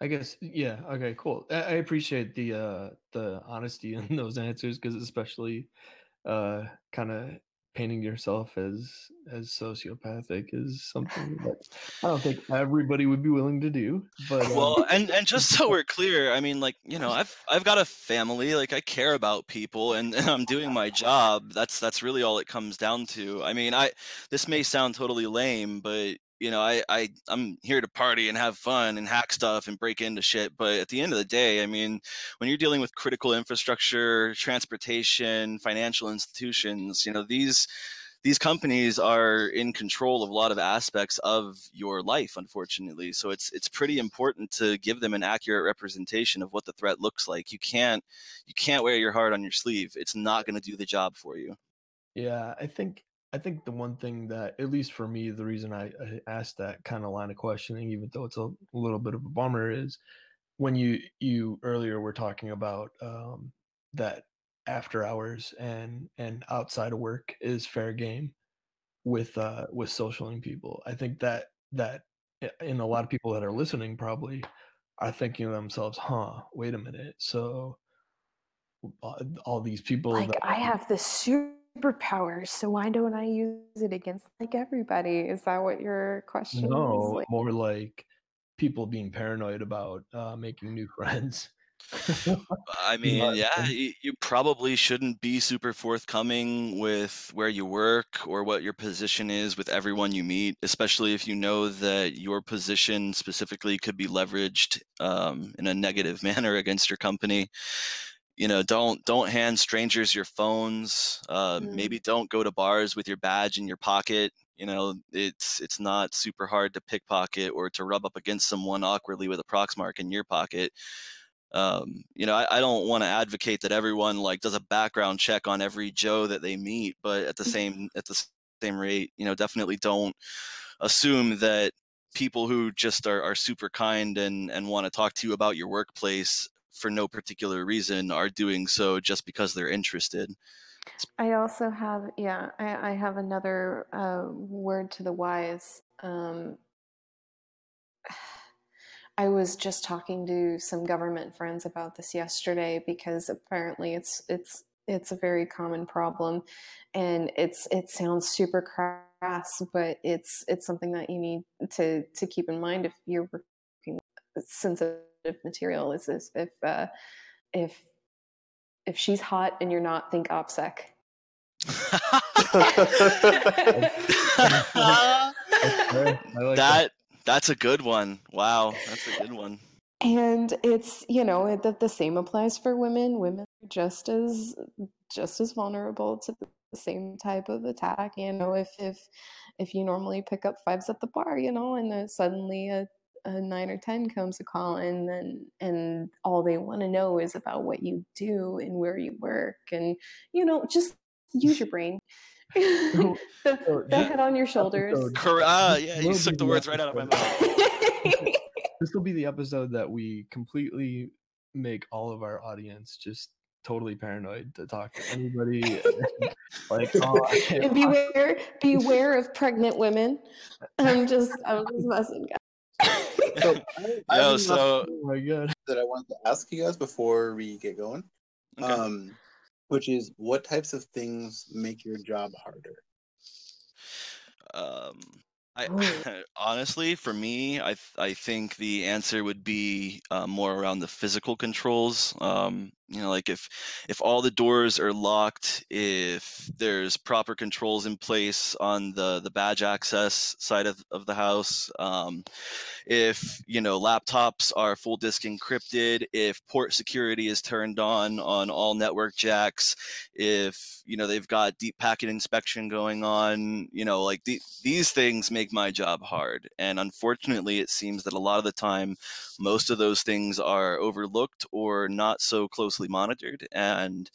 I guess yeah. Okay, cool. I, I appreciate the uh the honesty in those answers because especially uh kind of painting yourself as as sociopathic is something that I don't think everybody would be willing to do. But um, Well, and and just so we're clear, I mean, like you know, I've I've got a family, like I care about people, and, and I'm doing my job. That's that's really all it comes down to. I mean, I this may sound totally lame, but you know, I, I I'm here to party and have fun and hack stuff and break into shit. But at the end of the day, I mean, when you're dealing with critical infrastructure, transportation, financial institutions, you know, these these companies are in control of a lot of aspects of your life unfortunately. So it's it's pretty important to give them an accurate representation of what the threat looks like. You can't you can't wear your heart on your sleeve. It's not going to do the job for you. Yeah i think i think the one thing that at least for me the reason i, I asked that kind of line of questioning even though it's a little bit of a bummer is when you you earlier were talking about um, that after hours and and outside of work is fair game with uh with socialing people. I think that that in a lot of people that are listening probably are thinking to themselves huh wait a minute so all these people like that, i have the superpowers so why don't i use it against like everybody? Is that what your question no is like, more like people being paranoid about uh, making new friends. I mean, yeah, you, you probably shouldn't be super forthcoming with where you work or what your position is with everyone you meet, especially if you know that your position specifically could be leveraged um, in a negative manner against your company. You know, don't don't hand strangers your phones. Uh, Mm. Maybe don't go to bars with your badge in your pocket. You know, it's it's not super hard to pickpocket or to rub up against someone awkwardly with a proxmark in your pocket um, you know, I, I don't want to advocate that everyone like does a background check on every Joe that they meet, but at the same at the same rate, you know, definitely don't assume that people who just are, are super kind and and want to talk to you about your workplace for no particular reason are doing so just because they're interested. I also have, yeah, I, I have another uh, word to the wise. Um, I was just talking to some government friends about this yesterday because apparently it's it's it's a very common problem, and it's it sounds super crass, but it's it's something that you need to to keep in mind if you're working sensitive material. Is this if uh, if if she's hot and you're not, think OPSEC. like that that's a good one. Wow, that's a good one. and it's you know that the same applies for women women are just as just as vulnerable to the same type of attack you know if if if you normally pick up fives at the bar you know and then suddenly a, a nine or ten comes a call and then and all they want to know is about what you do and where you work and you know just use your brain. The, the head on your shoulders. Cor- ah, yeah, you will took the the words right out of my mouth. this will be the episode that we completely make all of our audience just totally paranoid to talk to anybody like oh, I can't and beware beware of pregnant women. I'm just i'm just messing So, I have Yo, so oh my god that I wanted to ask you guys before we get going. Okay. Um, which is what types of things make your job harder? um I Ooh. honestly, for me, I I think the answer would be uh, more around the physical controls. Um, you know, like if if all the doors are locked, if there's proper controls in place on the the badge access side of, of the house, um, if you know laptops are full disk encrypted, if port security is turned on on all network jacks, if you know they've got deep packet inspection going on, you know, like the, these things make my job hard. And unfortunately, it seems that a lot of the time, most of those things are overlooked or not so closely monitored. And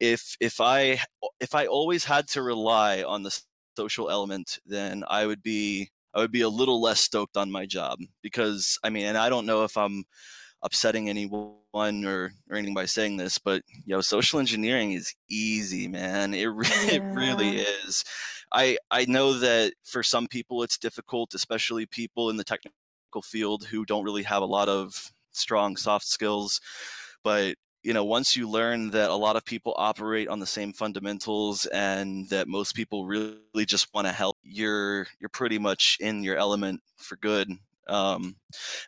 if if I if I always had to rely on the social element, then I would be I would be a little less stoked on my job because I mean, and I don't know if I'm upsetting anyone or or anything by saying this, but yo, social engineering is easy, man. It re- it really is. I I know that for some people it's difficult, especially people in the technical field who don't really have a lot of strong soft skills, but you know once you learn that a lot of people operate on the same fundamentals and that most people really just want to help you're you're pretty much in your element for good um,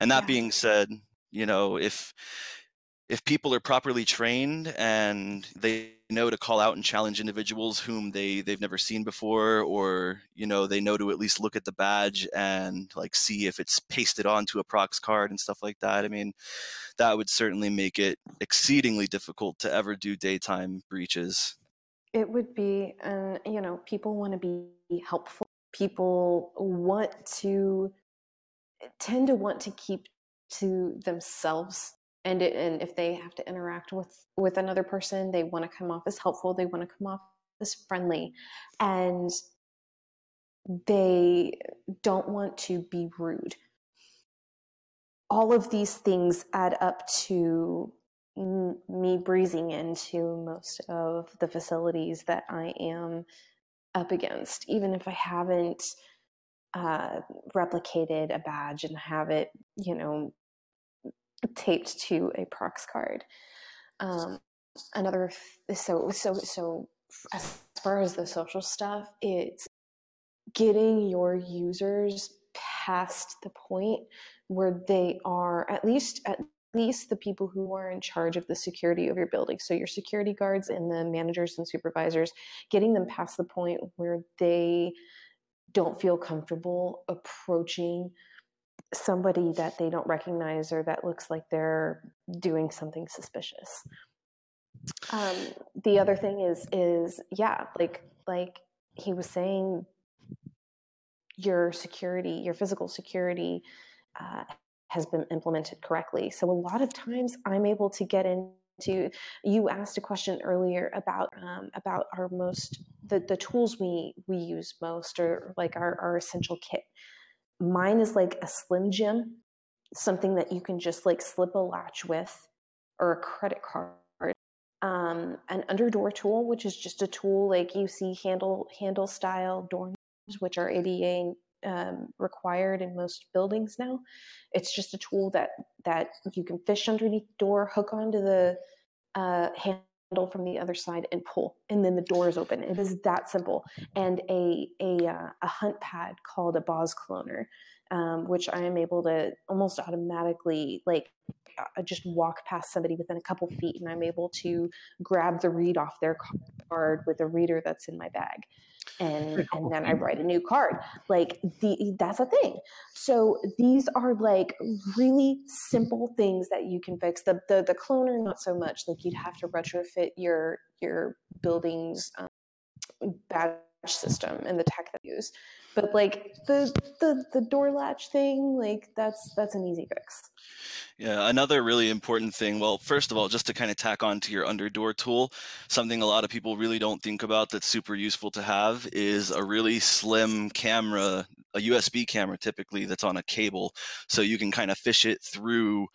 and that Yeah. being said you know if if people are properly trained and they know to call out and challenge individuals whom they they've never seen before or you know they know to at least look at the badge and like see if it's pasted onto a prox card and stuff like that i mean that would certainly make it exceedingly difficult to ever do daytime breaches It would be, and you know, people want to be helpful. People want to tend to want to keep to themselves, and it, and if they have to interact with with another person, they want to come off as helpful. They want to come off as friendly, and they don't want to be rude. All of these things add up to me breezing into most of the facilities that I am up against, even if I haven't uh, replicated a badge and have it, you know, taped to a prox card. Um, another so so so as far as the social stuff, it's getting your users past the point where they are at least at least the people who are in charge of the security of your building so your security guards and the managers and supervisors getting them past the point where they don't feel comfortable approaching somebody that they don't recognize or that looks like they're doing something suspicious. Um, the other thing is is yeah like like he was saying your security your physical security uh, has been implemented correctly. So a lot of times i'm able to get into you asked a question earlier about um, about our most the, the tools we we use most or like our, our essential kit mine is like a slim jim something that you can just like slip a latch with or a credit card um, an underdoor tool which is just a tool like you see handle handle style door knobs, which are ada um, required in most buildings now. It's just a tool that that you can fish underneath the door hook onto the uh, handle from the other side and pull and then the door is open. It is that simple. And a a, uh, a hunt pad called a boss cloner um, which i am able to almost automatically like uh, just walk past somebody within a couple feet and i'm able to grab the read off their card with a reader that's in my bag and and then I write a new card. Like the that's a thing. So these are like really simple things that you can fix. The the the cloner not so much. Like you'd have to retrofit your your building's um, badge system and the tech that you use. But like the the the door latch thing, like that's that's an easy fix. Yeah, another really important thing. Well, first of all, just to kind of tack on to your under door tool, something a lot of people really don't think about that's super useful to have is a really slim camera, a USB camera typically that's on a cable. So you can kind of fish it through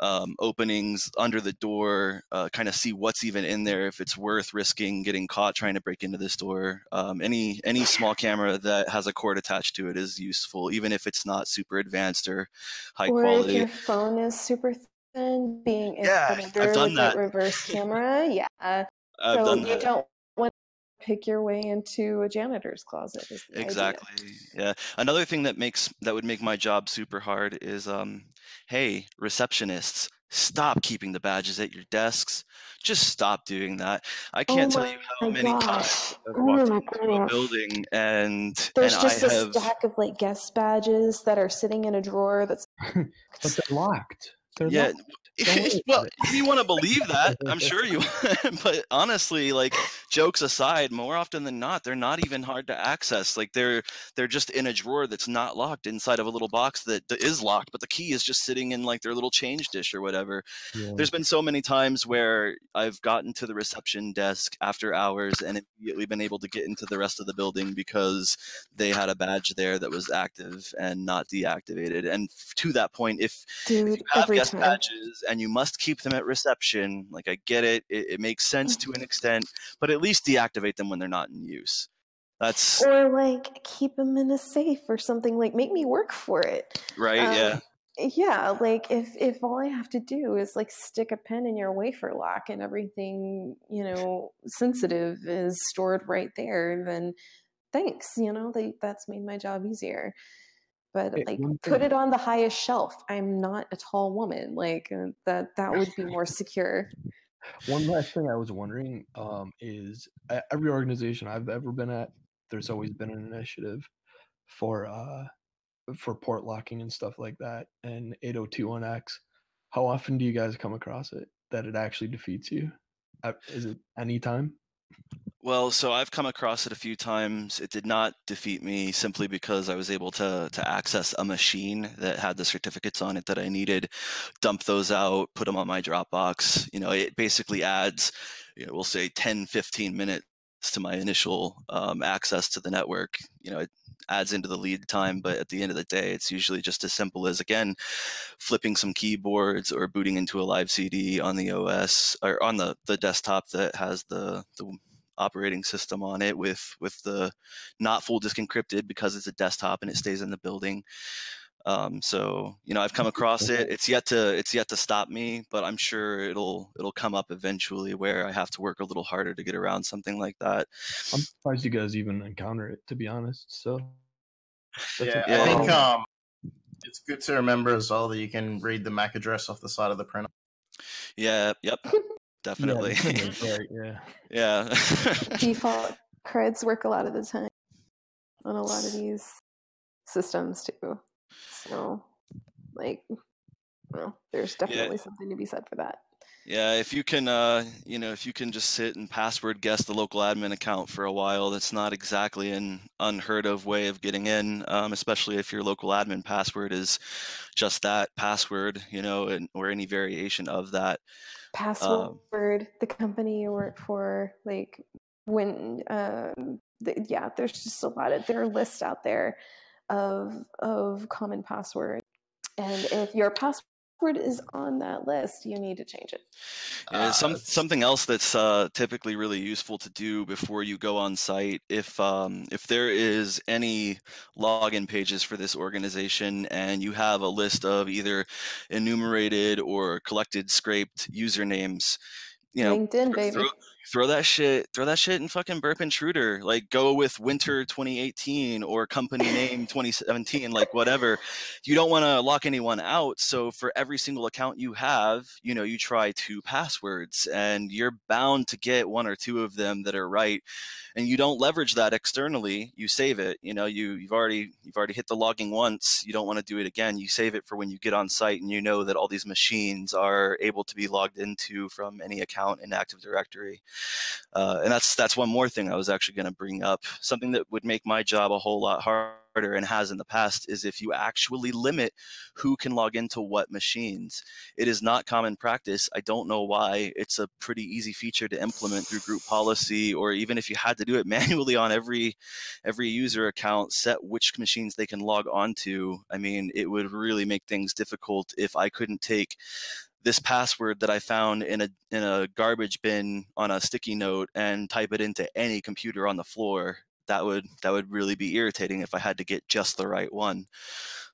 um, openings under the door, uh, kind of see what's even in there, if it's worth risking getting caught trying to break into this door. Um, any any small camera that has a cord attached to it is useful, even if it's not super advanced or high or quality. if your phone is super thin, being Yeah, I've done that. reverse camera, yeah. I've so you that. don't want to pick your way into a janitor's closet. Is the idea. Exactly. Yeah. Another thing that makes that would make my job super hard is um hey, receptionists, stop keeping the badges at your desks. Just stop doing that. I Oh can't tell you how many gosh. times I've Oh walked my into a building and There's and just I a have stack of like guest badges that are sitting in a drawer that's but they're locked. They're yeah. Well, if you want to believe that, I'm sure you. but honestly, like jokes aside, more often than not, they're not even hard to access. Like they're they're just in a drawer that's not locked inside of a little box that is locked, but the key is just sitting in like their little change dish or whatever. Yeah. There's been so many times where I've gotten to the reception desk after hours and immediately been able to get into the rest of the building because they had a badge there that was active and not deactivated. And to that point, if dude you have guest badges and you must keep them at reception, like I get it, it, it makes sense to an extent, but at least deactivate them when they're not in use. That's Or like keep them in a safe or something. Like make me work for it. right, Um, yeah. yeah like if if all i have to do is like stick a pen in your wafer lock and everything you know sensitive is stored right there then thanks you know they, that's made my job easier but Hey, like put it on the highest shelf. I'm not a tall woman. Like uh, that that would be more secure. One last thing I was wondering um, is every organization I've ever been at, there's always been an initiative for uh, for port locking and stuff like that, and 8021X. How often do you guys come across it that it actually defeats you? Uh, Is it any time? Well, so I've come across it a few times. It did not defeat me simply because I was able to to access a machine that had the certificates on it that I needed, dump those out, put them on my Dropbox. You know, it basically adds, you know, we'll say 10, 15 minutes to my initial um, access to the network. You know, it adds into the lead time, but at the end of the day, it's usually just as simple as again, flipping some keyboards or booting into a live CD on the OS or on the the desktop that has the the operating system on it with with the not full disk encrypted because it's a desktop and it stays in the building. Um, so you know I've come across it. It's yet to it's yet to stop me, but I'm sure it'll it'll come up eventually where I have to work a little harder to get around something like that. I'm surprised you guys even encounter it, to be honest. So that's Yeah, a- I think um, it's good to remember as well that you can read the MAC address off the side of the printer. Yeah. Yep. Definitely. the thing is, right, yeah. yeah. Default creds work a lot of the time on a lot of these systems too. So like well, there's definitely something to be said for that. Yeah, if you can, uh, you know, if you can just sit and password guess the local admin account for a while, that's not exactly an unheard of way of getting in, um, especially if your local admin password is just that password, you know, and, or any variation of that. Um, Password, the company you work for, like when um yeah, there's just a lot of there are lists out there of of common passwords. And if your password is on that list, you need to change it. Yeah, some something else that's uh, typically really useful to do before you go on site. If um, if there is any login pages for this organization and you have a list of either enumerated or collected scraped usernames, you know, LinkedIn, baby. throw, throw that shit throw that shit in fucking burp intruder like go with winter 2018 or company name 2017 like whatever. You don't want to lock anyone out so for every single account you have you know you try two passwords and you're bound to get one or two of them that are right and you don't leverage that externally you save it you know you you've already you've already hit the logging once you don't want to do it again you save it for when you get on site and you know that all these machines are able to be logged into from any account in active directory uh, and that's that's one more thing I was actually going to bring up. Something that would make my job a whole lot harder and has in the past is if you actually limit who can log into what machines. It is not common practice. I don't know why. It's a pretty easy feature to implement through group policy, or even if you had to do it manually on every every user account, set which machines they can log onto. I mean, it would really make things difficult if I couldn't take this password that I found in a in a garbage bin on a sticky note and type it into any computer on the floor. That would that would really be irritating if I had to get just the right one.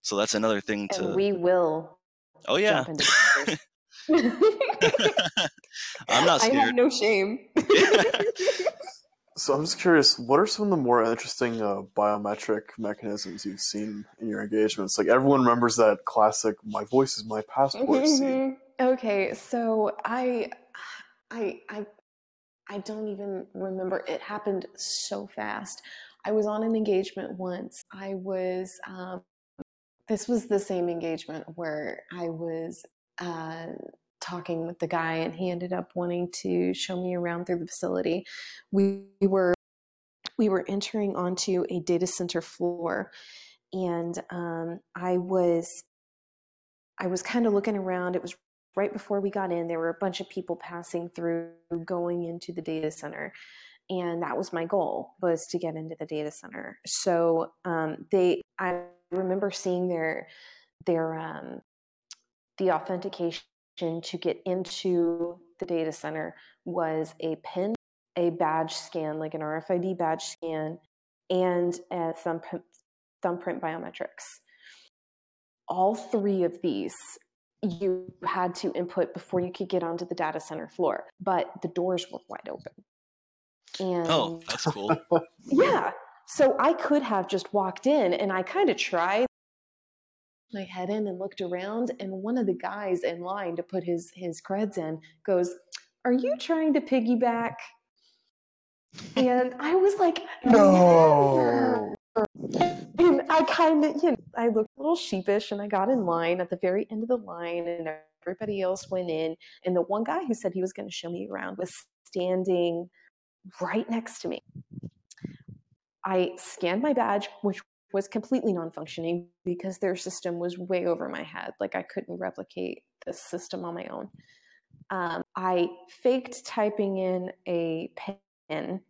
So that's another thing to. And we will oh yeah, jump into I'm not I have no shame. So I'm just curious, what are some of the more interesting uh, biometric mechanisms you've seen in your engagements? Like everyone remembers that classic "my voice is my passport" scene. Okay, so I, I, I, I don't even remember. It happened so fast. I was on an engagement once. I was. Um, this was the same engagement where I was uh, talking with the guy, and he ended up wanting to show me around through the facility. We were we were entering onto a data center floor, and um, I was I was kind of looking around. It was right before we got in. There were a bunch of people passing through, going into the data center, and that was my goal was to get into the data center. So um, they, I remember seeing their their um, the authentication to get into the data center was a pin, a badge scan, like an RFID badge scan, and a thumbprint, thumbprint biometrics all three of these you had to input before you could get onto the data center floor, but the doors were wide open. Oh, and Oh, that's cool. yeah, so I could have just walked in and I kind of tried my head in and looked around, and one of the guys in line to put his his creds in goes, "Are you trying to piggyback?" And I was like, No. And I kind of, you know, I looked a little sheepish and I got in line at the very end of the line and everybody else went in. And the one guy who said he was going to show me around was standing right next to me. I scanned my badge, which was completely non functioning because their system was way over my head. Like I couldn't replicate this system on my own. Um, I faked typing in a pen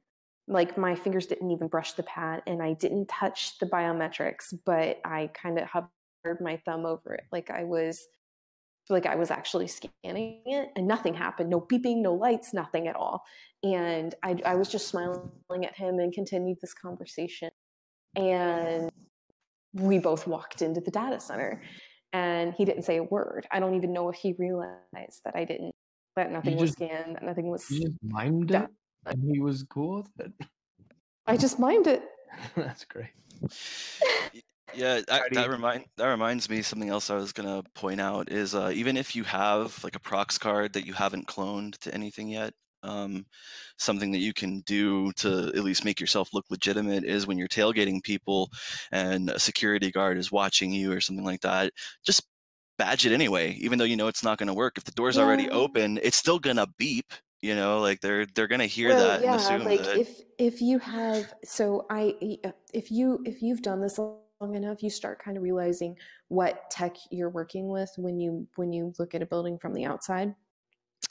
like my fingers didn't even brush the pad and I didn't touch the biometrics, but I kind of hovered my thumb over it like I was like I was actually scanning it and nothing happened. No beeping, no lights, nothing at all. And I, I was just smiling at him and continued this conversation. And we both walked into the data center and he didn't say a word. I don't even know if he realized that I didn't, that nothing was just- scanned, that nothing was. He just mimed it, and he was cool with it. I just mimed it. That's great. Yeah, that, that remind that reminds me something else I was gonna point out is uh, even if you have like a prox card that you haven't cloned to anything yet, um, something that you can do to at least make yourself look legitimate is when you're tailgating people and a security guard is watching you or something like that, just badge it anyway, even though you know it's not gonna work. If the door's already open, it's still gonna beep. You know, like they're they're gonna hear well, that yeah, and assume like that. if if you have so I if you if you've done this long enough, you start kind of realizing what tech you're working with when you when you look at a building from the outside.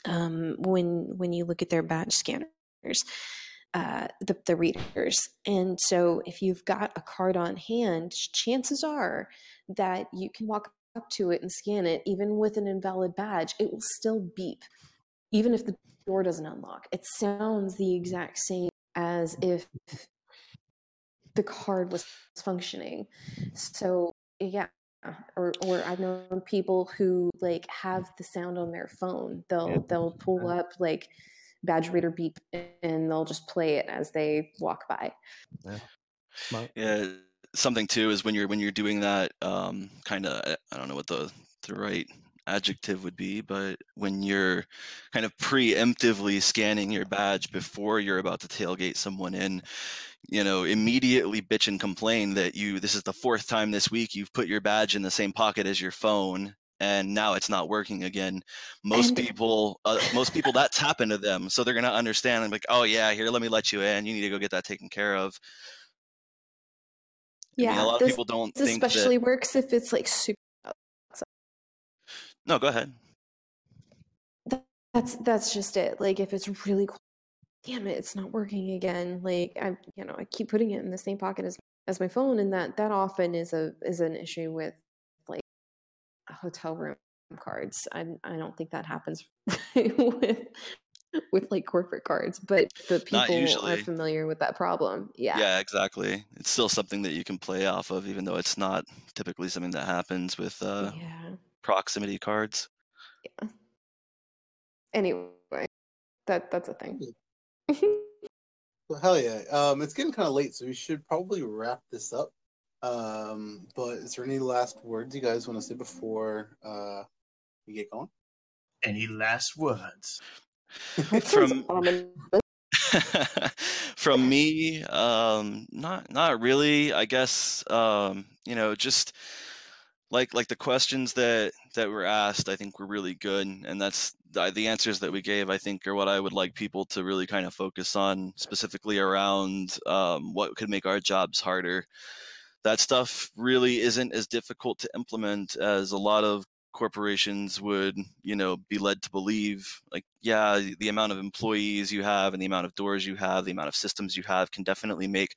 Um, when when you look at their badge scanners, uh, the the readers, and so if you've got a card on hand, chances are that you can walk up to it and scan it, even with an invalid badge, it will still beep even if the door doesn't unlock. It sounds the exact same as if the card was functioning. So yeah. Or, or I've known people who like have the sound on their phone. They'll they'll pull up like badge reader beep and they'll just play it as they walk by. Yeah. Smart. Yeah, something too is when you're when you're doing that um, kind of I don't know what the the right adjective would be, but when you're kind of preemptively scanning your badge before you're about to tailgate someone in, you know, immediately bitch and complain that you this is the fourth time this week you've put your badge in the same pocket as your phone and now it's not working again most And- people uh, most people that's happened to them so they're to understand like oh yeah here let me let you in you need to go get that taken care of I mean, Yeah, a lot of people don't this think that- especially works if it's like super. No go ahead That's that's just it. Like if it's really cool, damn it, it's not working again. Like I, you know, I keep putting it in the same pocket as as my phone, and that that often is a is an issue with like hotel room cards. I I don't think that happens with with like corporate cards, but the people are familiar with that problem. Yeah. Yeah, exactly. It's still something that you can play off of, even though it's not typically something that happens with uh, Yeah. Proximity cards. Yeah. Anyway, that that's a thing. Well, hell yeah. Um, it's getting kind of late, so we should probably wrap this up. Um, but is there any last words you guys want to say before uh we get going? Any last words? From from me, um, not not really. I guess um, you know, just like like the questions that that were asked, I think were really good, and that's the, the answers that we gave. I think are what I would like people to really kind of focus on, specifically around um, what could make our jobs harder. That stuff really isn't as difficult to implement as a lot of corporations would you know be led to believe like yeah the amount of employees you have and the amount of doors you have the amount of systems you have can definitely make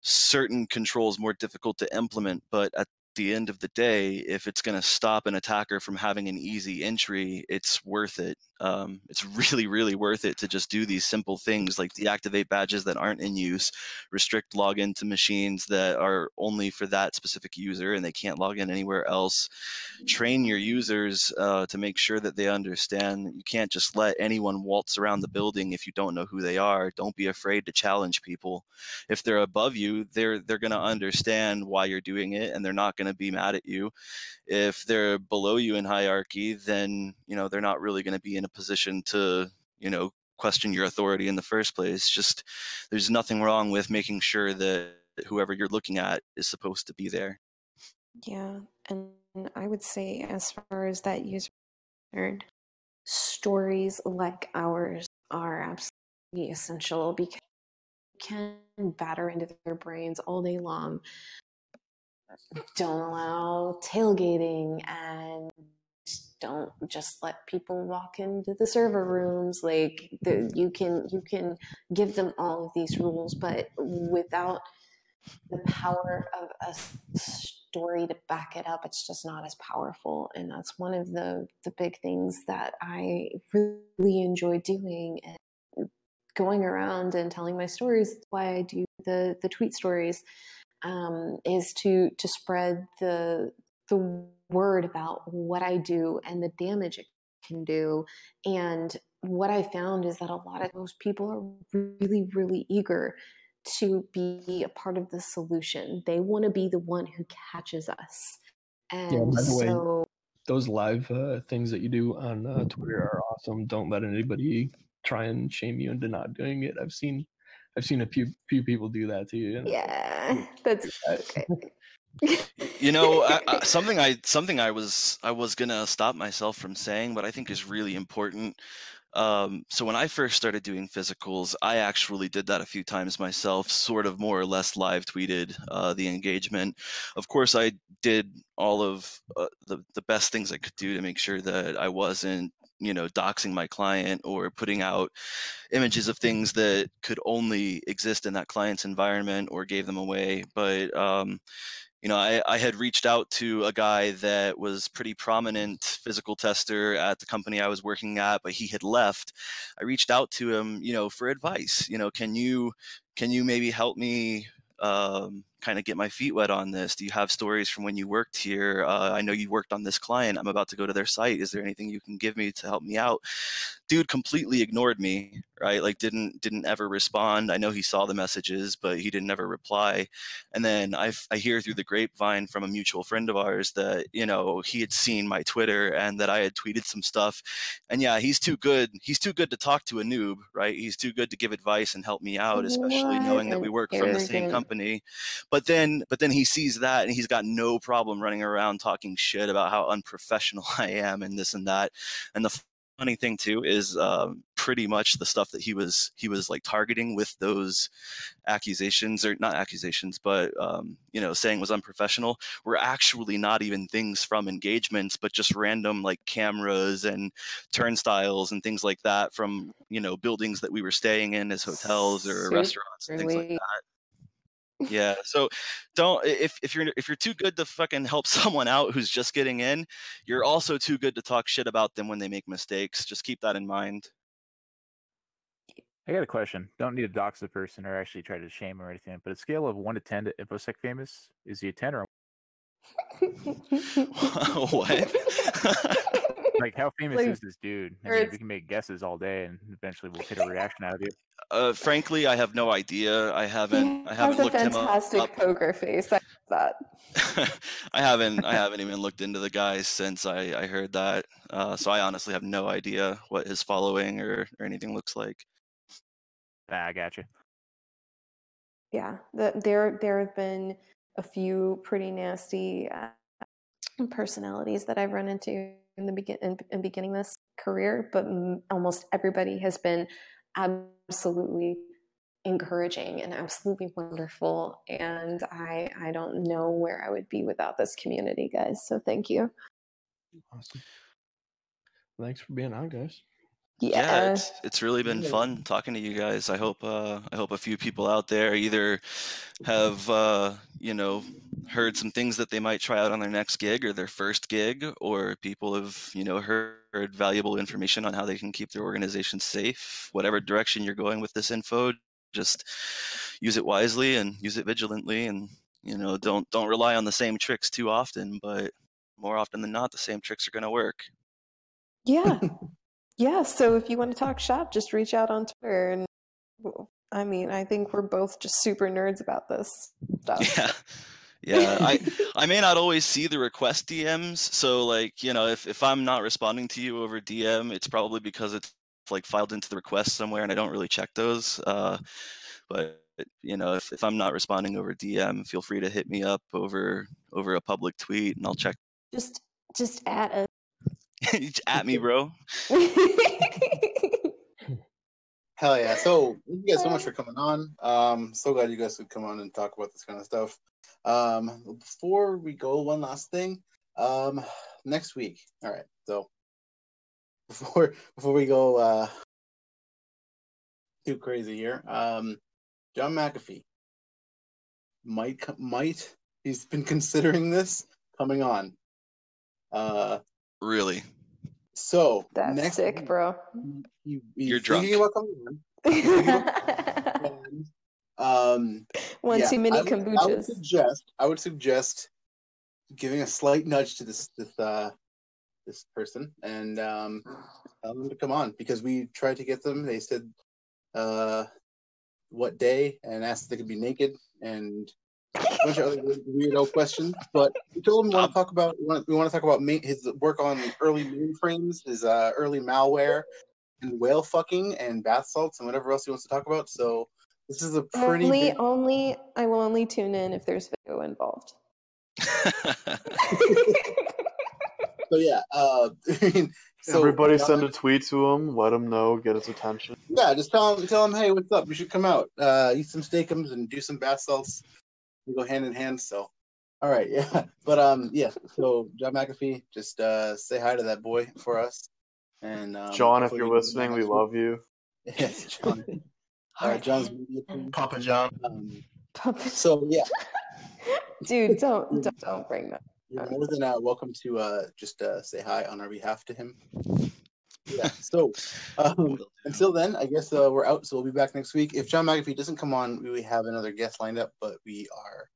certain controls more difficult to implement but at the end of the day if it's going to stop an attacker from having an easy entry it's worth it Um, it's really, really worth it to just do these simple things like deactivate badges that aren't in use, restrict login to machines that are only for that specific user and they can't log in anywhere else. Train your users uh, to make sure that they understand you can't just let anyone waltz around the building if you don't know who they are. Don't be afraid to challenge people. If they're above you, they're they're going to understand why you're doing it and they're not going to be mad at you. If they're below you in hierarchy, then you know they're not really going to be in a position to you know question your authority in the first place. Just there's nothing wrong with making sure that whoever you're looking at is supposed to be there. Yeah, and I would say as far as that user concerned, stories like ours are absolutely essential because you can batter into their brains all day long. Don't allow tailgating and don't just let people walk into the server rooms like the, you can you can give them all of these rules but without the power of a story to back it up it's just not as powerful and that's one of the the big things that i really enjoy doing and going around and telling my stories why i do the the tweet stories um, is to to spread the the word about what I do and the damage it can do. And what I found is that a lot of those people are really, really eager to be a part of the solution. They want to be the one who catches us. And yeah, by the so, way, those live uh, things that you do on uh, Twitter are awesome. Don't let anybody try and shame you into not doing it. I've seen, I've seen a few few people do that to you. yeah, that's okay. You know I, I, something i something i was i was gonna stop myself from saying but i think is really important. Um, so when i first started doing physicals i actually did that a few times myself sort of more or less live tweeted uh, the engagement. Of course i did all of uh, the, the best things i could do to make sure that i wasn't you know doxing my client or putting out images of things that could only exist in that client's environment or gave them away. But um, you know, I, I had reached out to a guy that was pretty prominent physical tester at the company I was working at, but he had left. I reached out to him, you know, for advice. You know, can you can you maybe help me um, kind of get my feet wet on this? Do you have stories from when you worked here? Uh, I know you worked on this client. I'm about to go to their site. Is there anything you can give me to help me out? Dude completely ignored me, right? Like didn't didn't ever respond. I know he saw the messages, but he didn't ever reply. And then I I hear through the grapevine from a mutual friend of ours that you know he had seen my Twitter and that I had tweeted some stuff. And yeah, he's too good. He's too good to talk to a noob, right? He's too good to give advice and help me out, especially What knowing that we work from the same company but then but then he sees that and he's got no problem running around talking shit about how unprofessional i am and this and that. And the funny thing too is um, pretty much the stuff that he was he was like targeting with those accusations or not accusations but um, you know saying was unprofessional were actually not even things from engagements but just random like cameras and turnstiles and things like that from you know buildings that we were staying in as hotels or restaurants and things like that yeah so don't if, if you're if you're too good to fucking help someone out who's just getting in you're also too good to talk shit about them when they make mistakes just keep that in mind I got a question. Don't need to dox the person or actually try to shame or anything, but a scale of one to ten to infosec famous, is he a ten or what like how famous Like, is this dude? I mean, it's- we can make guesses all day, and eventually we'll get a reaction out of you. uh, frankly i have no idea i haven't He i haven't looked him up, fantastic poker face. I that. i haven't i haven't even looked into the guy since i i heard that uh, so i honestly have no idea what his following or or anything looks like Ah, I got you. Yeah, the, there there have been a few pretty nasty uh, personalities that I've run into in the begin in, in beginning this career, but m- almost everybody has been absolutely encouraging and absolutely wonderful. And I I don't know where I would be without this community, guys. So thank you. Awesome. Thanks for being on, guys. Yeah. it's, it's really been fun talking to you guys i hope uh i hope a few people out there either have uh you know heard some things that they might try out on their next gig or their first gig, or people have, you know, heard valuable information on how they can keep their organization safe. Whatever direction you're going with this info, just use it wisely and use it vigilantly and you know don't don't rely on the same tricks too often but more often than not the same tricks are going to work yeah yeah so if you want to talk shop just reach out on twitter and i mean i think we're both just super nerds about this stuff. Yeah. Yeah i i may not always see the request dms so like you know if, if i'm not responding to you over dm it's probably because it's like filed into the request somewhere and i don't really check those uh but you know if, if i'm not responding over dm feel free to hit me up over over a public tweet and i'll check. Just just at us at me bro. Hell yeah. So thank you guys so much for coming on. Um so glad you guys could come on and talk about this kind of stuff. Um before we go one last thing. Um next week. All right so before before we go uh too crazy here um John McAfee might might he's been considering this coming on. Uh, really? So that's next sick, week, bro. He, You're drunk. About coming on. um, one yeah, too many I would, kombuchas. I would suggest. I would suggest giving a slight nudge to this this uh this person and um tell them to come on because we tried to get them. They said uh what day and asked if they could be naked and a bunch of other weirdo questions. But we told him we want to talk about we want, we want to talk about his work on early mainframes, his uh, early malware, and whale fucking and bath salts and whatever else he wants to talk about. So this is a pretty only big... only I will only tune in if there's video involved. so yeah, uh, I mean, so everybody send a tweet to him, let him know, get his attention. Yeah, just tell him, tell him, hey, what's up? You should come out, uh, eat some steakums and do some bath salts. We go hand in hand. So, all right, yeah, but um, yeah. So John McAfee, just uh, say hi to that boy for us. And um, John, if you're listening, we love you. Yes, John. All right, John's Papa John. Um, Papa. So yeah, dude, don't don't, don't bring that. You're more than uh, welcome to uh, just uh, say hi on our behalf to him. Yeah. So um, until then, I guess uh, we're out. So we'll be back next week. If John McAfee doesn't come on, we have another guest lined up, but we are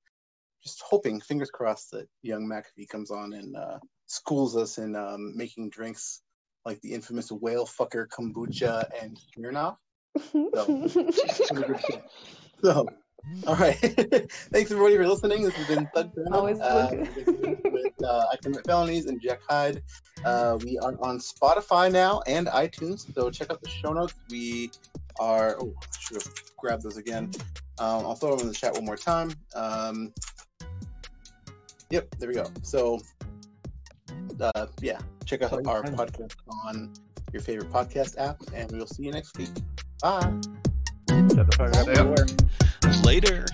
just hoping, fingers crossed, that young McAfee comes on and uh, schools us in um, making drinks like the infamous whale fucker kombucha and Smirnoff. So, so all right. Thanks everybody for listening. This has been Thug Always uh, with uh, I Commit Felonies and Jack Hyde. Uh, we are on Spotify now and iTunes, so check out the show notes. We are. Oh, I should have grabbed those again. Um, I'll throw them in the chat one more time. Um, yep, there we go. So, uh, yeah, check out our podcast on your favorite podcast app, and we'll see you next week. Bye. Later.